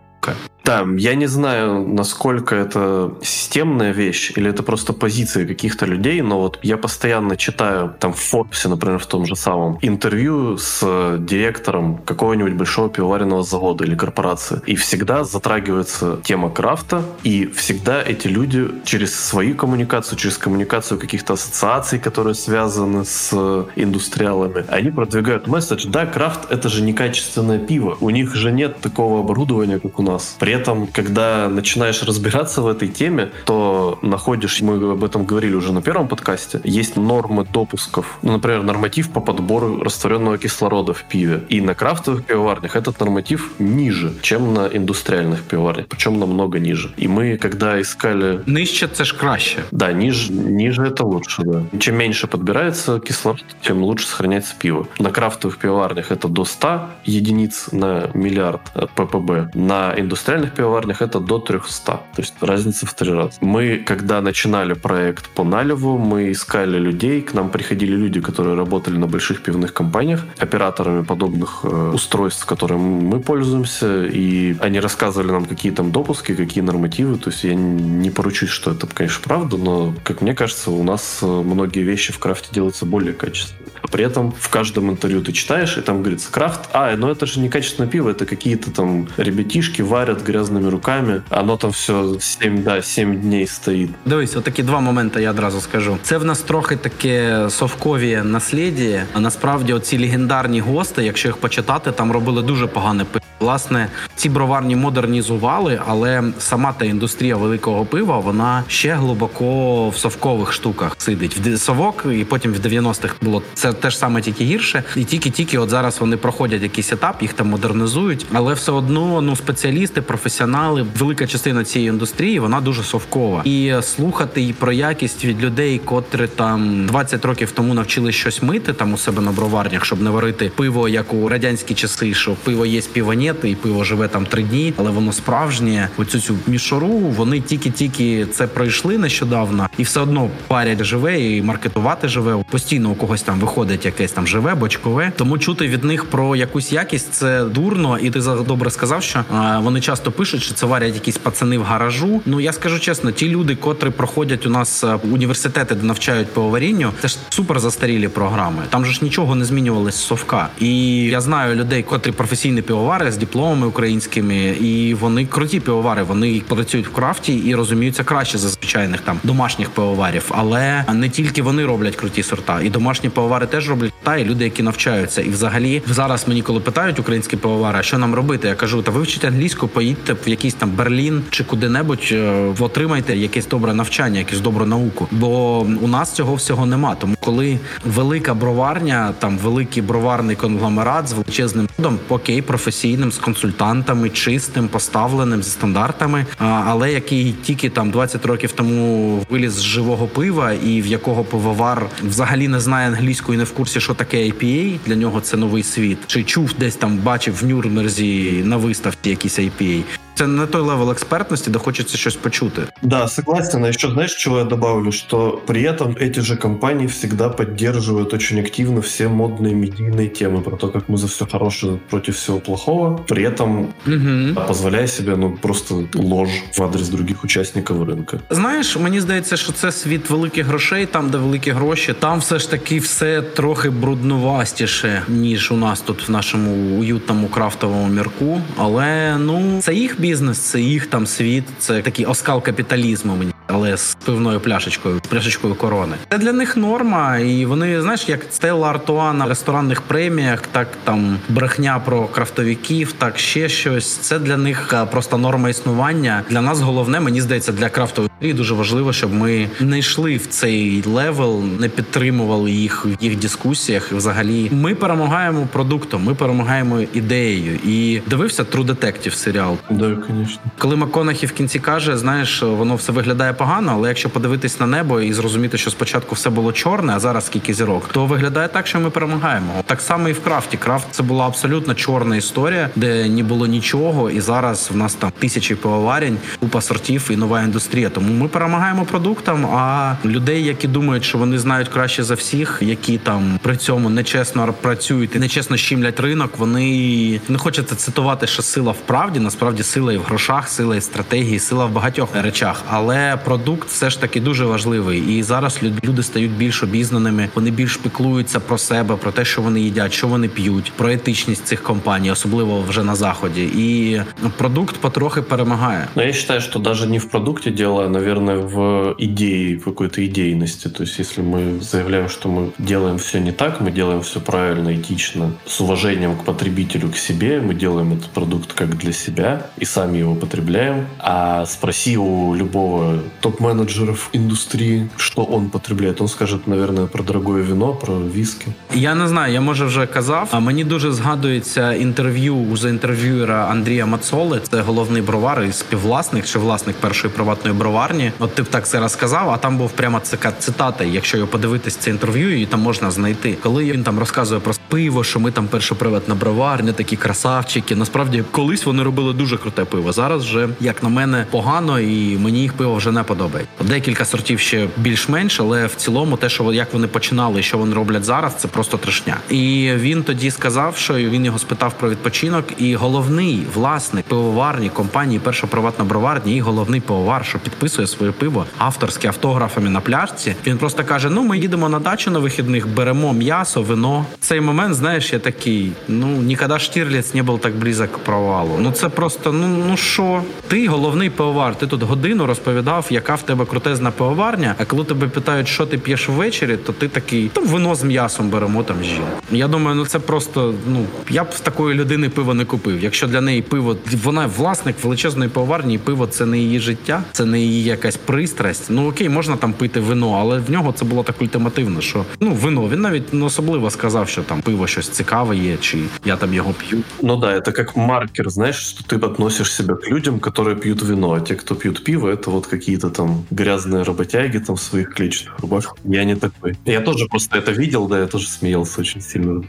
Да, я не знаю, насколько это системная вещь или это просто позиции каких-то людей, но вот я постоянно читаю там в Форбсе, например, в том же самом, интервью с директором какого-нибудь большого пивоваренного завода или корпорации. И всегда затрагивается тема крафта, и всегда эти люди через свою коммуникацию, через коммуникацию каких-то ассоциаций, которые связаны с индустриалами, они продвигают месседж, да, крафт это же некачественное пиво, у них же нет такого оборудования, как у нас. При этом, когда начинаешь разбираться в этой теме, то находишь, мы об этом говорили уже на первом подкасте, есть нормы допусков. Ну, например, норматив по подбору растворенного кислорода в пиве. И на крафтовых пивоварнях этот норматив ниже, чем на индустриальных пивоварнях, причем намного ниже. И мы, когда искали... Нижче це ж краще. Да, ниже, ниже это лучше, да. Чем меньше подбирается кислород, тем лучше сохраняется пиво. На крафтовых пивоварнях это до 100 единиц на миллиард ppb. На индустриальных пивоварнях это до 300. То есть разница в три раза. Мы, когда начинали проект по наливу, мы искали людей, к нам приходили люди, которые работали на больших пивных компаниях, операторами подобных э, устройств, которыми мы пользуемся, и они рассказывали нам, какие там допуски, какие нормативы. То есть я не поручусь, что это, конечно, правда, но, как мне кажется, у нас э, многие вещи в крафте делаются более качественно. При этом в каждом интервью ты читаешь, и там говорится крафт, а, ну это же не качественное пиво, это какие-то там ребятишки варят грязными руками, оно там все 7, да, 7 дней стоїть. Дивись, отакі два моменти я одразу скажу. Це в нас трохи таке совкові насліді. А насправді оці легендарні гости, якщо їх почитати, там робили дуже погане пиво. Власне, ці броварні модернізували, але сама та індустрія великого пива вона ще глибоко в совкових штуках сидить. В совок, і потім в 90-х було це теж саме тільки гірше. І тільки-тільки от зараз вони проходять якийсь етап, їх там модернизують, але все одно ну спеціалісти, професіонали, велика частина цієї індустрії вона дуже совкова. І слухати і про якість від людей, котрі там 20 років тому навчили щось мити там у себе на броварнях, щоб не варити пиво, як у радянські часи, що пиво є півонет, і пиво живе там три дні, але воно справжнє. Оцю цю мішору вони тільки-тільки це пройшли нещодавно, і все одно парять живе і маркетувати живе. Постійно у когось там виходить якесь там живе, бочкове. Тому чути від них про якусь якість це дурно, і ти добре сказав, що вони часто пишуть, що це варять якісь пацани в гаражу. Ну я скажу чесно, ті люди, котрі проходять у нас університети, де навчають пивоварінню, це ж супер застарілі програми. Там же ж нічого не змінювалось з совка. І я знаю людей, котрі професійні пивовари з дипломами українськими, і вони круті пивовари. Вони працюють в крафті і розуміються краще за звичайних там домашніх пивоварів. Але не тільки вони роблять круті сорта, і домашні пивовари теж роблять та і люди, які навчаються. І взагалі зараз мені коли питають українські пивовари, що нам робити, я кажу, та вивчіть англійську, поїдьте в якийсь там Берлін чи куди-небудь, е, отримайте якесь добре навчання, якусь добру науку. Бо у нас цього всього нема. Тому коли велика броварня, там великий броварний конгломерат з величезним дом, окей, професійним з консультантами, чистим, поставленим зі стандартами, але який тільки там 20 років тому виліз з живого пива, і в якого пивовар взагалі не знає не в курсі, що таке IPA, Для нього це новий світ. Чи чув десь там бачив в Нюрнберзі на виставці якісь IPA. Це не той левел экспертности, да хочется что-то почути. Да, согласен. А еще знаешь, чего я добавлю? Что при этом эти же компании всегда поддерживают очень активно все модные медийные темы про то, как мы за все хорошее против всего плохого, при этом угу. позволяя себе ну просто ложь в адрес других учасників ринку. Знаєш, мені здається, що це світ великих грошей, там, де великі гроші, там все ж таки все трохи брудновастіше, ніж у нас тут в нашому уютному крафтовому мірку. Але ну це їх бізнес, це їх там світ, це такий оскал капіталізму. Мені але з пивною пляшечкою, пляшечкою корони. Це для них норма, і вони знаєш, як Стелла Артуа на ресторанних преміях, так там брехня про крафтовиків, так ще щось. Це для них е, просто норма існування. Для нас головне, мені здається, для крафтової дуже важливо, щоб ми не йшли в цей level, не підтримували їх в їх дискусіях. Взагалі, ми перемагаємо продуктом, ми перемагаємо ідеєю. І дивився True Detective серіал. Да, звісно. Коли Маконахі в кінці каже, знаєш, воно все виглядає погано, але якщо подивитись на небо і зрозуміти, що спочатку все було чорне, а зараз скільки зірок, то виглядає так, що ми перемагаємо. Так само і в крафті. Крафт це була абсолютно чорна історія, де не було нічого, і зараз в нас там тисячі пивоварень, купа сортів і нова індустрія. Тому ми перемагаємо продуктом. А людей, які думають, що вони знають краще за всіх, які там при цьому нечесно працюють і нечесно щімлять ринок. Вони не хочете цитувати, що сила в правді, насправді сила і в грошах, сила і в стратегії, сила в багатьох речах, але продукт все ж таки дуже важливий. І зараз люди стають більш обізнаними. Вони більш піклуються про себе, про те, що вони їдять, що вони п'ють, про етичність цих компаній, особливо вже на заході. І продукт потрохи перемагає. Ну, я вважаю, що навіть не в продукті діло, наверное, в идее, в какой-то идейности. То есть, если мы заявляем, что мы делаем все не так, мы делаем все правильно, этично, с уважением к потребителю, к себе, мы делаем этот продукт как для себя и сами его потребляем. А спроси у любого топ-менеджеров индустрии, что он потребляет. Он скажет, наверное, про дорогое вино, про виски. Я не знаю, я може вже казав. А мені дуже згадується інтерв'ю у інтерв'юера Андрія Мацоли. Це головний бровар і співвласник чи власник першої приватної броварні. От ти б так зараз сказав, а там був прямо цика цитата. Якщо його подивитись це інтерв'ю, і там можна знайти, коли він там розказує про пиво, що ми там першоприватна броварня, такі красавчики. Насправді, колись вони робили дуже круте пиво. Зараз вже, як на мене, погано, і мені їх пиво вже не подобається. Декілька сортів ще більш-менш, але в цілому, те, що як вони починали що вони роблять зараз, це просто трешня. І він тоді сказав, що він його спитав про відпочинок. І головний власник пивоварні компанії перша приватна броварня і головний пивовар, що підписує своє пиво авторське автографами на пляжці. Він просто каже: Ну, ми їдемо на дачу на вихідних, беремо м'ясо, вино. Цей момент, знаєш, я такий. Ну ніколи Штірліц не був так близок к провалу. Ну це просто ну ну що? Ти головний пивовар. Ти тут годину розповідав, яка в тебе крутезна пивоварня. А коли тебе питають, що ти п'єш ввечері, то ти такий там вино з м'ясом беремо там жінку. Я думаю, ну це просто ну я б з такої людини пиво не купив. Якщо для неї пиво вона власник величезної пивоварні, і пиво це не її життя, це не її якась пристрасть. Ну окей, можна там пити вино, але в нього це було так ультимативно, що ну вино він навіть не особливо сказав, що там пиво щось цікаве є, чи я там його п'ю. Ну да, это как маркер, знаешь, что ты относишь себя к людям, которые пьют вино, а те, кто пьют пиво, это вот какие-то там грязные работяги там в своих клетчатых рубашках. Я не такой. Я тоже просто это видел, да, я тоже смеялся очень сильно.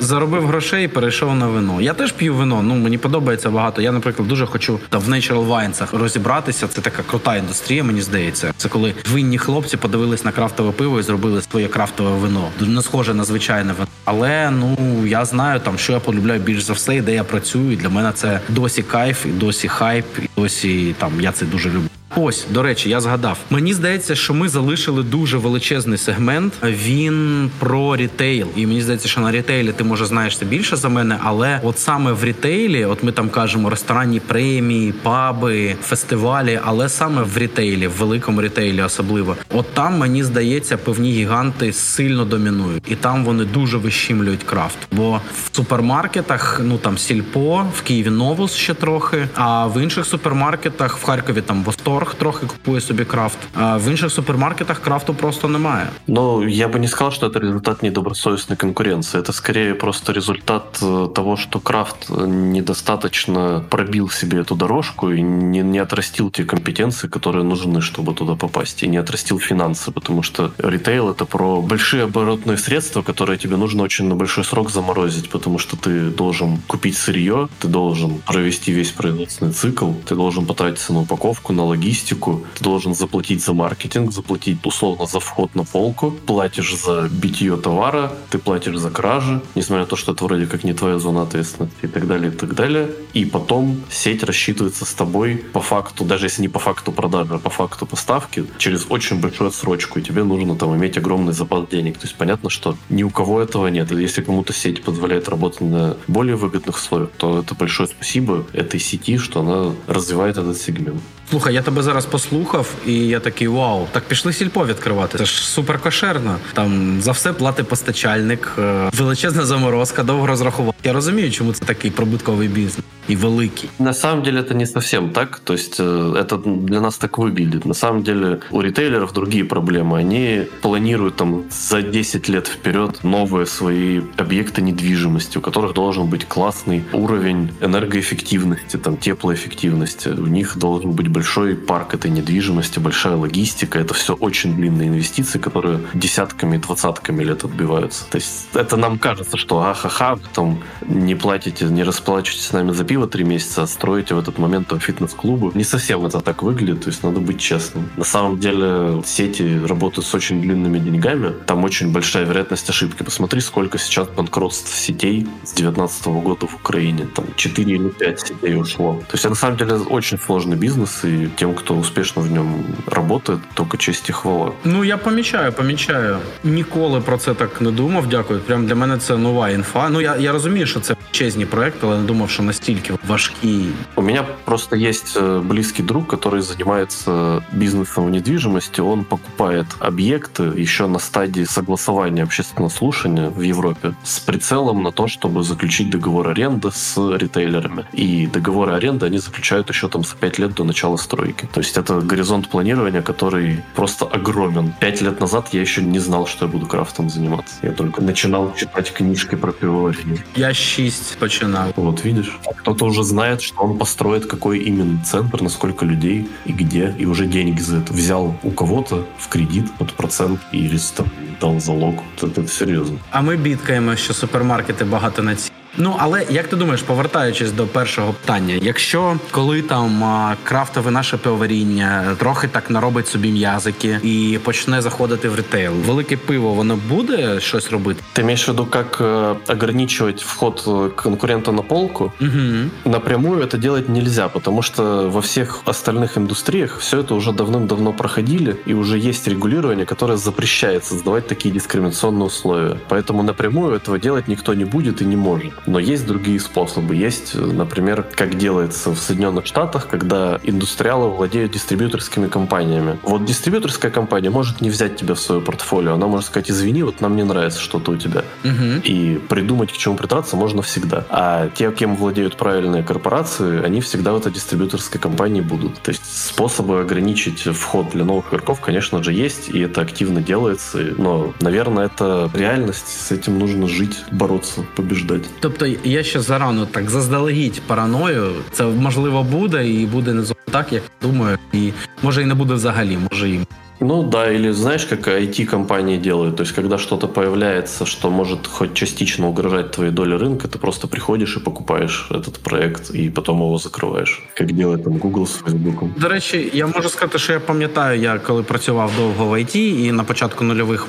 Заробив грошей, і перейшов на вино. Я теж п'ю вино. Ну мені подобається багато. Я, наприклад, дуже хочу там в Natural Wines розібратися. Це така крута індустрія, мені здається. Це коли винні хлопці подивились на крафтове пиво і зробили своє крафтове вино. Не схоже на звичайне вино. Але ну я знаю там, що я полюбляю більш за все, і де я працюю. І Для мене це досі кайф, і досі хайп, і досі там я це дуже люблю. Ось, до речі, я згадав. Мені здається, що ми залишили дуже величезний сегмент. Він про рітейл. І мені здається, що на рітейлі ти може знаєшся більше за мене, але от саме в рітейлі, от ми там кажемо ресторанні премії, паби, фестивалі, але саме в рітейлі, в великому рітейлі, особливо, от там мені здається, певні гіганти сильно домінують, і там вони дуже вищемлюють крафт. Бо в супермаркетах, ну там сільпо, в Києві Новус ще трохи. А в інших супермаркетах в Харкові там Восторг трохи купує собі крафт. А в інших супермаркетах крафту просто немає. Ну, я бы не сказал, что это результат недобросовестной конкуренции. Это скорее просто результат э, того, что крафт недостаточно пробил себе эту дорожку и не, не отрастил те компетенции, которые нужны, чтобы туда попасть, и не отрастил финансы, потому что ритейл — это про большие оборотные средства, которые тебе нужно очень на большой срок заморозить, потому что ты должен купить сырье, ты должен провести весь производственный цикл, ты должен потратиться на упаковку, на логистику, ты должен заплатить за маркетинг, заплатить условно за вход на полку, платишь за битье товара, ты платишь за кражи, несмотря на то, что это вроде как не твоя зона ответственности и так далее, и так далее. И потом сеть рассчитывается с тобой по факту, даже если не по факту продажи, а по факту поставки, через очень большую отсрочку, и тебе нужно там иметь огромный запас денег. То есть понятно, что ни у кого этого нет. Если кому-то сеть позволяет работать на более выгодных условиях, то это большое спасибо этой сети, что она развивает этот сегмент. Слухай, я тебе зараз послухав, і я такий вау, так пішли сільпо відкривати. Це ж супер кошерно. Там за все платить постачальник, е, величезна заморозка, довго розрахував. Я розумію, чому це такий прибутковий бізнес і великий. На самом деле это не совсем так. То есть э, это для нас так выглядит. На самом деле у ритейлеров другие проблемы. Они планируют там за 10 лет вперед новые свои объекты недвижимости, у которых должен быть классный уровень энергоэффективности, там теплоэффективности. У них должен быть большой парк этой недвижимости, большая логистика. Это все очень длинные инвестиции, которые десятками, двадцатками лет отбиваются. То есть это нам кажется, что ахаха, там не платите, не расплачиваетесь с нами за пиво три месяца, а строите в этот момент фитнес-клубы. Не совсем это так выглядит, то есть надо быть честным. На самом деле сети работают с очень длинными деньгами, там очень большая вероятность ошибки. Посмотри, сколько сейчас банкротств сетей с 2019 года в Украине. Там 4 или 5 сетей ушло. То есть это на самом деле очень сложный бизнес, и тем, кто успешно в нем работает, только честь і хвала. Ну я помічаю, помічаю. Ніколи про це так не думав. Дякую. Прям для мене це нова інфа. Ну я, я розумію, що це чесні проекти, але не думав, що настільки важкі. У меня просто есть э, близкий друг, который занимается бизнесом в недвижимости. Он покупает объекты еще на стадии согласования общественного слушания в Европе с прицелом на то, чтобы заключить договор аренды с ритейлерами. И договоры аренды они заключают еще там за 5 лет до начала новостройки. То есть это горизонт планирования, который просто огромен. Пять лет назад я еще не знал, что я буду крафтом заниматься. Я только начинал читать книжки про пивоварение. Я шесть починал. Вот видишь, кто-то уже знает, что он построит какой именно центр, на сколько людей и где, и уже деньги за это взял у кого-то в кредит под процент і там дал залог. Це, це серйозно. А ми бідкаємо, що супермаркети багато на ці. Ну але як ти думаєш, повертаючись до першого питання, якщо коли там крафтове наше пивоваріння трохи так наробить собі м'язики і почне заходити в ретейл, велике пиво воно буде щось робити? Ти маєш в виду, як э, ограничивать вход э, конкурента на полку? Угу. Напрямую это делать нельзя, потому что во всех остальных индустриях все это уже давным-давно проходили, и уже есть регулирование, которое запрещает создавать такие дискриминационные условия. Поэтому напрямую этого делать никто не будет и не может. Но есть другие способы. Есть, например, как делается в Соединенных Штатах, когда индустриалы владеют дистрибьюторскими компаниями. Вот дистрибьюторская компания может не взять тебя в свое портфолио. Она может сказать, извини, вот нам не нравится что-то у тебя. Угу. И придумать, к чему придраться можно всегда. А те, кем владеют правильные корпорации, они всегда в этой дистрибьюторской компании будут. То есть способы ограничить вход для новых игроков, конечно же, есть, и это активно делается. Но, наверное, это реальность, с этим нужно жить, бороться, побеждать. Тобто я ще зарано так заздалегідь параною. Це можливо буде і буде не так, як думаю, і може і не буде взагалі, може і. Ну да, или знаешь, как IT-компании делают, то есть когда что-то появляется, что может хоть частично угрожать твоей доле рынка, ты просто приходишь и покупаешь этот проект, и потом его закриваєш, як делает там Google з Фейсбуком. До речі, я можу сказати, що я пам'ятаю, я коли працював довго в IT, і на початку нульових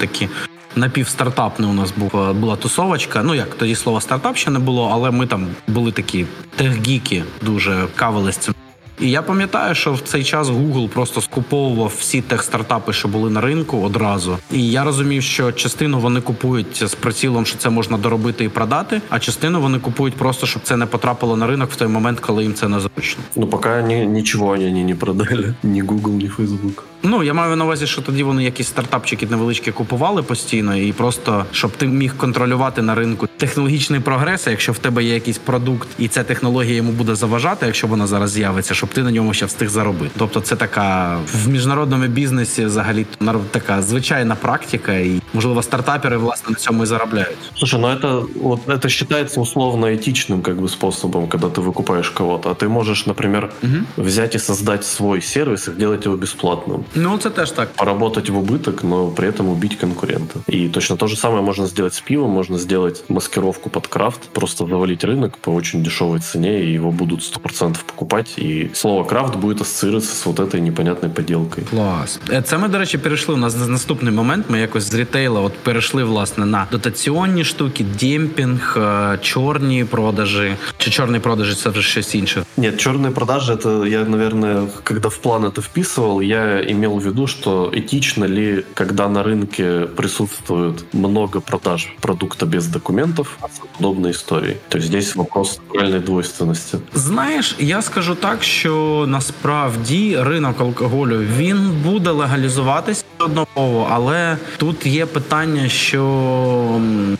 такі напівстартапний у нас був е, була тусовочка. Ну як тоді слова стартап ще не було, але ми там були такі техгіки, дуже кавились цим. І я пам'ятаю, що в цей час Google просто скуповував всі тех стартапи, що були на ринку одразу. І я розумів, що частину вони купують з прицілом, що це можна доробити і продати, а частину вони купують просто, щоб це не потрапило на ринок в той момент, коли їм це незручно. Ну поки ні, нічого вони не продали, ні Google, ні Facebook. Ну я маю на увазі, що тоді вони якісь стартапчики невеличкі купували постійно, і просто щоб ти міг контролювати на ринку технологічний прогрес. Якщо в тебе є якийсь продукт, і ця технологія йому буде заважати, якщо вона зараз з'явиться, щоб ти на ньому ще встиг заробити. Тобто, це така в міжнародному бізнесі взагалі така звичайна практика, і можливо стартапери власне на цьому і заробляють. Слушай, ну это вот это считается условно этичным как бы способом, когда ты выкупаешь кого-то. А ты можешь, например, угу. взять и создать свой сервис и сделать его бесплатным. Ну, це теж так. Поработать в убыток, но при этом убить конкурента. И точно то же самое можно сделать с пивом, можно сделать маскировку под крафт, просто завалить рынок по очень дешевой цене, и его будут 100% покупать, и слово крафт будет ассоциироваться с вот этой непонятной поделкой. Клас. Це ми, до речі, перейшли у нас на наступний момент. Ми якось з рітейла от перейшли, власне, на дотаційні штуки, демпінг, чорні продажі. Чи чорні продажі це вже щось інше? Ні, чорні продажі, це я, наверное, когда в план это вписывал, я имел в виду, что этично ли, когда на рынке присутствует много продаж продукта без документов, подобной истории. То здесь вопрос реальной двойственности. Знаєш, я скажу так, що насправді ринок алкоголю він буде легалізуватися однопово, але тут є питання, що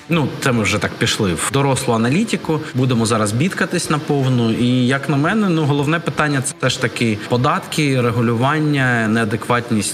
ну це ми вже так пішли в дорослу аналітику. Будемо зараз бідкатись на повну. І як на мене, ну головне питання це теж таки податки, регулювання, неадекватність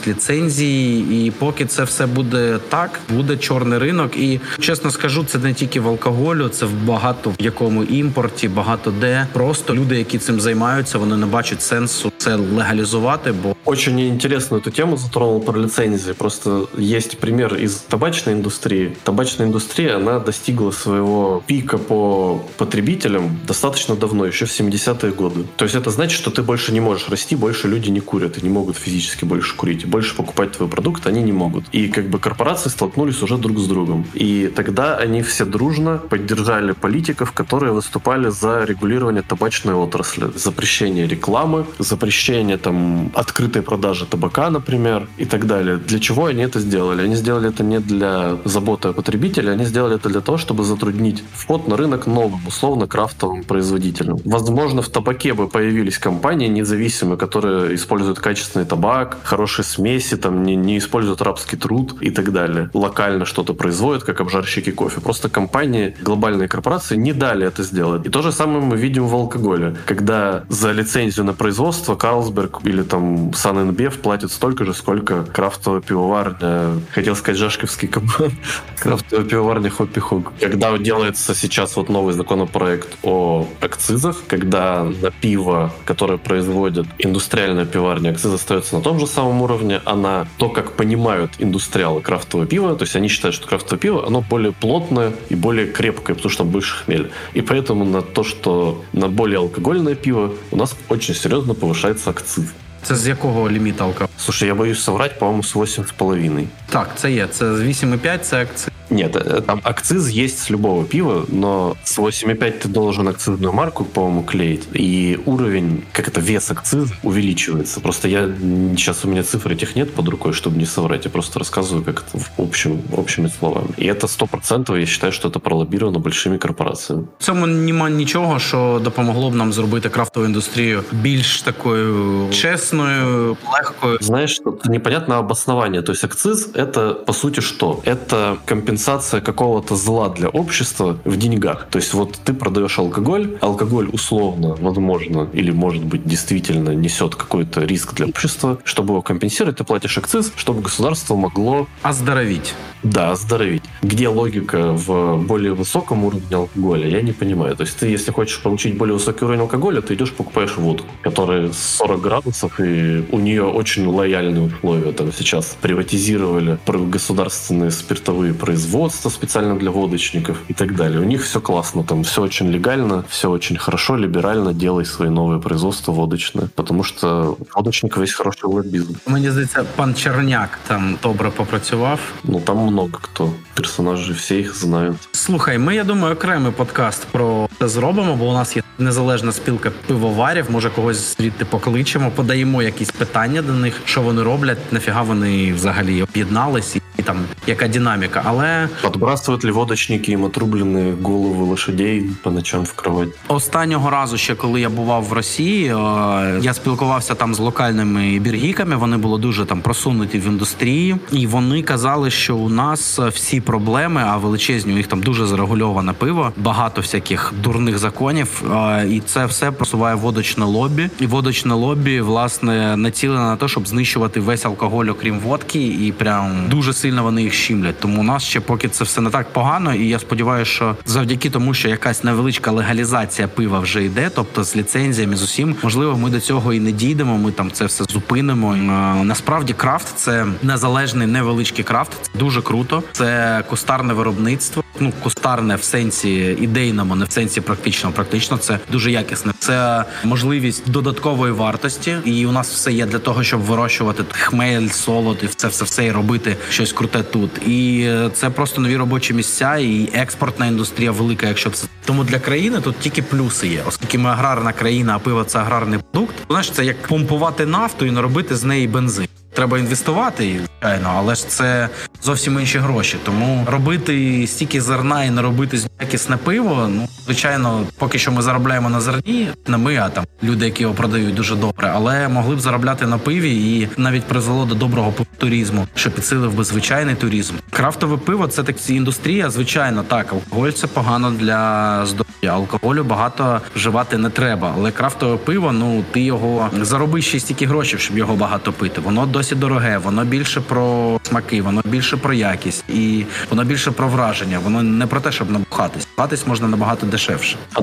ліцензії. І поки це все буде так, буде чорний ринок. І чесно скажу, це не тільки в алкоголю, це в багато в якому імпорті, багато де просто люди, які цим займаються, вони не бачать сенсу це легалізувати. Бо очень интересно эту тему затронул про лицензии. Просто есть пример из табачной индустрии. Табачная индустрия, она достигла своего пика по потребителям достаточно давно, еще в 70-е годы. То есть это значит, что ты больше не можешь расти, больше люди не курят и не могут физически больше курить. Больше покупать твой продукт они не могут. И как бы корпорации столкнулись уже друг с другом. И тогда они все дружно поддержали политиков, которые выступали за регулирование табачной отрасли. Запрещение рекламы, запрещение там открытой продажи табака, например, и так далее. для чего они это сделали? Они сделали это не для заботы о потребителе, они сделали это для того, чтобы затруднить вход на рынок новым, условно, крафтовым производителям. Возможно, в табаке бы появились компании независимые, которые используют качественный табак, хорошие смеси, там не, не используют рабский труд и так далее. Локально что-то производят, как обжарщики кофе. Просто компании, глобальные корпорации не дали это сделать. И то же самое мы видим в алкоголе. Когда за лицензию на производство Карлсберг или там Сан платят столько же, сколько крафтовая пивоварня, хотел сказать Жашковский кабан, крафтовая пивоварня Хоппи Хог. Когда делается сейчас вот новый законопроект о акцизах, когда на пиво, которое производит индустриальная пивоварня, акциз остается на том же самом уровне, а на то, как понимают индустриалы крафтовое пиво, то есть они считают, что крафтовое пиво, оно более плотное и более крепкое, потому что там больше хмель. И поэтому на то, что на более алкогольное пиво у нас очень серьезно повышается акциз. Це з якого ліміта алкоголю? Слушай, я боюсь соврать, по-моему, с 8,5. Так, це є. Це з 8,5, це акциз. Нет, э, там акциз есть с любого пива, но с 8,5 ты должен акцизную марку, по-моему, клеить, и уровень, как это, вес акциза увеличивается. Просто я, сейчас у меня цифр этих нет под рукой, чтобы не соврать, я просто рассказываю как это в общем, общими словами. И это 100% я считаю, что это пролоббировано большими корпорациями. В цьому нема нічого, що допомогло б нам зробити крафтову індустрію більш такою чесною, легкою. Знаешь, тут непонятно обоснование. То есть акциз — это, по сути, что? Это компенсация компенсация какого-то зла для общества в деньгах. То есть вот ты продаешь алкоголь, алкоголь условно, возможно, или может быть действительно несет какой-то риск для общества. Чтобы его компенсировать, ты платишь акциз, чтобы государство могло... Оздоровить. Да, оздоровить. Где логика в более высоком уровне алкоголя, я не понимаю. То есть ты, если хочешь получить более высокий уровень алкоголя, ты идешь покупаешь водку, которая 40 градусов, и у нее очень лояльные условия. Там сейчас приватизировали государственные спиртовые производства специально для водочников и так далее. У них все классно, там все очень легально, все очень хорошо, либерально, делай свои новые производства водочные. Потому что водочников есть хороший лоббизм. Мені здається, пан Черняк там добре попрацював. Ну там много хто. Персонажі всі їх знають. Слухай, ми я думаю, окремий подкаст про це зробимо, бо у нас є незалежна спілка пивоварів. Може, когось звідти покличемо, подаємо якісь питання до них, що вони роблять, нафіга вони взагалі об'єднались і там яка динаміка. Але Подбрасують ли водочники їм отрублені голови лошадей по ночам в кровать? Останнього разу, ще коли я бував в Росії, е, я спілкувався там з локальними біргіками. Вони були дуже там просунуті в індустрії, і вони казали, що у нас всі проблеми, а величезні у них там дуже зарегульоване пиво, багато всяких дурних законів. Е, і це все просуває водочне лобі. І водочне лобі власне націлене на те, щоб знищувати весь алкоголь, окрім водки, і прям дуже сильно вони їх щімлять. Тому у нас ще поки це все не так погано, і я сподіваюся, що завдяки тому, що якась невеличка легалізація пива вже йде, тобто з ліцензіями з усім, можливо, ми до цього і не дійдемо. Ми там це все зупинимо. Е, насправді крафт це незалежний невеличкий крафт. Це дуже круто. Це кустарне виробництво. Ну кустарне в сенсі ідейному, не в сенсі практично. Практично це дуже якісне. Це можливість додаткової вартості, і у нас все є для того, щоб вирощувати хмель, солод і це все все і робити щось круте тут. І це просто нові робочі місця, і експортна індустрія велика, якщо це тому для країни тут тільки плюси є, оскільки ми аграрна країна, а пиво це аграрний продукт. Знаєш, це як помпувати нафту і наробити з неї бензин. Треба інвестувати, звичайно, але ж це зовсім інші гроші. Тому робити стільки зерна і не робити якісне пиво. Ну звичайно, поки що ми заробляємо на зерні, не ми, а там люди, які його продають дуже добре, але могли б заробляти на пиві і навіть призвело до доброго туризму, що підсилив би звичайний туризм. Крафтове пиво це так індустрія. Звичайно, так алкоголь це погано для здоров'я. Алкоголю багато вживати не треба, але крафтове пиво, ну ти його зароби ще стільки грошей, щоб його багато пити. Воно досі дороге, воно більше про смаки, воно більше про якість і воно більше про враження. Воно не про те, щоб набухатись. Бухатись можна набагато дешевше. А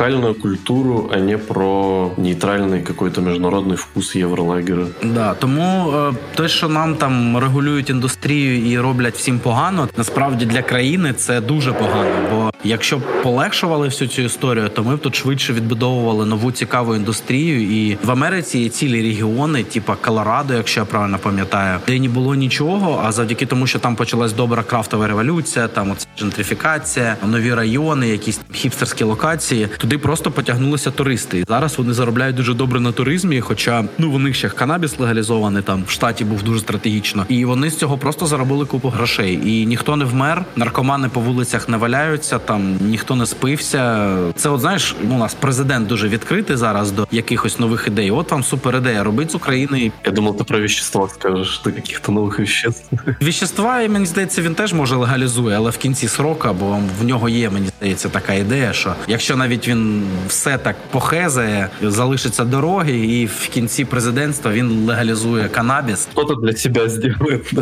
локальную культуру, а не про нейтральний какой-то міжнародний вкус євролагера. Да, тому е, те, що нам там регулюють індустрію і роблять всім погано, насправді для країни це дуже погано. Бо Якщо б полегшували всю цю історію, то ми б тут швидше відбудовували нову цікаву індустрію. І в Америці є цілі регіони, типу Колорадо, якщо я правильно пам'ятаю, де не було нічого. А завдяки тому, що там почалась добра крафтова революція, там оце джентрифікація, нові райони, якісь хіпстерські локації. Туди просто потягнулися туристи. І зараз вони заробляють дуже добре на туризмі. Хоча ну в них ще канабіс легалізований там в штаті був дуже стратегічно, і вони з цього просто заробили купу грошей. І ніхто не вмер, наркомани по вулицях не валяються, там ніхто не спився. Це, от знаєш, у нас президент дуже відкритий зараз до якихось нових ідей. От вам супер ідея робить з України. Я думав, ти про вещества скажеш до яких-то нових веществ. Віщества, мені здається, він теж може легалізує, але в кінці срока, бо в нього є, мені здається, така ідея, що якщо навіть він все так похезає, залишиться дороги, і в кінці президентства він легалізує канабіс. Хто-то для себе зробить.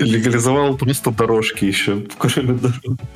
Легалізував просто дорожки ще.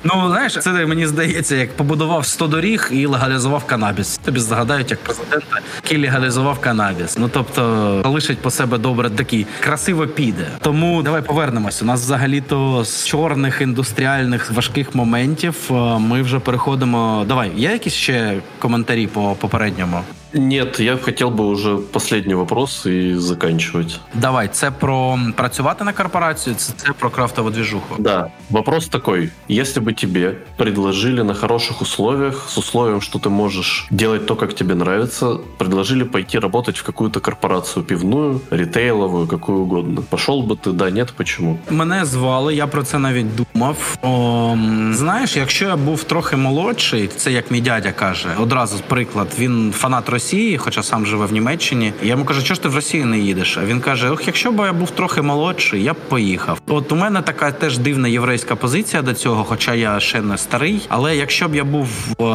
Ну знаєш, це мені здається, як побудував 100 доріг і легалізував канабіс. Тобі згадають як президента, який легалізував канабіс. Ну тобто залишить по себе добре такий красиво піде. Тому давай повернемось. У нас взагалі-то з чорних індустріальних важких моментів е, ми вже переходимо. Давай, є якісь ще коментарі по попередньому? Нет, я хотел бы уже последний вопрос и заканчивать. Давай, це про працювати на корпорацію, це, це про крафтову движуху. Да. Вопрос такой. Если бы тебе предложили на хороших условиях, с условием, что ты можешь делать то, как тебе нравится, предложили пойти работать в какую-то корпорацию пивную, ритейловую, какую угодно. Пошел бы ты, да, нет, почему? Мене звали, я про це навіть думав. О, знаєш, якщо я був трохи молодший, це як мій дядя каже, одразу приклад, він фанат Росії. Росії, хоча сам живе в Німеччині. Я йому кажу, що ж ти в Росію не їдеш? А він каже: Ох, якщо б я був трохи молодший, я б поїхав. От у мене така теж дивна єврейська позиція до цього, хоча я ще не старий. Але якщо б я був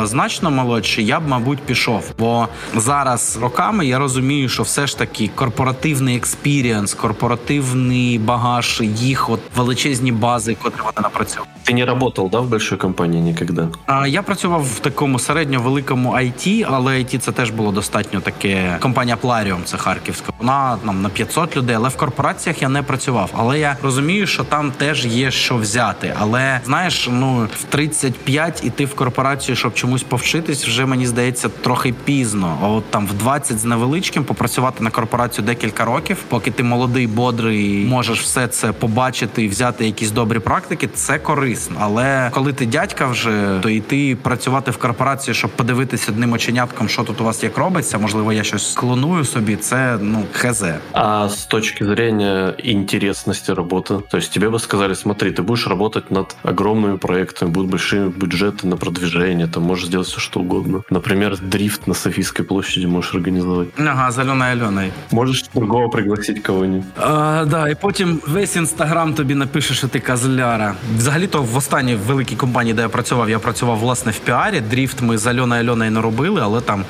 значно молодший, я б, мабуть, пішов. Бо зараз роками я розумію, що все ж таки корпоративний experience, корпоративний багаж, їх от величезні бази, котрі вони напрацьовують. Ти не працював да, в большой компанії ніколи? А я працював в такому середньо великому IT, але IT це теж було достатньо таке. Компанія Пларіум, це Харківська. Вона нам на 500 людей, але в корпораціях я не працював. Але я розумію, що там теж є що взяти. Але знаєш, ну в 35 іти в корпорацію, щоб чомусь повчитись, вже мені здається трохи пізно. А от там в 20 з невеличким попрацювати на корпорацію декілька років, поки ти молодий, бодрий, можеш все це побачити і взяти якісь добрі практики. Це корисно. Але коли ти дядька вже, то йти працювати в корпорації, щоб подивитися одним оченятком, що тут у вас як робиться, можливо, я щось клоную собі. Це ну хз. А с точки зрения интересности работы, то есть тебе бы сказали, смотри, ты будешь работать над огромными проектами, будут большие бюджеты на продвижение, там можешь сделать все что угодно. Например, дрифт на Софийской площади можешь организовать. Ага, з Альоною Альоною. Можешь другого пригласить кого-нибудь. А, да, і потім весь інстаграм тобі напише, що ти козляра. Взагалі-то в останній великій компанії, де я працював, я працював власне в піарі. Дріфт ми з Альоною Альоною не робили, але там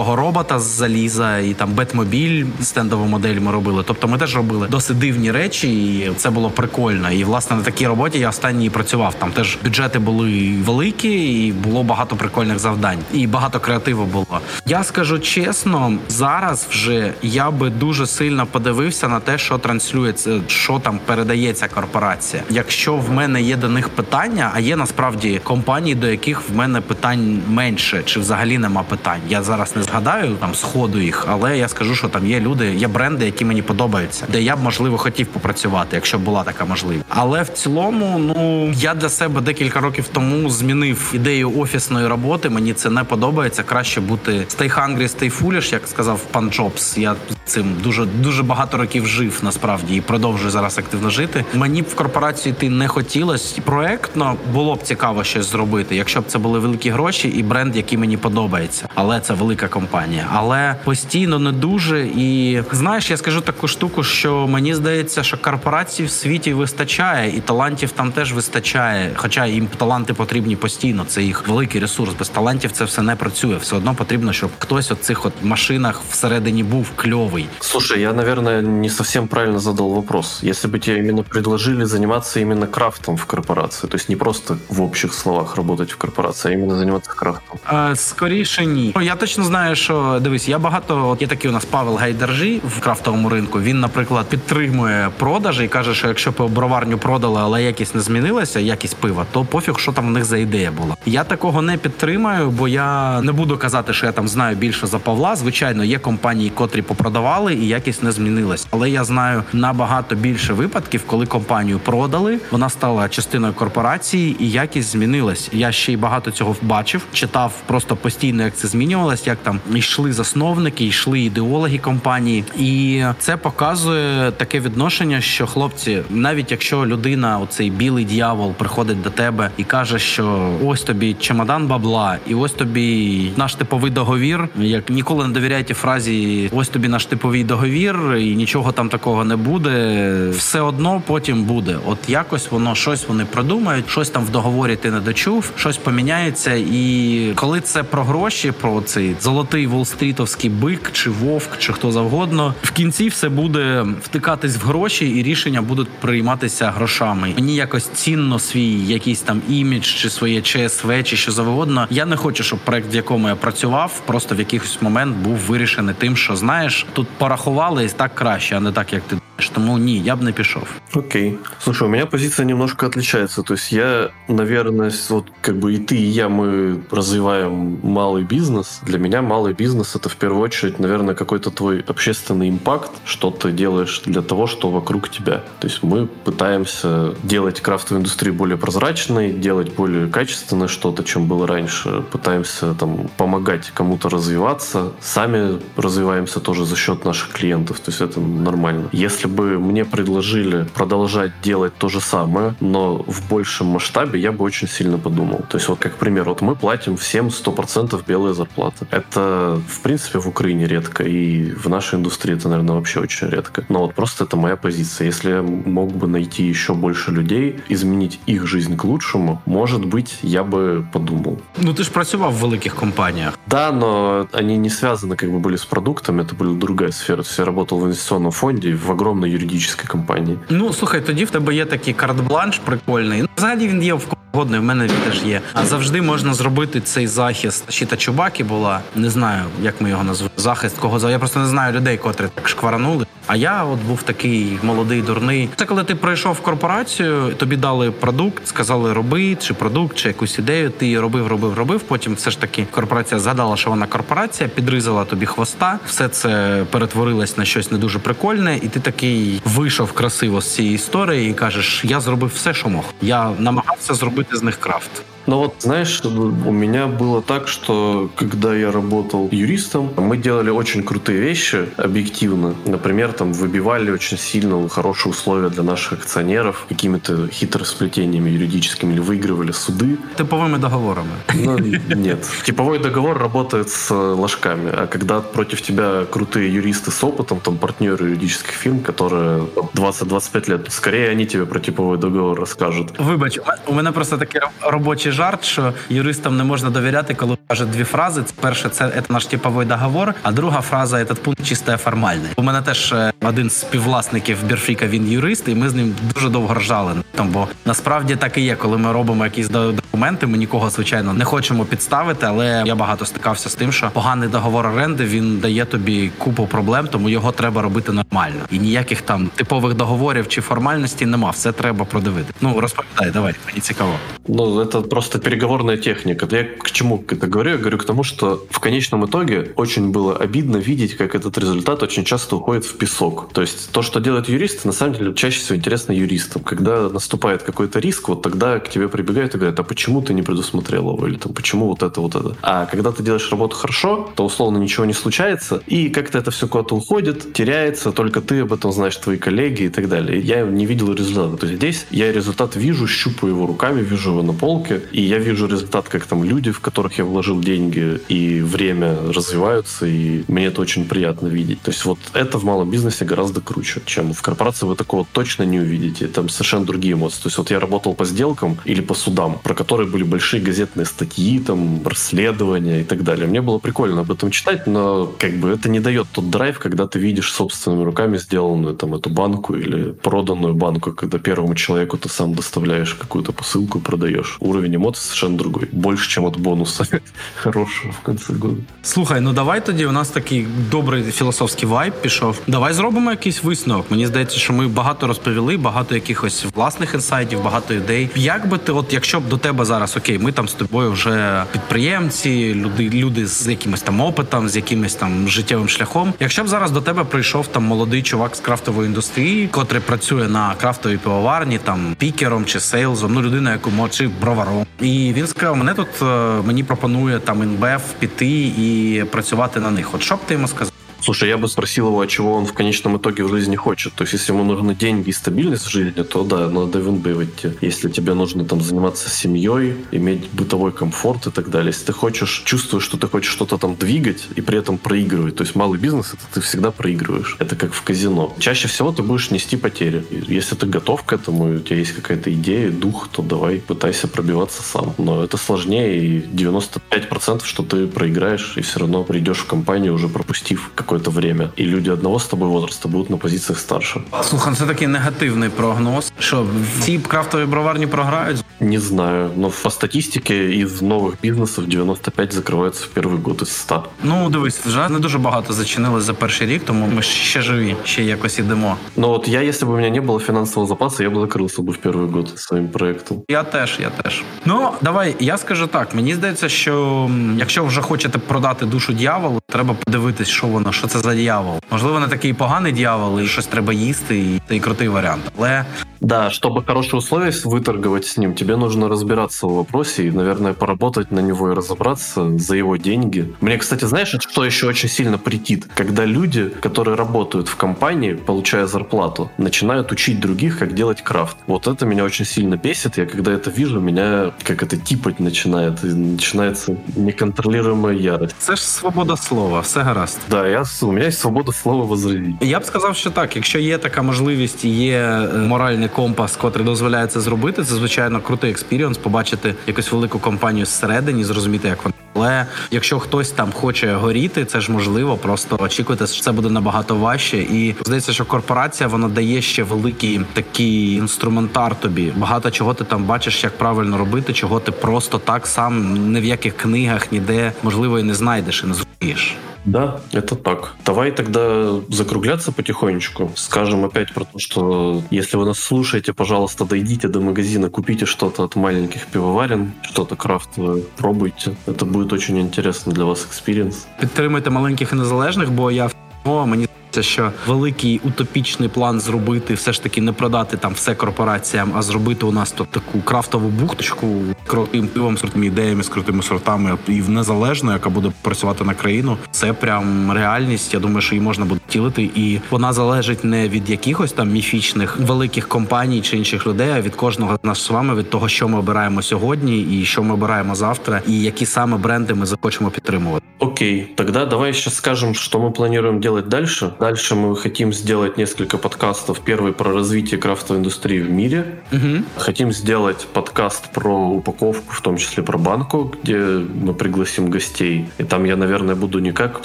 трьохметрового робота з заліза і там бетмобіль стендову модель ми робили. Тобто ми теж робили досить дивні речі, і це було прикольно. І власне на такій роботі я останній працював. Там теж бюджети були великі, і було багато прикольних завдань, і багато креативу було. Я скажу чесно, зараз вже я би дуже сильно подивився на те, що транслюється, що там передається корпорація. Якщо в мене є до них питання, а є насправді компанії, до яких в мене питань менше, чи взагалі нема питань. Я зараз не згадаю там сходу їх, але я скажу, що там є люди, є бренди, які мені подобаються, де я б можливо хотів попрацювати, якщо б була така можливість. Але в цілому, ну я для себе декілька років тому змінив ідею офісної роботи. Мені це не подобається. Краще бути stay hungry, stay foolish, як сказав пан Джобс. Я цим дуже дуже багато років жив насправді і продовжую зараз активно жити. Мені б в корпорацію йти не хотілося. Проектно було б цікаво щось зробити, якщо б це були великі гроші і бренд, який мені подобається. Але це велика компанія. Але постійно не дуже. І знаєш, я скажу таку штуку, що мені здається, що корпорацій в світі вистачає, і талантів там теж вистачає. Хоча їм таланти потрібні постійно. Це їх великий ресурс. Без талантів це все не працює. Все одно потрібно, щоб хтось от цих от машинах всередині був кльовий. Новий. Слушай, я, наверное, не совсем правильно задал вопрос. Если бы тебе именно предложили заниматься именно крафтом в корпорации, то есть не просто в общих словах работать в корпорации, а именно заниматься крафтом. А, скоріше ні. Ну, Я точно знаю, що дивись, я багато. От є такий у нас Павел Гайдержі в крафтовому ринку. Він, наприклад, підтримує продажі і каже, що якщо б броварню продали, але якість не змінилася, якість пива, то пофіг, що там в них за ідея була. Я такого не підтримаю, бо я не буду казати, що я там знаю більше за Павла. Звичайно, є компанії, котрі попродавали, і якість не змінилась. Але я знаю набагато більше випадків, коли компанію продали, вона стала частиною корпорації, і якість змінилась. Я ще й багато цього бачив, читав просто постійно, як це змінювалось, як там йшли засновники, йшли ідеологи компанії, і це показує таке відношення, що хлопці, навіть якщо людина, оцей білий дьявол, приходить до тебе і каже, що ось тобі чемодан бабла, і ось тобі наш типовий договір. Як ніколи не довіряйте фразі ось тобі наш типовий договір, і нічого там такого не буде. Все одно потім буде. От якось воно щось вони продумають, щось там в договорі ти не дочув, щось поміняється. І коли це про гроші, про цей золотий волстрітовський бик чи вовк, чи хто завгодно, в кінці все буде втикатись в гроші, і рішення будуть прийматися грошами. Мені якось цінно свій якийсь там імідж, чи своє ЧСВ, чи що завгодно. Я не хочу, щоб проект, в якому я працював, просто в якийсь момент був вирішений тим, що знаєш, тут порахували і так краще, а не так, як ти думаєш. Тому ні, я б не пішов. Окей. Слушай, у меня позиция немножко отличается. То есть я, наверное, вот как бы и ты, и я, мы развиваем малый бизнес. Для меня малый бизнес это в первую очередь, наверное, какой-то твой общественный импакт, что ты делаешь для того, что вокруг тебя. То есть мы пытаемся делать крафтовую индустрию более прозрачной, делать более качественное что-то, чем было раньше. Пытаемся там помогать кому-то развиваться. Сами развиваемся тоже за счет наших клиентов. То есть это нормально. Если бы мне предложили продолжать делать то же самое, но в большем масштабе, я бы очень сильно подумал. То есть вот как пример, вот мы платим всем 100% белые зарплаты. Это, в принципе, в Украине редко, и в нашей индустрии это, наверное, вообще очень редко. Но вот просто это моя позиция. Если я мог бы найти еще больше людей, изменить их жизнь к лучшему, может быть, я бы подумал. Ну ти ж працював в великих компаніях. Да, но они не связаны как бы были с продуктами, это была другая сфера. То есть я работал в инвестиционном фонде в огромной юридической компании. Ну слухай, тоді в тебе є такий карт-бланш прикольний. Ну, взагалі він є в Годний, в мене теж є. А завжди можна зробити цей захист. Щита Чубаки була. Не знаю, як ми його назвемо. Захист кого за. Я просто не знаю людей, котрі так шкваранули. А я от був такий молодий, дурний. Це коли ти пройшов корпорацію, тобі дали продукт, сказали роби, чи продукт, чи якусь ідею. Ти її робив, робив, робив. Потім все ж таки корпорація згадала, що вона корпорація, підризала тобі хвоста. Все це перетворилось на щось не дуже прикольне, і ти такий вийшов красиво з цієї історії і кажеш: я зробив все, що мог. Я намагався зробити з них крафт. Но вот, знаешь, у меня было так, что когда я работал юристом, мы делали очень крутые вещи объективно. Например, там выбивали очень сильно хорошие условия для наших акционеров какими-то хитросплетениями юридическими или выигрывали суды. Типовыми договорами. Ну, нет. Типовой договор работает с ложками, а когда против тебя крутые юристы с опытом, там партнеры юридических фирм, которые 20-25 лет, скорее они тебе про типовой договор расскажут. Вибач, у мене просто такий робочий жарт, що юристам не можна довіряти, коли кажуть дві фрази. Перше, це, це наш типовий договор, а друга фраза этот пункт чисто формальний. У мене теж один з співвласників Бірфіка, він юрист, і ми з ним дуже довго ржали. Бо насправді так і є, коли ми робимо якісь документи, ми нікого звичайно не хочемо підставити, але я багато стикався з тим, що поганий договор оренди він дає тобі купу проблем, тому його треба робити нормально. І ніяких там типових договорів чи формальностей нема. Все треба продивити. Ну розповідай, давай, мені цікаво. Ну это просто переговорная техника. Я к чему это говорю? Я говорю к тому, что в конечном итоге очень было обидно видеть, как этот результат очень часто уходит в песок. То есть то, что делают юристы, на самом деле чаще всего интересно юристам. Когда наступает какой-то риск, вот тогда к тебе прибегают и говорят, а почему ты не предусмотрел его? Или там, почему вот это, вот это? А когда ты делаешь работу хорошо, то условно ничего не случается, и как-то это все куда-то уходит, теряется, только ты об этом знаешь, твои коллеги и так далее. Я не видел результата. То есть здесь я результат вижу, щупаю его руками, вижу его на полке, и я вижу результат, как там люди, в которых я вложил деньги и время развиваются, и мне это очень приятно видеть. То есть вот это в малом бизнесе гораздо круче, чем в корпорации вы такого точно не увидите. Там совершенно другие эмоции. То есть вот я работал по сделкам или по судам, про которые были большие газетные статьи, там, расследования и так далее. Мне было прикольно об этом читать, но как бы это не дает тот драйв, когда ты видишь собственными руками сделанную там эту банку или проданную банку, когда первому человеку ты сам доставляешь какую-то посылку продаешь. Уровень эмоций совершенно другой. Больше, чем от бонуса хорошего в конце года. Слухай, ну давай тоді у нас такий добрий філософський вайб пішов. Давай зробимо якийсь висновок. Мені здається, що ми багато розповіли, багато якихось власних інсайтів, багато ідей. Як би ти, от якщо б до тебе зараз окей, ми там з тобою вже підприємці, люди, люди з якимось там опитом, з якимось там життєвим шляхом. Якщо б зараз до тебе прийшов там молодий чувак з крафтової індустрії, котрий працює на крафтовій пивоварні, там пікером чи сейлзом, ну людина, яку чи броваром, і він сказав: мене тут е, мені пропонує там інбеф піти і працювати на них. От що б ти йому сказав? Слушай, я бы спросил его, а чего он в конечном итоге в жизни хочет. То есть, если ему нужны деньги и стабильность в жизни, то да, надо в НБ. Если тебе нужно там заниматься семьей, иметь бытовой комфорт и так далее. Если ты хочешь, чувствуешь, что ты хочешь что-то там двигать и при этом проигрывать. То есть, малый бизнес, это ты всегда проигрываешь. Это как в казино. Чаще всего ты будешь нести потери. Если ты готов к этому, и у тебя есть какая-то идея, дух, то давай пытайся пробиваться сам. Но это сложнее, и 95% что ты проиграешь, и все равно придешь в компанию, уже пропустив какое-то время. И люди одного с тобой возраста будут на позициях старше. Слухай, це такий негативний прогноз. Що ці крафтові броварні програють? Не знаю, но по статистике из новых бизнесов 95 закрывается в первый год из 100. Ну, дивись, вже не дуже багато зачинили за перший рік, тому ми ще живі, ще якось ідемо. Но вот я, если бы у меня не было финансового запаса, я бы закрылся бы в первый год своим проектом. Я теж, я теж. Ну, давай, я скажу так. Мені здається, що м, якщо вже хочете продати душу дьяволу, треба подивитись, що воно, що це за дьявол. Можливо, не такий поганий дьявол, і щось треба їсти, і це і крутий варіант. Але Да, чтобы хорошие условия выторговать с ним, тебе нужно разбираться в вопросе и, наверное, поработать на него и разобраться за его деньги. Мне, кстати, знаешь, что еще очень сильно претит? Когда люди, которые работают в компании, получая зарплату, начинают учить других, как делать крафт. Вот это меня очень сильно бесит. Я когда это вижу, меня как это типать начинает. И начинается неконтролируемая ярость. це ж свобода слова, все гаразд. Да, я, у мене є свобода слова возразить. Я б сказав, що так, якщо є така можливість є е, моральний компас, котрий дозволяє це зробити, це звичайно крутий experience, побачити якусь велику компанію зсередині, зрозуміти, як вона. Але якщо хтось там хоче горіти, це ж можливо. Просто очікуйте, що це буде набагато важче. І здається, що корпорація вона дає ще великий такий інструментар тобі. Багато чого ти там бачиш, як правильно робити, чого ти просто так сам ні в яких книгах, ніде можливо і не знайдеш і не зрозумієш. Да, это так. Давай тогда закругляться потихонечку. Скажем опять про то, что если вы нас слушаете, пожалуйста, дойдите до магазина, купите что-то от маленьких пивоварен, что-то крафтовое, пробуйте. Это будет очень интересный для вас экспириенс. Підтримуйте маленьких і незалежних, бо я в мені здається, що великий утопічний план зробити, все ж таки не продати там все корпораціям, а зробити у нас тут таку крафтову бухточку крутим пивом, з крутими ідеями, з крутими сортами і в незалежну, яка буде працювати на країну. Це прям реальність. Я думаю, що її можна буде втілити, і вона залежить не від якихось там міфічних великих компаній чи інших людей, а від кожного з нас з вами, від того, що ми обираємо сьогодні, і що ми обираємо завтра, і які саме бренди ми захочемо підтримувати. Окей, тогда давай сейчас скажем, что мы планируем делать дальше. Дальше мы хотим сделать несколько подкастов. Первый про развитие крафтовой индустрии в мире. Угу. Хотим сделать подкаст про упаковку, в том числе про банку, где мы пригласим гостей. И там я, наверное, буду не как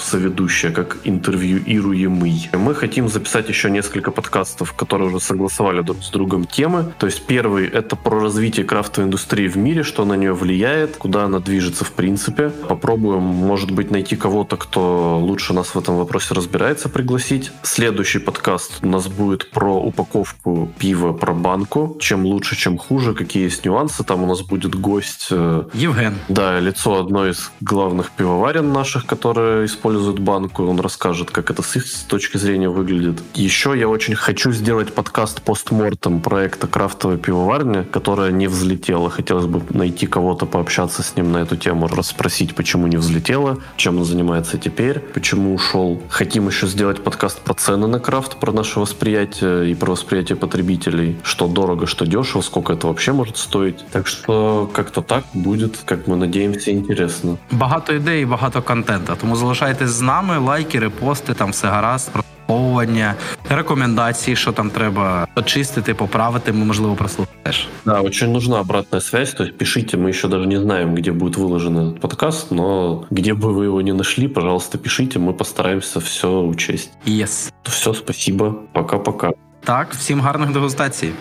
соведущий, а как интервьюируемый. Мы хотим записать еще несколько подкастов, которые уже согласовали друг с другом темы. То есть первый — это про развитие крафтовой индустрии в мире, что на нее влияет, куда она движется в принципе. Попробуем, может быть, найти кого-то, кто лучше нас в этом вопросе разбирается, пригласить. Следующий подкаст у нас будет про упаковку пива, про банку. Чем лучше, чем хуже, какие есть нюансы. Там у нас будет гость э, Євген. да, лицо одной из главных пивоварен наших, которые используют банку. Он расскажет, как это с их точки зрения выглядит. Еще я очень хочу сделать подкаст постмортом проекта крафтовой пивоварни, которая не взлетела. Хотелось бы найти кого-то, пообщаться с ним на эту тему, расспросить, почему не взлетела, чем он занимается теперь, почему ушел. Хотим еще сделать подкаст подкаст про цены на крафт, про наше восприятие и про восприятие потребителей, что дорого, что дешево, сколько это вообще может стоить. Так что как-то так будет, как мы надеемся, интересно. Багато ідей, багато контента. Тому залишайтесь з нами, лайки, репости, там все гаразд. прослуховування, рекомендації, що там треба очистити, поправити. Ми можливо прослухаємо теж. Да, очень нужна обратная связь. То есть пишите, мы еще даже не знаем, где будет выложен этот подкаст, но где бы вы его не нашли, пожалуйста, пишите, мы постараемся все учесть. Yes. Все, спасибо. Пока-пока. Так, всім гарних дегустацій.